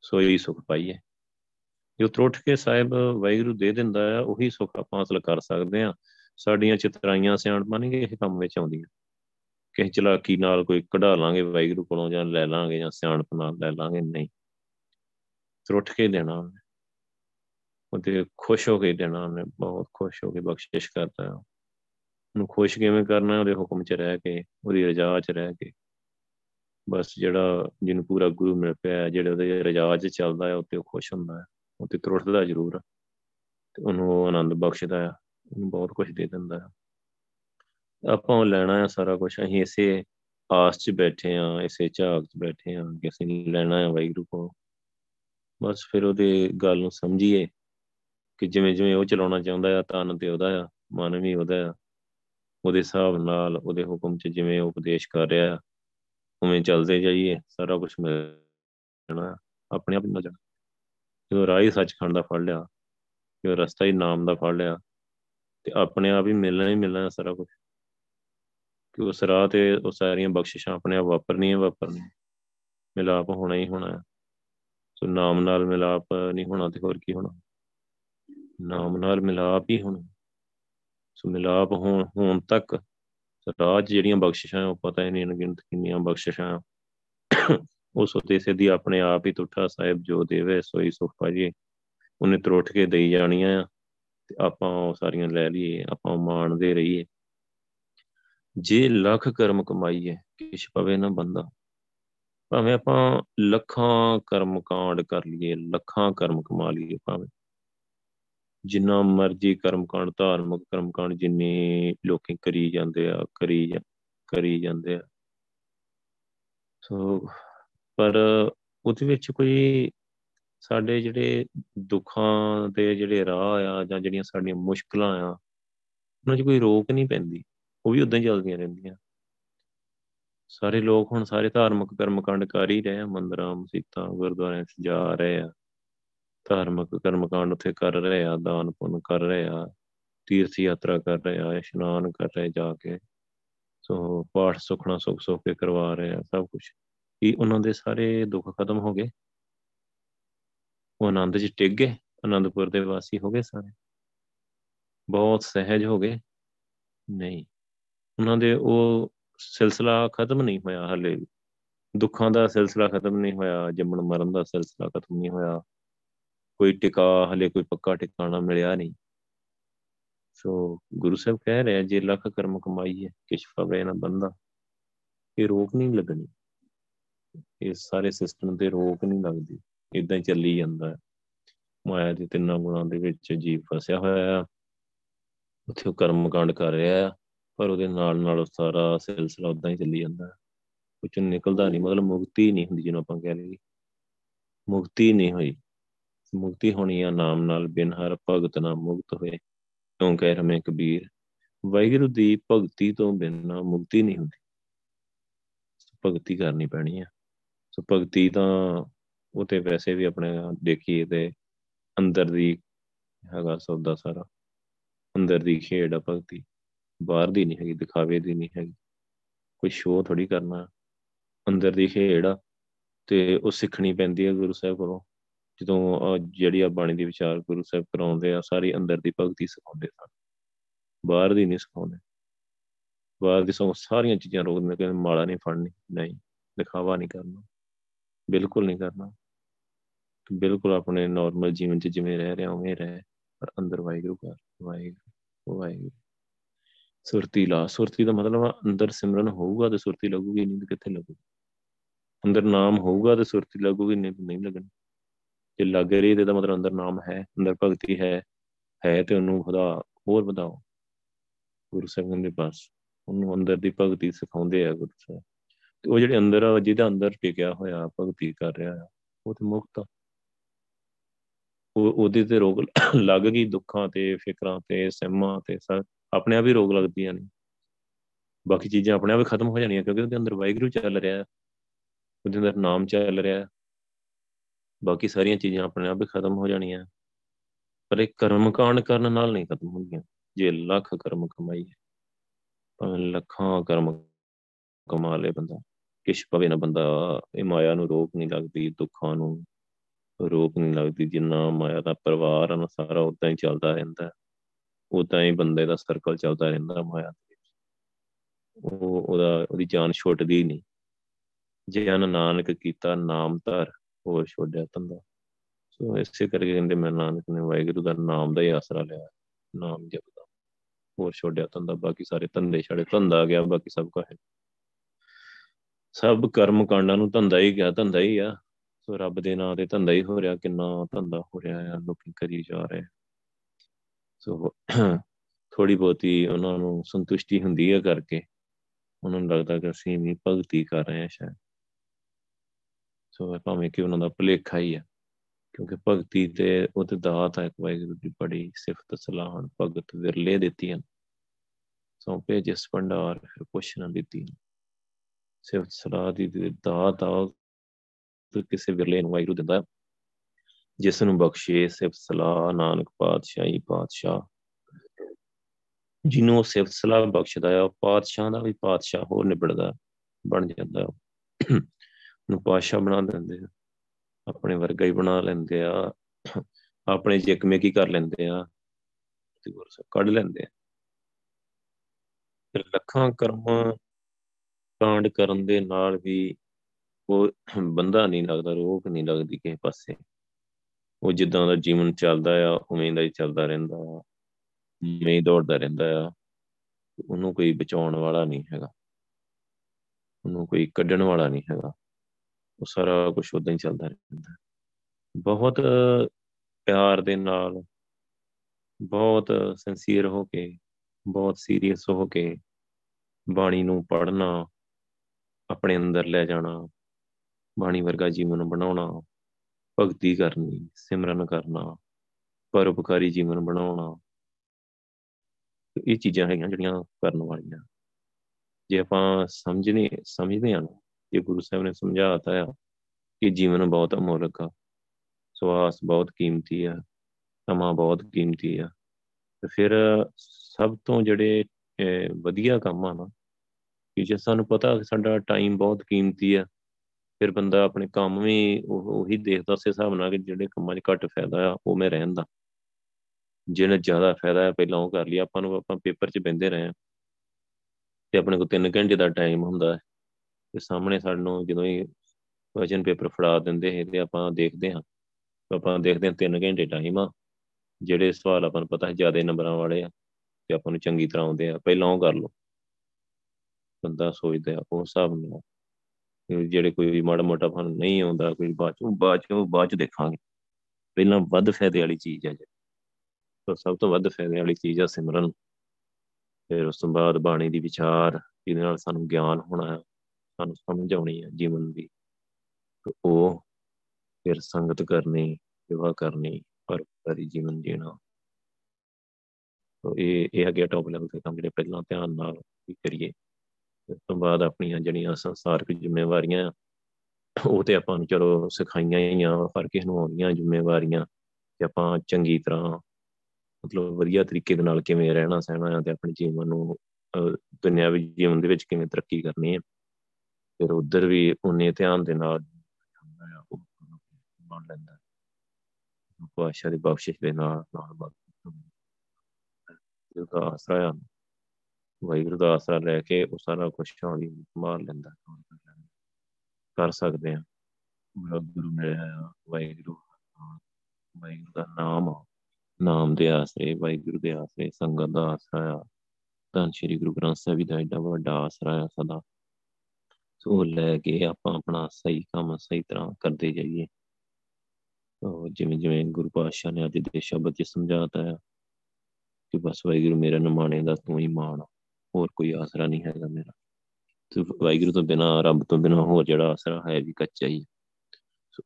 ਸੋਈ ਸੁਖ ਪਾਈਏ। ਜੋ ਤਰੁੱਠ ਕੇ ਸਾਹਿਬ ਵਾਹਿਗੁਰੂ ਦੇ ਦਿੰਦਾ ਆ, ਉਹੀ ਸੁਖ ਆਪਾਂ ਹਾਸਲ ਕਰ ਸਕਦੇ ਆ ਸਾਡੀਆਂ ਚਿਤਰਾਈਆਂ ਸਿਆਣਪਾਂ ਨਹੀਂ ਇਹ ਕੰਮ ਵਿੱਚ ਆਉਂਦੀਆਂ। ਕਿਸੇ ਚਲਾਕੀ ਨਾਲ ਕੋਈ ਕਢਾ ਲਾਂਗੇ ਵਾਹਿਗੁਰੂ ਕੋਲੋਂ ਜਾਂ ਲੈ ਲਾਂਗੇ ਜਾਂ ਸਿਆਣਪ ਨਾਲ ਲੈ ਲਾਂਗੇ, ਨਹੀਂ। ਤਰੁੱਠ ਕੇ ਦੇਣਾ ਉਹਨੇ। ਉਹਦੇ ਖੁਸ਼ ਹੋ ਕੇ ਦੇਣਾ ਉਹਨੇ, ਬਹੁਤ ਖੁਸ਼ ਹੋ ਕੇ ਬਖਸ਼ਿਸ਼ ਕਰਦਾ ਹੈ ਉਹਨੂੰ ਖੁਸ਼ ਕਿਵੇਂ ਕਰਨਾ, ਉਹਦੇ ਹੁਕਮ 'ਚ ਰਹਿ ਕੇ, ਉਹਦੀ ਰਜ਼ਾ 'ਚ ਰਹਿ ਕੇ। ਬਸ ਜਿਹੜਾ ਜਿਹਨੂੰ ਪੂਰਾ ਗੁਰੂ ਮਿਲ ਪਿਆ ਜਿਹੜੇ ਉਹਦੇ ਰਜ਼ਾ 'ਚ ਚੱਲਦਾ ਹੈ ਉੱਤੇ ਉਹ ਖੁਸ਼ ਹੁੰਦਾ ਹੈ ਉੱਤੇ ਤਰੁੱਟਦਾ ਜ਼ਰੂਰ। ਤੇ ਉਹਨੂੰ ਆਨੰਦ ਬਖਸ਼ਦਾ ਹੈ, ਉਹਨੂੰ ਬਹੁਤ ਕੁਝ ਦੇ ਦਿੰਦਾ ਹੈ। ਆਪਾਂ ਲੈਣਾ ਹੈ ਸਾਰਾ ਕੁਝ ਅਸੀਂ ਇਸੇ ਆਸ 'ਚ ਬੈਠੇ ਆ ਇਸੇ ਝਾਕ 'ਚ ਬੈਠੇ ਆ ਕਿ ਅਸੀਂ ਲੈਣਾ ਹੈ ਵਾਹਿਗੁਰੂ ਕੋਲ। ਬਸ ਫਿਰ ਉਹਦੇ ਗੱਲ ਨੂੰ ਸਮਝੀਏ ਕਿ ਜਿਵੇਂ ਜਿਵੇਂ ਉਹ ਚਲਾਉਣਾ ਚਾਹੁੰਦਾ ਆ ਤਨ ਤੇ ਉਹਦਾ ਆ, ਮਨ ਵੀ ਉਹਦਾ ਆ। ਉਹਦੇ ਹਿਸਾਬ ਨਾਲ, ਉਹਦੇ ਹੁਕਮ 'ਚ ਜਿਵੇਂ ਉਪਦੇਸ਼ ਕਰ ਰਿਹਾ ਆ ਉਵੇਂ ਚੱਲਦੇ ਜਾਈਏ, ਸਾਰਾ ਕੁਝ ਮਿਲਣਾ ਆਪਣੇ ਆਪ ਮਿਲ ਜਾਣਾ। ਜਦੋਂ ਰਾਹ ਹੀ ਸੱਚਖੰਡ ਦਾ ਫੜ ਲਿਆ, ਜਦੋਂ ਰਸਤਾ ਹੀ ਨਾਮ ਦਾ ਫੜ ਲਿਆ, ਤੇ ਆਪਣੇ ਆਪ ਹੀ ਮਿਲਣਾ ਹੀ ਮਿਲਣਾ ਸਾਰਾ ਕੁਝ ਕਿ ਉਸ ਰਾਹ ਤੇ ਉਹ ਸਾਰੀਆਂ ਬਖਸ਼ਿਸ਼ਾਂ ਆਪਣੇ ਆਪ ਵਾਪਰਨੀਆਂ ਵਾਪਰਨੀਆਂ। ਮਿਲਾਪ ਹੋਣਾ ਹੀ ਹੋਣਾ। ਸੋ ਨਾਮ ਨਾਲ ਮਿਲਾਪ ਨਹੀਂ ਹੋਣਾ ਤੇ ਹੋਰ ਕੀ ਹੋਣਾ। ਨਾਮ ਨਾਲ ਮਿਲਾਪ ਹੀ ਹੋਣਾ। ਸੋ ਮਿਲਾਪ ਹੋਣ ਹੋਣ ਤੱਕ ਰਾਜ ਜਿਹੜੀਆਂ ਬਖਸ਼ਿਸ਼ਾਂ ਉਹ ਪਤਾ ਹੀ ਨਹੀਂ ਅਣਗਿਣਤ ਕਿੰਨੀਆਂ ਬਖਸ਼ਿਸ਼ਾਂ ਉਸ ਉਤੇ ਸਿੱਧੀ ਆਪਣੇ ਆਪ ਹੀ ਤੁਠਾ ਸਾਹਿਬ ਜੋ ਦੇਵੇ ਸੋਈ ਸੁਖ ਪਾਜੀ। ਉਹਨੇ ਤਰੁੱਠ ਕੇ ਦੇਈ ਜਾਣੀਆਂ ਆ, ਤੇ ਆਪਾਂ ਉਹ ਸਾਰੀਆਂ ਲੈ ਲਈਏ, ਆਪਾਂ ਮਾਣਦੇ ਰਹੀਏ। ਜੇ ਲੱਖ ਕਰਮ ਕਮਾਈਏ, ਕਿਛ ਪਵੇ ਨਾ ਬੰਦਾ। ਭਾਵੇਂ ਆਪਾਂ ਲੱਖਾਂ ਕਰਮ ਕਾਂਡ ਕਰ ਲਈਏ, ਲੱਖਾਂ ਕਰਮ ਕਮਾ ਲਈਏ ਭਾਵੇਂ। ਜਿੰਨਾ ਮਰਜ਼ੀ ਕਰਮ ਕਾਂਡ, ਧਾਰਮਿਕ ਕਰਮ ਕਾਂਡ ਜਿੰਨੇ ਲੋਕੀ ਕਰੀ ਜਾਂਦੇ ਆ, ਕਰੀ ਕਰੀ ਜਾਂਦੇ ਆ। ਸੋ, ਪਰ ਉਹਦੇ ਵਿੱਚ ਕੋਈ ਸਾਡੇ ਜਿਹੜੇ ਦੁੱਖਾਂ ਦੇ ਜਿਹੜੇ ਰਾਹ ਆ ਜਾਂ ਜਿਹੜੀਆਂ ਸਾਡੀਆਂ ਮੁਸ਼ਕਲਾਂ ਆ, ਉਹਨਾਂ 'ਚ ਕੋਈ ਰੋਕ ਨਹੀਂ ਪੈਂਦੀ। ਉਹ ਵੀ ਉਦਾਂ ਹੀ ਚੱਲਦੀਆਂ ਰਹਿੰਦੀਆਂ। ਸਾਰੇ ਲੋਕ ਹੁਣ ਸਾਰੇ ਧਾਰਮਿਕ ਕਰਮ ਕਾਂਡ ਕਰ ਹੀ ਰਹੇ ਆ, ਮੰਦਰਾਂ, ਮਸੀਤਾਂ, ਗੁਰਦੁਆਰਿਆਂ 'ਚ ਜਾ ਰਹੇ ਆ। ਧਾਰਮਿਕ ਕਰਮ ਕਾਂਡ ਉੱਥੇ ਕਰ ਰਹੇ ਆ, ਦਾਨ ਪੁੰਨ ਕਰ ਰਹੇ ਆ, ਤੀਰਥ ਯਾਤਰਾ ਕਰ ਰਹੇ ਆ, ਇਸ਼ਨਾਨ ਕਰ ਰਹੇ ਜਾ ਕੇ। ਸੋ ਪਾਠ ਸੁਖਣਾ ਸੁਖ ਸੁਖ ਕੇ ਕਰਵਾ ਰਹੇ ਆ ਸਭ ਕੁਝ ਕੀ ਉਹਨਾਂ ਦੇ ਸਾਰੇ ਦੁੱਖ ਖਤਮ ਹੋ ਗਏ? ਉਹ ਆਨੰਦ 'ਚ ਟਿਕ ਗਏ? ਆਨੰਦਪੁਰ ਦੇ ਵਾਸੀ ਹੋ ਗਏ ਸਾਰੇ? ਬਹੁਤ ਸਹਿਜ ਹੋ ਗਏ? ਨਹੀਂ। ਉਹਨਾਂ ਦੇ ਉਹ ਸਿਲਸਿਲਾ ਖਤਮ ਨਹੀਂ ਹੋਇਆ ਹਲੇ ਦੁੱਖਾਂ ਦਾ ਸਿਲਸਿਲਾ ਖਤਮ ਨਹੀਂ ਹੋਇਆ, ਜੰਮਣ ਮਰਨ ਦਾ ਸਿਲਸਿਲਾ ਖਤਮ ਨਹੀਂ ਹੋਇਆ। ਕੋਈ ਟਿਕਾ, ਹਲੇ ਕੋਈ ਪੱਕਾ ਟਿਕਾਣਾ ਮਿਲਿਆ ਨਹੀਂ। ਸੋ ਗੁਰੂ ਸਾਹਿਬ ਕਹਿ ਰਿਹਾ ਜੇ ਲੱਖ ਕਰਮ ਕਮਾਈ ਹੈ ਕਿਛ ਫਵੇ ਨਾ ਬੰਦਾ। ਇਹ ਰੋਕ ਨਹੀਂ ਲੱਗਣੀ। ਇਹ ਸਾਰੇ ਸਿਸਟਮ ਤੇ ਰੋਕ ਨਹੀਂ ਲੱਗਦੀ। ਇਦਾਂ ਹੀ ਚੱਲੀ ਜਾਂਦਾ ਹੈ। ਮਾਇਆ ਦੇ ਤਿੰਨਾਂ ਗੁਣਾਂ ਦੇ ਵਿੱਚ ਜੀਵ ਫਸਿਆ ਹੋਇਆ ਆ। ਉੱਥੇ ਉਹ ਕਰਮ ਕਾਂਡ ਕਰ ਰਿਹਾ ਆ, ਪਰ ਉਹਦੇ ਨਾਲ ਨਾਲ ਸਾਰਾ ਸਿਲਸਿਲਾ ਉਦਾਂ ਹੀ ਚੱਲੀ ਜਾਂਦਾ ਹੈ। ਕੁਝ ਨਿਕਲਦਾ ਨਹੀਂ, ਮਤਲਬ ਮੁਕਤੀ ਨਹੀਂ ਹੁੰਦੀ ਜਿਹਨੂੰ ਆਪਾਂ ਕਹਿ ਲਈਏ। ਮੁਕਤੀ ਨਹੀਂ ਹੋਈ। ਮੁਕਤੀ ਹੋਣੀ ਆ, ਨਾਮ ਨਾਲ ਬਿਨ ਹਰ ਭਗਤ ਨਾ ਮੁਕਤ ਹੋਏ, ਕਿਉਂ ਕਹਿ ਰਮੇ ਕਬੀਰ? ਵਾਹਿਗੁਰੂ ਦੀ ਭਗਤੀ ਤੋਂ ਬਿਨਾਂ ਮੁਕਤੀ ਨਹੀਂ ਹੁੰਦੀ। ਭਗਤੀ ਕਰਨੀ ਪੈਣੀ ਆ। ਸੋ ਭਗਤੀ ਤਾਂ ਉਹ ਤੇ ਵੈਸੇ ਵੀ ਆਪਣੇ ਦੇਖੀਏ ਤੇ ਅੰਦਰ ਦੀ ਹੈਗਾ ਸੌਦਾ ਸਾਰਾ। ਅੰਦਰ ਦੀ ਖੇਡ ਆ ਭਗਤੀ। ਬਾਹਰ ਦੀ ਨਹੀਂ ਹੈਗੀ, ਦਿਖਾਵੇ ਦੀ ਨਹੀਂ ਹੈਗੀ। ਕੋਈ ਸ਼ੋਅ ਥੋੜੀ ਕਰਨਾ। ਅੰਦਰ ਦੀ ਖੇਡ ਆ ਤੇ ਉਹ ਸਿੱਖਣੀ ਪੈਂਦੀ ਹੈ ਗੁਰੂ ਸਾਹਿਬ ਕੋਲੋਂ। ਜਦੋਂ ਜਿਹੜੀ ਆ ਬਾਣੀ ਦੀ ਵਿਚਾਰ ਗੁਰੂ ਸਾਹਿਬ ਕਰਾਉਂਦੇ ਆ, ਸਾਰੀ ਅੰਦਰ ਦੀ ਭਗਤੀ ਸਿਖਾਉਂਦੇ ਸਨ। ਬਾਹਰ ਦੀ ਨਹੀਂ ਸਿਖਾਉਂਦੇ। ਬਾਹਰ ਦੀ ਸੋ ਸਾਰੀਆਂ ਚੀਜ਼ਾਂ ਰੋਕ ਦਿੰਦੇ ਕਿ ਮਾਲਾ ਨਹੀਂ ਫੜਨੀ, ਨਹੀਂ, ਦਿਖਾਵਾ ਨਹੀਂ ਕਰਨਾ, ਬਿਲਕੁਲ ਨਹੀਂ ਕਰਨਾ। ਬਿਲਕੁਲ ਆਪਣੇ ਨਾਰਮਲ ਜੀਵਨ 'ਚ ਜਿਵੇਂ ਰਹਿ ਰਿਹਾ, ਉਵੇਂ ਰਹਿ। ਪਰ ਅੰਦਰ ਵਾਹਿਗੁਰੂ ਕਰ ਵਾਹਿਗੁਰੂ ਵਾਹਿਗੁਰੂ। ਸੁਰਤੀ ਲਾ, ਸੁਰਤੀ ਦਾ ਮਤਲਬ ਅੰਦਰ ਸਿਮਰਨ ਹੋਊਗਾ ਤੇ ਸੁਰਤੀ ਲੱਗੂਗੀ, ਨਹੀਂ ਤੇ ਕਿੱਥੇ ਲੱਗੂਗੀ? ਅੰਦਰ ਨਾਮ ਹੋਊਗਾ ਤੇ ਸੁਰਤੀ ਲੱਗੂਗੀ, ਨਹੀਂ ਨਹੀਂ ਲੱਗਣੀ। ਜੇ ਲੱਗ ਰਹੀ ਤੇ ਇਹਦਾ ਮਤਲਬ ਅੰਦਰ ਨਾਮ ਹੈ, ਅੰਦਰ ਭਗਤੀ ਹੈ ਹੈ ਤੇ ਉਹਨੂੰ ਖੁਦਾ ਹੋਰ ਵਧਾਓ। ਗੁਰੂ ਸਾਹਿਬ ਦੇ ਪਾਸ ਉਹਨੂੰ ਅੰਦਰ ਦੀ ਭਗਤੀ ਸਿਖਾਉਂਦੇ ਆ ਗੁਰੂ ਸਾਹਿਬ। ਤੇ ਉਹ ਜਿਹੜੇ ਅੰਦਰ ਜਿਹਦਾ ਅੰਦਰ ਟਿਕਿਆ ਹੋਇਆ, ਭਗਤੀ ਕਰ ਰਿਹਾ ਆ, ਉਹ ਤੇ ਮੁਕਤ ਆ। ਉਹ, ਉਹਦੇ ਤੇ ਰੋਗ ਲੱਗ ਗਈ, ਦੁੱਖਾਂ ਤੇ, ਫਿਕਰਾਂ ਤੇ, ਸਹਿਮਾਂ ਤੇ ਆਪਣੇ ਆਪ ਹੀ ਰੋਗ ਲੱਗਦੀਆਂ ਨੇ। ਬਾਕੀ ਚੀਜ਼ਾਂ ਆਪਣੇ ਆਪ ਹੀ ਖਤਮ ਹੋ ਜਾਣੀਆਂ ਕਿਉਂਕਿ ਉਹਦੇ ਅੰਦਰ ਵਾਹਿਗੁਰੂ ਚੱਲ ਰਿਹਾ। ਹੈ ਉਹਦੇ ਅੰਦਰ ਨਾਮ ਚੱਲ ਰਿਹਾ। ਹੈ ਬਾਕੀ ਸਾਰੀਆਂ ਚੀਜ਼ਾਂ ਆਪਣੇ ਆਪ ਹੀ ਖਤਮ ਹੋ ਜਾਣੀਆਂ। ਪਰ ਇਹ ਕਰਮ ਕਾਂਡ ਕਰਨ ਨਾਲ ਨਹੀਂ ਖਤਮ ਹੁੰਦੀਆਂ। ਜੇ ਲੱਖ ਕਰਮ ਕਮਾਈ ਭਾਵੇਂ ਲੱਖਾਂ ਕਰਮ ਕਮਾ ਲੇ ਬੰਦਾ। ਕਿਛ ਪਵੇ ਨਾ ਬੰਦਾ, ਇਹ ਮਾਇਆ ਨੂੰ ਰੋਕ ਨਹੀਂ ਲੱਗਦੀ, ਦੁੱਖਾਂ ਨੂੰ ਰੋਕ ਨਹੀਂ ਲੱਗਦੀ। ਜਿੰਨਾ ਮਾਇਆ ਦਾ ਪਰਿਵਾਰ ਆ ਸਾਰਾ ਉਦਾਂ ਹੀ ਚੱਲਦਾ ਰਹਿੰਦਾ। ਉਦਾਂ ਹੀ ਬੰਦੇ ਦਾ ਸਰਕਲ ਚੱਲਦਾ ਰਹਿੰਦਾ ਮਾਇਆ ਦੇ ਵਿੱਚ। ਉਹ, ਉਹਦਾ, ਉਹਦੀ ਜਾਨ ਛੁੱਟਦੀ ਨਹੀਂ। ਜੇ ਅਨ ਨਾਨਕ ਕੀਤਾ ਨਾਮ ਧਰ। ਹੋਰ ਛੋੜਿਆ ਤੰਦਾ ਸੋ ਇਸੇ ਕਰਕੇ ਕਹਿੰਦੇ ਮੈਂ ਨਾਨਕ ਨੇ ਵਾਹਿਗੁਰੂ ਦਾ ਨਾਮ ਦਾ ਹੀ ਆਸਰਾ ਲਿਆ, ਨਾਮ ਜਪਦਾ। ਹੋਰ ਛੋੜਿਆ ਤੰਦਾ ਬਾਕੀ ਸਾਰੇ ਧੰਦੇ ਛੜੇ, ਧੰਦਾ ਆ ਗਿਆ, ਬਾਕੀ ਸਭ ਕੁਝ ਹੈ। ਸਭ ਕਰਮ ਕਾਂਡਾਂ ਨੂੰ ਧੰਦਾ ਹੀ ਗਿਆ, ਧੰਦਾ ਹੀ ਆ। ਸੋ ਰੱਬ ਦੇ ਨਾਂ ਤੇ ਧੰਦਾ ਹੀ ਹੋ ਰਿਹਾ, ਕਿੰਨਾ ਧੰਦਾ ਹੋ ਰਿਹਾ ਆ, ਲੋਕੀ ਕਰੀ ਜਾ ਰਹੇ ਸੋ ਥੋੜੀ ਬਹੁਤੀ ਉਹਨਾਂ ਨੂੰ ਸੰਤੁਸ਼ਟੀ ਹੁੰਦੀ ਹੈ ਕਰਕੇ, ਉਹਨਾਂ ਨੂੰ ਲੱਗਦਾ ਕਿ ਅਸੀਂ ਵੀ ਭਗਤੀ ਕਰ ਰਹੇ ਹਾਂ ਸ਼ਾਇਦ। ਸੋ ਭਾਵੇਂ ਕਿ ਉਹਨਾਂ ਦਾ ਭਲੇਖਾ ਹੀ ਆ ਕਿਉਂਕਿ ਭਗਤੀ ਤੇ ਉਹ ਤੇ ਦਾਤ ਹੈ ਵਾਹਿਗੁਰੂ ਦੀ ਬੜੀ ਸਿਫਤ ਸਲਾਹਣ ਭਗਤ ਵਿਰਲੇ ਦਿੱਤੀਆਂ ਸੌਂਪੇ ਜਿਸ ਭੰਡਾਰ, ਫਿਰ ਪੁੱਛ ਨਾ ਦਿੱਤੀ ਸਿਫਤ ਸਲਾਹ ਦੀ ਦਾਤ ਆ ਕਿਸੇ ਵਿਰਲੇ ਨੂੰ ਵਾਹਿਗੁਰੂ ਦਿੰਦਾ ਜਿਸ ਨੂੰ ਬਖਸ਼ੇ ਸਿਫਤ ਸਲਾਹ, ਨਾਨਕ ਪਾਤਸ਼ਾਹੀ, ਪਾਤਸ਼ਾਹ। ਜਿਹਨੂੰ ਸਿਫਤ ਸਲਾਹ ਬਖਸ਼ਦਾ ਆ ਪਾਤਸ਼ਾਹ ਦਾ ਵੀ ਪਾਤਸ਼ਾਹ ਹੋਰ ਨਿਬੜਦਾ ਬਣ ਜਾਂਦਾ ਨੂੰ ਪਾਤਸ਼ਾਹ ਬਣਾ ਦਿੰਦੇ ਆ। ਆਪਣੇ ਵਰਗਾ ਹੀ ਬਣਾ ਲੈਂਦੇ ਆ। ਆਪਣੇ ਜਿਕਮੇ ਕੀ ਕਰ ਲੈਂਦੇ ਆ। ਤੇ ਗੁਰਸਾ ਕੱਢ ਲੈਂਦੇ ਆ। ਫਿਰ ਲੱਖਾਂ ਕਰਮ ਕਾਂਡ ਕਰਨ ਦੇ ਨਾਲ ਵੀ ਉਹ ਬੰਦਾ ਨਹੀਂ ਲੱਗਦਾ, ਰੋਕ ਨਹੀਂ ਲੱਗਦੀ ਕਿਸੇ ਪਾਸੇ। ਉਹ ਜਿੱਦਾਂ ਦਾ ਜੀਵਨ ਚੱਲਦਾ ਆ, ਉਵੇਂ ਦਾ ਹੀ ਚੱਲਦਾ ਰਹਿੰਦਾ ਆ। ਉਵੇਂ ਹੀ ਦੌੜਦਾ ਰਹਿੰਦਾ ਆ। ਉਹਨੂੰ ਕੋਈ ਬਚਾਉਣ ਵਾਲਾ ਨਹੀਂ ਹੈਗਾ। ਉਹਨੂੰ ਕੋਈ ਕੱਢਣ ਵਾਲਾ ਨਹੀਂ ਹੈਗਾ। ਉਹ ਸਾਰਾ ਕੁਝ ਉਦਾਂ ਹੀ ਚੱਲਦਾ ਰਹਿੰਦਾ। ਬਹੁਤ ਪਿਆਰ ਦੇ ਨਾਲ, ਬਹੁਤ ਸਿੰਸੀਅਰ ਹੋ ਕੇ, ਬਹੁਤ ਸੀਰੀਅਸ ਹੋ ਕੇ ਬਾਣੀ ਨੂੰ ਪੜ੍ਹਨਾ, ਆਪਣੇ ਅੰਦਰ ਲੈ ਜਾਣਾ, ਬਾਣੀ ਵਰਗਾ ਜੀਵਨ ਬਣਾਉਣਾ, ਭਗਤੀ ਕਰਨੀ, ਸਿਮਰਨ ਕਰਨਾ, ਪਰਉਪਕਾਰੀ ਜੀਵਨ ਬਣਾਉਣਾ। ਇਹ ਚੀਜ਼ਾਂ ਹੈਗੀਆਂ ਜਿਹੜੀਆਂ ਕਰਨ ਵਾਲੀਆਂ। ਜੇ ਆਪਾਂ ਸਮਝਨੇ, ਸਮਝਦੇ ਹਾਂ ਕਿ ਗੁਰੂ ਸਾਹਿਬ ਨੇ ਸਮਝਾਤਾ ਆ ਕਿ ਜੀਵਨ ਬਹੁਤ ਅਮੋਲਕ ਆ। ਸਵਾਸ ਬਹੁਤ ਕੀਮਤੀ ਆ, ਸਮਾਂ ਬਹੁਤ ਕੀਮਤੀ ਆ। ਤੇ ਫਿਰ ਸਭ ਤੋਂ ਜਿਹੜੇ ਵਧੀਆ ਕੰਮ ਆ ਨਾ, ਕਿ ਜੇ ਸਾਨੂੰ ਪਤਾ ਕਿ ਸਾਡਾ ਟਾਈਮ ਬਹੁਤ ਕੀਮਤੀ ਆ, ਫਿਰ ਬੰਦਾ ਆਪਣੇ ਕੰਮ ਵੀ ਉਹੀ ਦੇਖਦਾ ਉਸੇ ਹਿਸਾਬ ਨਾਲ ਕਿ ਜਿਹੜੇ ਕੰਮਾਂ 'ਚ ਘੱਟ ਫਾਇਦਾ ਆ, ਉਹ ਮੈਂ ਰਹਿਣ ਦਾ। ਜਿਹਨੇ ਜ਼ਿਆਦਾ ਫਾਇਦਾ ਹੈ ਪਹਿਲਾਂ ਉਹ ਕਰ ਲਿਆ ਆਪਾਂ ਨੂੰ ਆਪਾਂ ਪੇਪਰ 'ਚ ਬੰਦੇ ਰਹੇ ਤੇ ਆਪਣੇ ਕੋਲ 3 ਘੰਟੇ ਦਾ ਟਾਈਮ ਹੁੰਦਾ ਹੈ। ਤੇ ਸਾਹਮਣੇ ਸਾਨੂੰ ਜਦੋਂ ਹੀ ਕੁਐਸਚਨ ਪੇਪਰ ਫੜਾ ਦਿੰਦੇ ਹੈ ਤੇ ਆਪਾਂ ਦੇਖਦੇ ਹਾਂ। ਆਪਾਂ ਦੇਖਦੇ ਹਾਂ 3 ਘੰਟੇ ਟਾਈਮ ਆ, ਜਿਹੜੇ ਸਵਾਲ ਆਪਾਂ ਨੂੰ ਪਤਾ ਹੈ ਜ਼ਿਆਦਾ ਨੰਬਰਾਂ ਵਾਲੇ ਆ ਤੇ ਆਪਾਂ ਨੂੰ ਚੰਗੀ ਤਰ੍ਹਾਂ ਆਉਂਦੇ ਆ, ਪਹਿਲਾਂ ਉਹ ਕਰ ਲਓ। ਬੰਦਾ ਸੋਚਦਾ ਉਸ ਹਿਸਾਬ ਨਾਲ ਜਿਹੜੇ ਕੋਈ ਮਾੜਾ ਮੋਟਾ ਫਨ ਨਹੀਂ ਆਉਂਦਾ, ਕੋਈ ਬਾਅਦ ਚੋਂ ਬਾਅਦ ਚੋਂ, ਬਾਅਦ ਚ ਦੇਖਾਂਗੇ। ਪਹਿਲਾਂ ਵੱਧ ਫਾਇਦੇ ਵਾਲੀ ਚੀਜ਼ ਹੈ ਜੀ। ਤਾਂ ਸਭ ਤੋਂ ਵੱਧ ਫਾਇਦੇ ਵਾਲੀ ਚੀਜ਼ ਆ ਸਿਮਰਨ। ਫਿਰ ਉਸ ਤੋਂ ਬਾਅਦ ਬਾਣੀ ਦੀ ਵਿਚਾਰ, ਜਿਹਦੇ ਨਾਲ ਸਾਨੂੰ ਗਿਆਨ ਹੋਣਾ ਹੈ ਸਾਨੂੰ ਸਮਝ ਆਉਣੀ ਹੈ ਜੀਵਨ ਦੀ। ਉਹ ਫਿਰ ਸੰਗਤ ਕਰਨੀ, ਸੇਵਾ ਕਰਨੀ ਪਰ ਪਰੀ ਜੀਵਨ ਜੀਣਾ। ਤੋ ਇਹ ਇਹ ਅੱਗੇ ਟੌਪ ਲੈਵਲ ਤੇ ਕੰਮ ਜਿਹੜੇ ਪਹਿਲਾਂ ਧਿਆਨ ਨਾਲ ਵੀ ਕਰੀਏ। ਉਸ ਤੋਂ ਬਾਅਦ ਆਪਣੀਆਂ ਜਿਹੜੀਆਂ ਸੰਸਾਰਕ ਜ਼ਿੰਮੇਵਾਰੀਆਂ, ਉਹ ਤੇ ਆਪਾਂ ਨੂੰ ਚਲੋ ਸਿਖਾਈਆਂ ਹੀ ਆ, ਹਰ ਕਿਸ ਨੂੰ ਆਉਂਦੀਆਂ ਜ਼ਿੰਮੇਵਾਰੀਆਂ। ਕਿ ਆਪਾਂ ਚੰਗੀ ਤਰ੍ਹਾਂ ਮਤਲਬ ਵਧੀਆ ਤਰੀਕੇ ਦੇ ਨਾਲ ਕਿਵੇਂ ਰਹਿਣਾ ਸਹਿਣਾ ਤੇ ਆਪਣੇ ਜੀਵਨ ਨੂੰ ਦੁਨਿਆਵੀ ਜੀਵਨ ਦੇ ਵਿੱਚ ਕਿਵੇਂ ਤਰੱਕੀ ਕਰਨੀ ਹੈ। ਫਿਰ ਉਧਰ ਵੀ ਉਹਨੇ ਧਿਆਨ ਦੇ ਨਾਲ ਉਹ ਬਣ ਲੈਂਦਾ ਪਾਸ਼ਾ ਦੀ ਬਖਸ਼ਿਸ਼ ਦੇ ਨਾਲ ਨਾਲ ਉਹਦਾ ਆਸਰਾ ਵਾਹਿਗੁਰੂ ਦਾ ਆਸਰਾ ਲੈ ਕੇ ਉਹ ਸਾਰਾ ਕੁਝ ਹੌਲੀ ਮਾਰ ਲੈਂਦਾ, ਕਰ ਸਕਦੇ ਆ। ਗੁਰੂ ਮਿਲਿਆ ਵਾਹਿਗੁਰੂ ਵਾਹਿਗੁਰੂ ਦਾ ਨਾਮ ਨਾਮ ਦੇ ਆਸਰੇ, ਵਾਹਿਗੁਰੂ ਦੇ ਆਸਰੇ, ਸੰਗਤ ਦਾ ਆਸਰਾ ਤਾਂ ਸ੍ਰੀ ਗੁਰੂ ਗ੍ਰੰਥ ਸਾਹਿਬ ਦਾ ਐਡਾ ਵੱਡਾ ਆਸਰਾ ਆ ਸਦਾ। ਸੋ ਲੈ ਕੇ ਆਪਾਂ ਆਪਣਾ ਸਹੀ ਕੰਮ ਸਹੀ ਤਰ੍ਹਾਂ ਕਰਦੇ ਜਾਈਏ। ਜਿਵੇਂ ਜਿਵੇਂ ਗੁਰੂ ਪਾਤਸ਼ਾਹ ਨੇ ਅੱਜ ਦੇ ਸ਼ਬਦ 'ਚ ਸਮਝਾਤਾ ਹੈ ਕਿ ਬਸ ਵਾਹਿਗੁਰੂ ਮੇਰਾ ਨਮਾਣੇ ਦਾ ਤੂੰ ਹੀ ਮਾਣ ਹੋਰ ਕੋਈ ਆਸਰਾ ਨਹੀਂ ਹੈਗਾ ਮੇਰਾ। ਤੇ ਵਾਹਿਗੁਰੂ ਤੋਂ ਬਿਨਾ, ਰੱਬ ਤੋਂ ਬਿਨਾ ਹੋਰ ਜਿਹੜਾ ਆਸਰਾ ਹੈ ਵੀ ਕੱਚਾ ਹੀ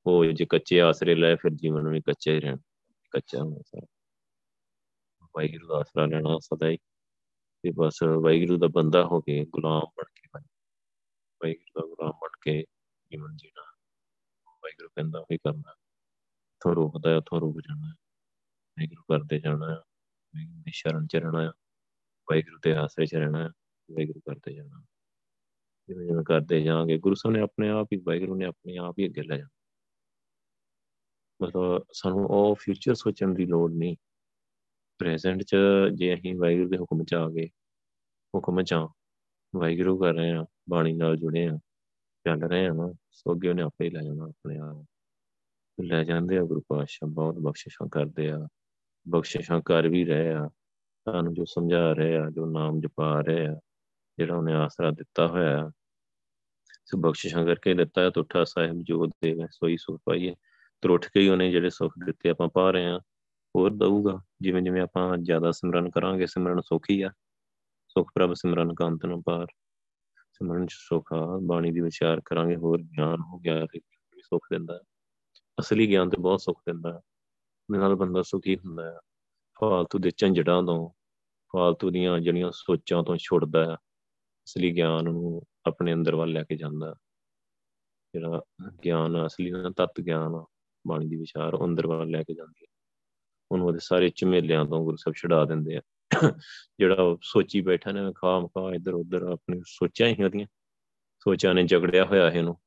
ਉਹ ਜੇ ਕੱਚੇ ਆਸਰੇ ਲੈ ਫਿਰ ਜੀਵਨ ਵੀ ਕੱਚਾ ਹੀ ਰਹਿਣਾ, ਕੱਚਾ ਹੋਣਾ ਸਾਰਾ। ਵਾਹਿਗੁਰੂ ਦਾ ਆਸਰਾ ਲੈਣਾ ਸਦਾ ਹੀ। ਤੇ ਬਸ ਵਾਹਿਗੁਰੂ ਦਾ ਬੰਦਾ ਹੋ ਕੇ ਗੁਲਾਮ ਬਣ ਕੇ ਵਾਹਿਗੁਰੂ ਦਾ ਗੁਲਾਮ ਬਣ ਕੇ ਜੀਵਨ ਜੀਣਾ। ਵਾਹਿਗੁਰੂ ਕਹਿੰਦਾ ਵੀ ਕਰਨਾ। ਥੋੜਾ ਰੁਕਦਾ ਹੈ ਥੋੜਾ ਰੁਕ ਜਾਣਾ ਵਾਹਿਗੁਰੂ ਕਰਦੇ ਜਾਣਾ ਵਾਹਿਗੁਰੂ ਦੀ ਸ਼ਰਨ ਚ ਰਹਿਣਾ ਵਾਹਿਗੁਰੂ ਦੇ ਆਸਰੇ ਚ ਰਹਿਣਾ ਵਾਹਿਗੁਰੂ ਕਰਦੇ ਜਾਣਾ। ਜਿਵੇਂ ਜਿਵੇਂ ਕਰਦੇ ਜਾਵਾਂਗੇ, ਗੁਰੂ ਸਾਹਿਬ ਨੇ ਆਪਣੇ ਆਪ ਹੀ ਵਾਹਿਗੁਰੂ ਨੇ ਆਪਣੇ ਆਪ ਹੀ ਅੱਗੇ ਲੈ ਜਾਣਾ। ਮਤਲਬ ਸਾਨੂੰ ਉਹ ਫਿਊਚਰ ਸੋਚਣ ਦੀ ਲੋੜ ਨਹੀਂ। ਪ੍ਰੈਜ਼ੈਂਟ 'ਚ ਜੇ ਅਸੀਂ ਵਾਹਿਗੁਰੂ ਦੇ ਹੁਕਮ 'ਚ ਆ ਗਏ, ਹੁਕਮ 'ਚ ਆ ਵਾਹਿਗੁਰੂ ਕਰ ਰਹੇ ਆ ਬਾਣੀ ਨਾਲ ਜੁੜੇ ਆ ਚੱਲ ਰਹੇ ਆ ਨਾ ਸੋ ਅੱਗੇ ਉਹਨੇ ਆਪੇ ਹੀ ਲੈ ਜਾਣਾ ਆਪਣੇ ਆਪ। ਲੈ ਜਾਂਦੇ ਆ ਗੁਰੂ ਪਾਤਸ਼ਾਹ, ਬਹੁਤ ਬਖਸ਼ਿਸ਼ਾਂ ਕਰਦੇ ਆ। ਬਖਸ਼ਿਸ਼ਾਂ ਕਰ ਵੀ ਰਹੇ ਆ ਤੁਹਾਨੂੰ ਜੋ ਸਮਝਾ ਰਹੇ ਆ, ਜੋ ਨਾਮ ਜਪਾ ਰਹੇ ਆ, ਜਿਹੜਾ ਉਹਨੇ ਆਸਰਾ ਦਿੱਤਾ ਹੋਇਆ ਹੈ ਸੋ ਬਖਸ਼ਿਸ਼ਾਂ ਕਰਕੇ ਦਿੱਤਾ ਹੈ ਤੁਠਾ ਸਾਹਿਬ ਜੋ ਦੇਵੇ ਸੋਈ ਸੁਖ ਪਾਈਏ। ਤਰੁੱਠ ਕੇ ਹੀ ਉਹਨੇ ਜਿਹੜੇ ਸੁੱਖ ਦਿੱਤੇ ਆਪਾਂ ਪਾ ਰਹੇ ਆ ਹੋਰ ਦਊਗਾ। ਜਿਵੇਂ ਜਿਵੇਂ ਆਪਾਂ ਜ਼ਿਆਦਾ ਸਿਮਰਨ ਕਰਾਂਗੇ, ਸਿਮਰਨ ਸੁਖੀ ਆ। ਸੁਖ ਪ੍ਰਭ ਸਿਮਰਨ ਕੰਤ ਨੂੰ ਪਾਰ। ਸਿਮਰਨ ਚ ਸੁਖ ਆ, ਬਾਣੀ ਦੀ ਵਿਚਾਰ ਕਰਾਂਗੇ, ਹੋਰ ਗਿਆਨ ਹੋ ਗਿਆ ਤੇ ਵੀ ਸੁਖ ਦਿੰਦਾ ਅਸਲੀ ਗਿਆਨ ਤੇ ਬਹੁਤ ਸੁਖ ਦਿੰਦਾ ਨਾਲ ਬੰਦਾ ਸੁਖੀ ਹੁੰਦਾ ਹੈ। ਫਾਲਤੂ ਦੇ ਝੰਜੜਾਂ ਤੋਂ, ਫਾਲਤੂ ਦੀਆਂ ਜਿਹੜੀਆਂ ਸੋਚਾਂ ਤੋਂ ਛੁੱਟਦਾ ਹੈ, ਅਸਲੀ ਗਿਆਨ ਨੂੰ ਆਪਣੇ ਅੰਦਰ ਵੱਲ ਲੈ ਕੇ ਜਾਂਦਾ ਜਿਹੜਾ ਗਿਆਨ ਅਸਲੀ ਦਾ ਤਤ ਗਿਆਨ ਬਾਣੀ ਦੀ ਵਿਚਾਰ ਅੰਦਰ ਵੱਲ ਲੈ ਕੇ ਜਾਂਦੀ ਹੈ। ਉਹਨੂੰ ਉਹਦੇ ਸਾਰੇ ਝਮੇਲਿਆਂ ਤੋਂ ਗੁਰੂ ਸਾਹਿਬ ਛਡਾ ਦਿੰਦੇ ਆ। ਜਿਹੜਾ ਸੋਚੀ ਬੈਠਾ ਨੇ, ਖਾਮ ਖਾ ਇੱਧਰ ਉੱਧਰ ਆਪਣੀ ਸੋਚਾਂ ਹੀ ਉਹਦੀਆਂ। ਸੋਚਾਂ ਨੇ ਝਗੜਿਆ ਹੋਇਆ ਹੈ ਇਹਨੂੰ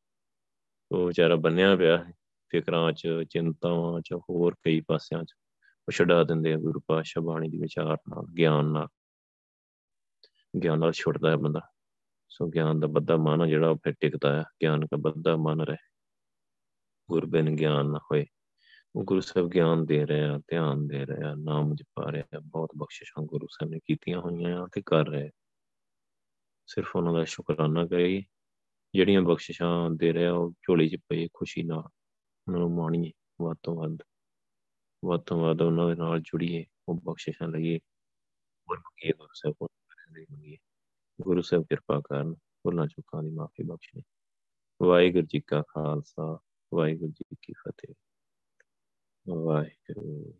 ਉਹ ਵਿਚਾਰਾ ਬੰਨਿਆ ਪਿਆ ਹੈ ਫਿਕਰਾਂ 'ਚ, ਚਿੰਤਾਵਾਂ 'ਚ, ਹੋਰ ਕਈ ਪਾਸਿਆਂ 'ਚ ਉਹ ਛਡਾ ਦਿੰਦੇ ਆ ਗੁਰੂ ਪਾਤਸ਼ਾਹ ਬਾਣੀ ਦੀ ਵਿਚਾਰ ਨਾਲ, ਗਿਆਨ ਨਾਲ। ਗਿਆਨ ਨਾਲ ਛੁੱਟਦਾ ਹੈ ਬੰਦਾ। ਸੋ ਗਿਆਨ ਦਾ ਬੱਦਾ ਮਨ ਜਿਹੜਾ ਫਿਰ ਟਿਕਦਾ ਹੈ। ਗਿਆਨ ਦਾ ਬੱਦਾ ਮਨ ਰਹੇ। ਗੁਰਬਿਨ ਗਿਆਨ ਨਾ ਹੋਏ। ਉਹ ਗੁਰੂ ਸਾਹਿਬ ਗਿਆਨ ਦੇ ਰਹੇ ਆ, ਧਿਆਨ ਦੇ ਰਹੇ ਆ, ਨਾਮ ਜਪਾ ਰਹੇ ਆ, ਬਹੁਤ ਬਖਸ਼ਿਸ਼ਾਂ ਗੁਰੂ ਸਾਹਿਬ ਨੇ ਕੀਤੀਆਂ ਹੋਈਆਂ ਆ ਤੇ ਕਰ ਰਹੇ ਸਿਰਫ ਉਹਨਾਂ ਦਾ ਸ਼ੁਕਰਾਨਾ ਕਰੀ ਜਿਹੜੀਆਂ ਬਖਸ਼ਿਸ਼ਾਂ ਦੇ ਰਿਹਾ ਉਹ ਝੋਲੀ 'ਚ ਪਈ ਖੁਸ਼ੀ ਨਾਲ ਉਹਨਾਂ ਨੂੰ ਮਾਣੀਏ, ਵੱਧ ਤੋਂ ਵੱਧ ਵੱਧ ਤੋਂ ਵੱਧ ਉਹਨਾਂ ਦੇ ਨਾਲ ਜੁੜੀਏ, ਉਹ ਬਖਸ਼ਿਸ਼ਾਂ ਲਈਏ ਹੋਰ ਮੰਗੀਏ ਗੁਰੂ ਸਾਹਿਬ ਕੋਲ ਮੰਗੀਏ ਗੁਰੂ ਸਾਹਿਬ ਕਿਰਪਾ ਕਰਨ, ਭੁੱਲਾਂ ਚੁੱਕਾਂ ਦੀ ਮਾਫੀ ਬਖਸ਼ੇ। ਵਾਹਿਗੁਰੂ ਜੀ ਕਾ ਖਾਲਸਾ, ਵਾਹਿਗੁਰੂ ਜੀ ਕੀ ਫਤਿਹ। ਵਾਹਿਗੁਰੂ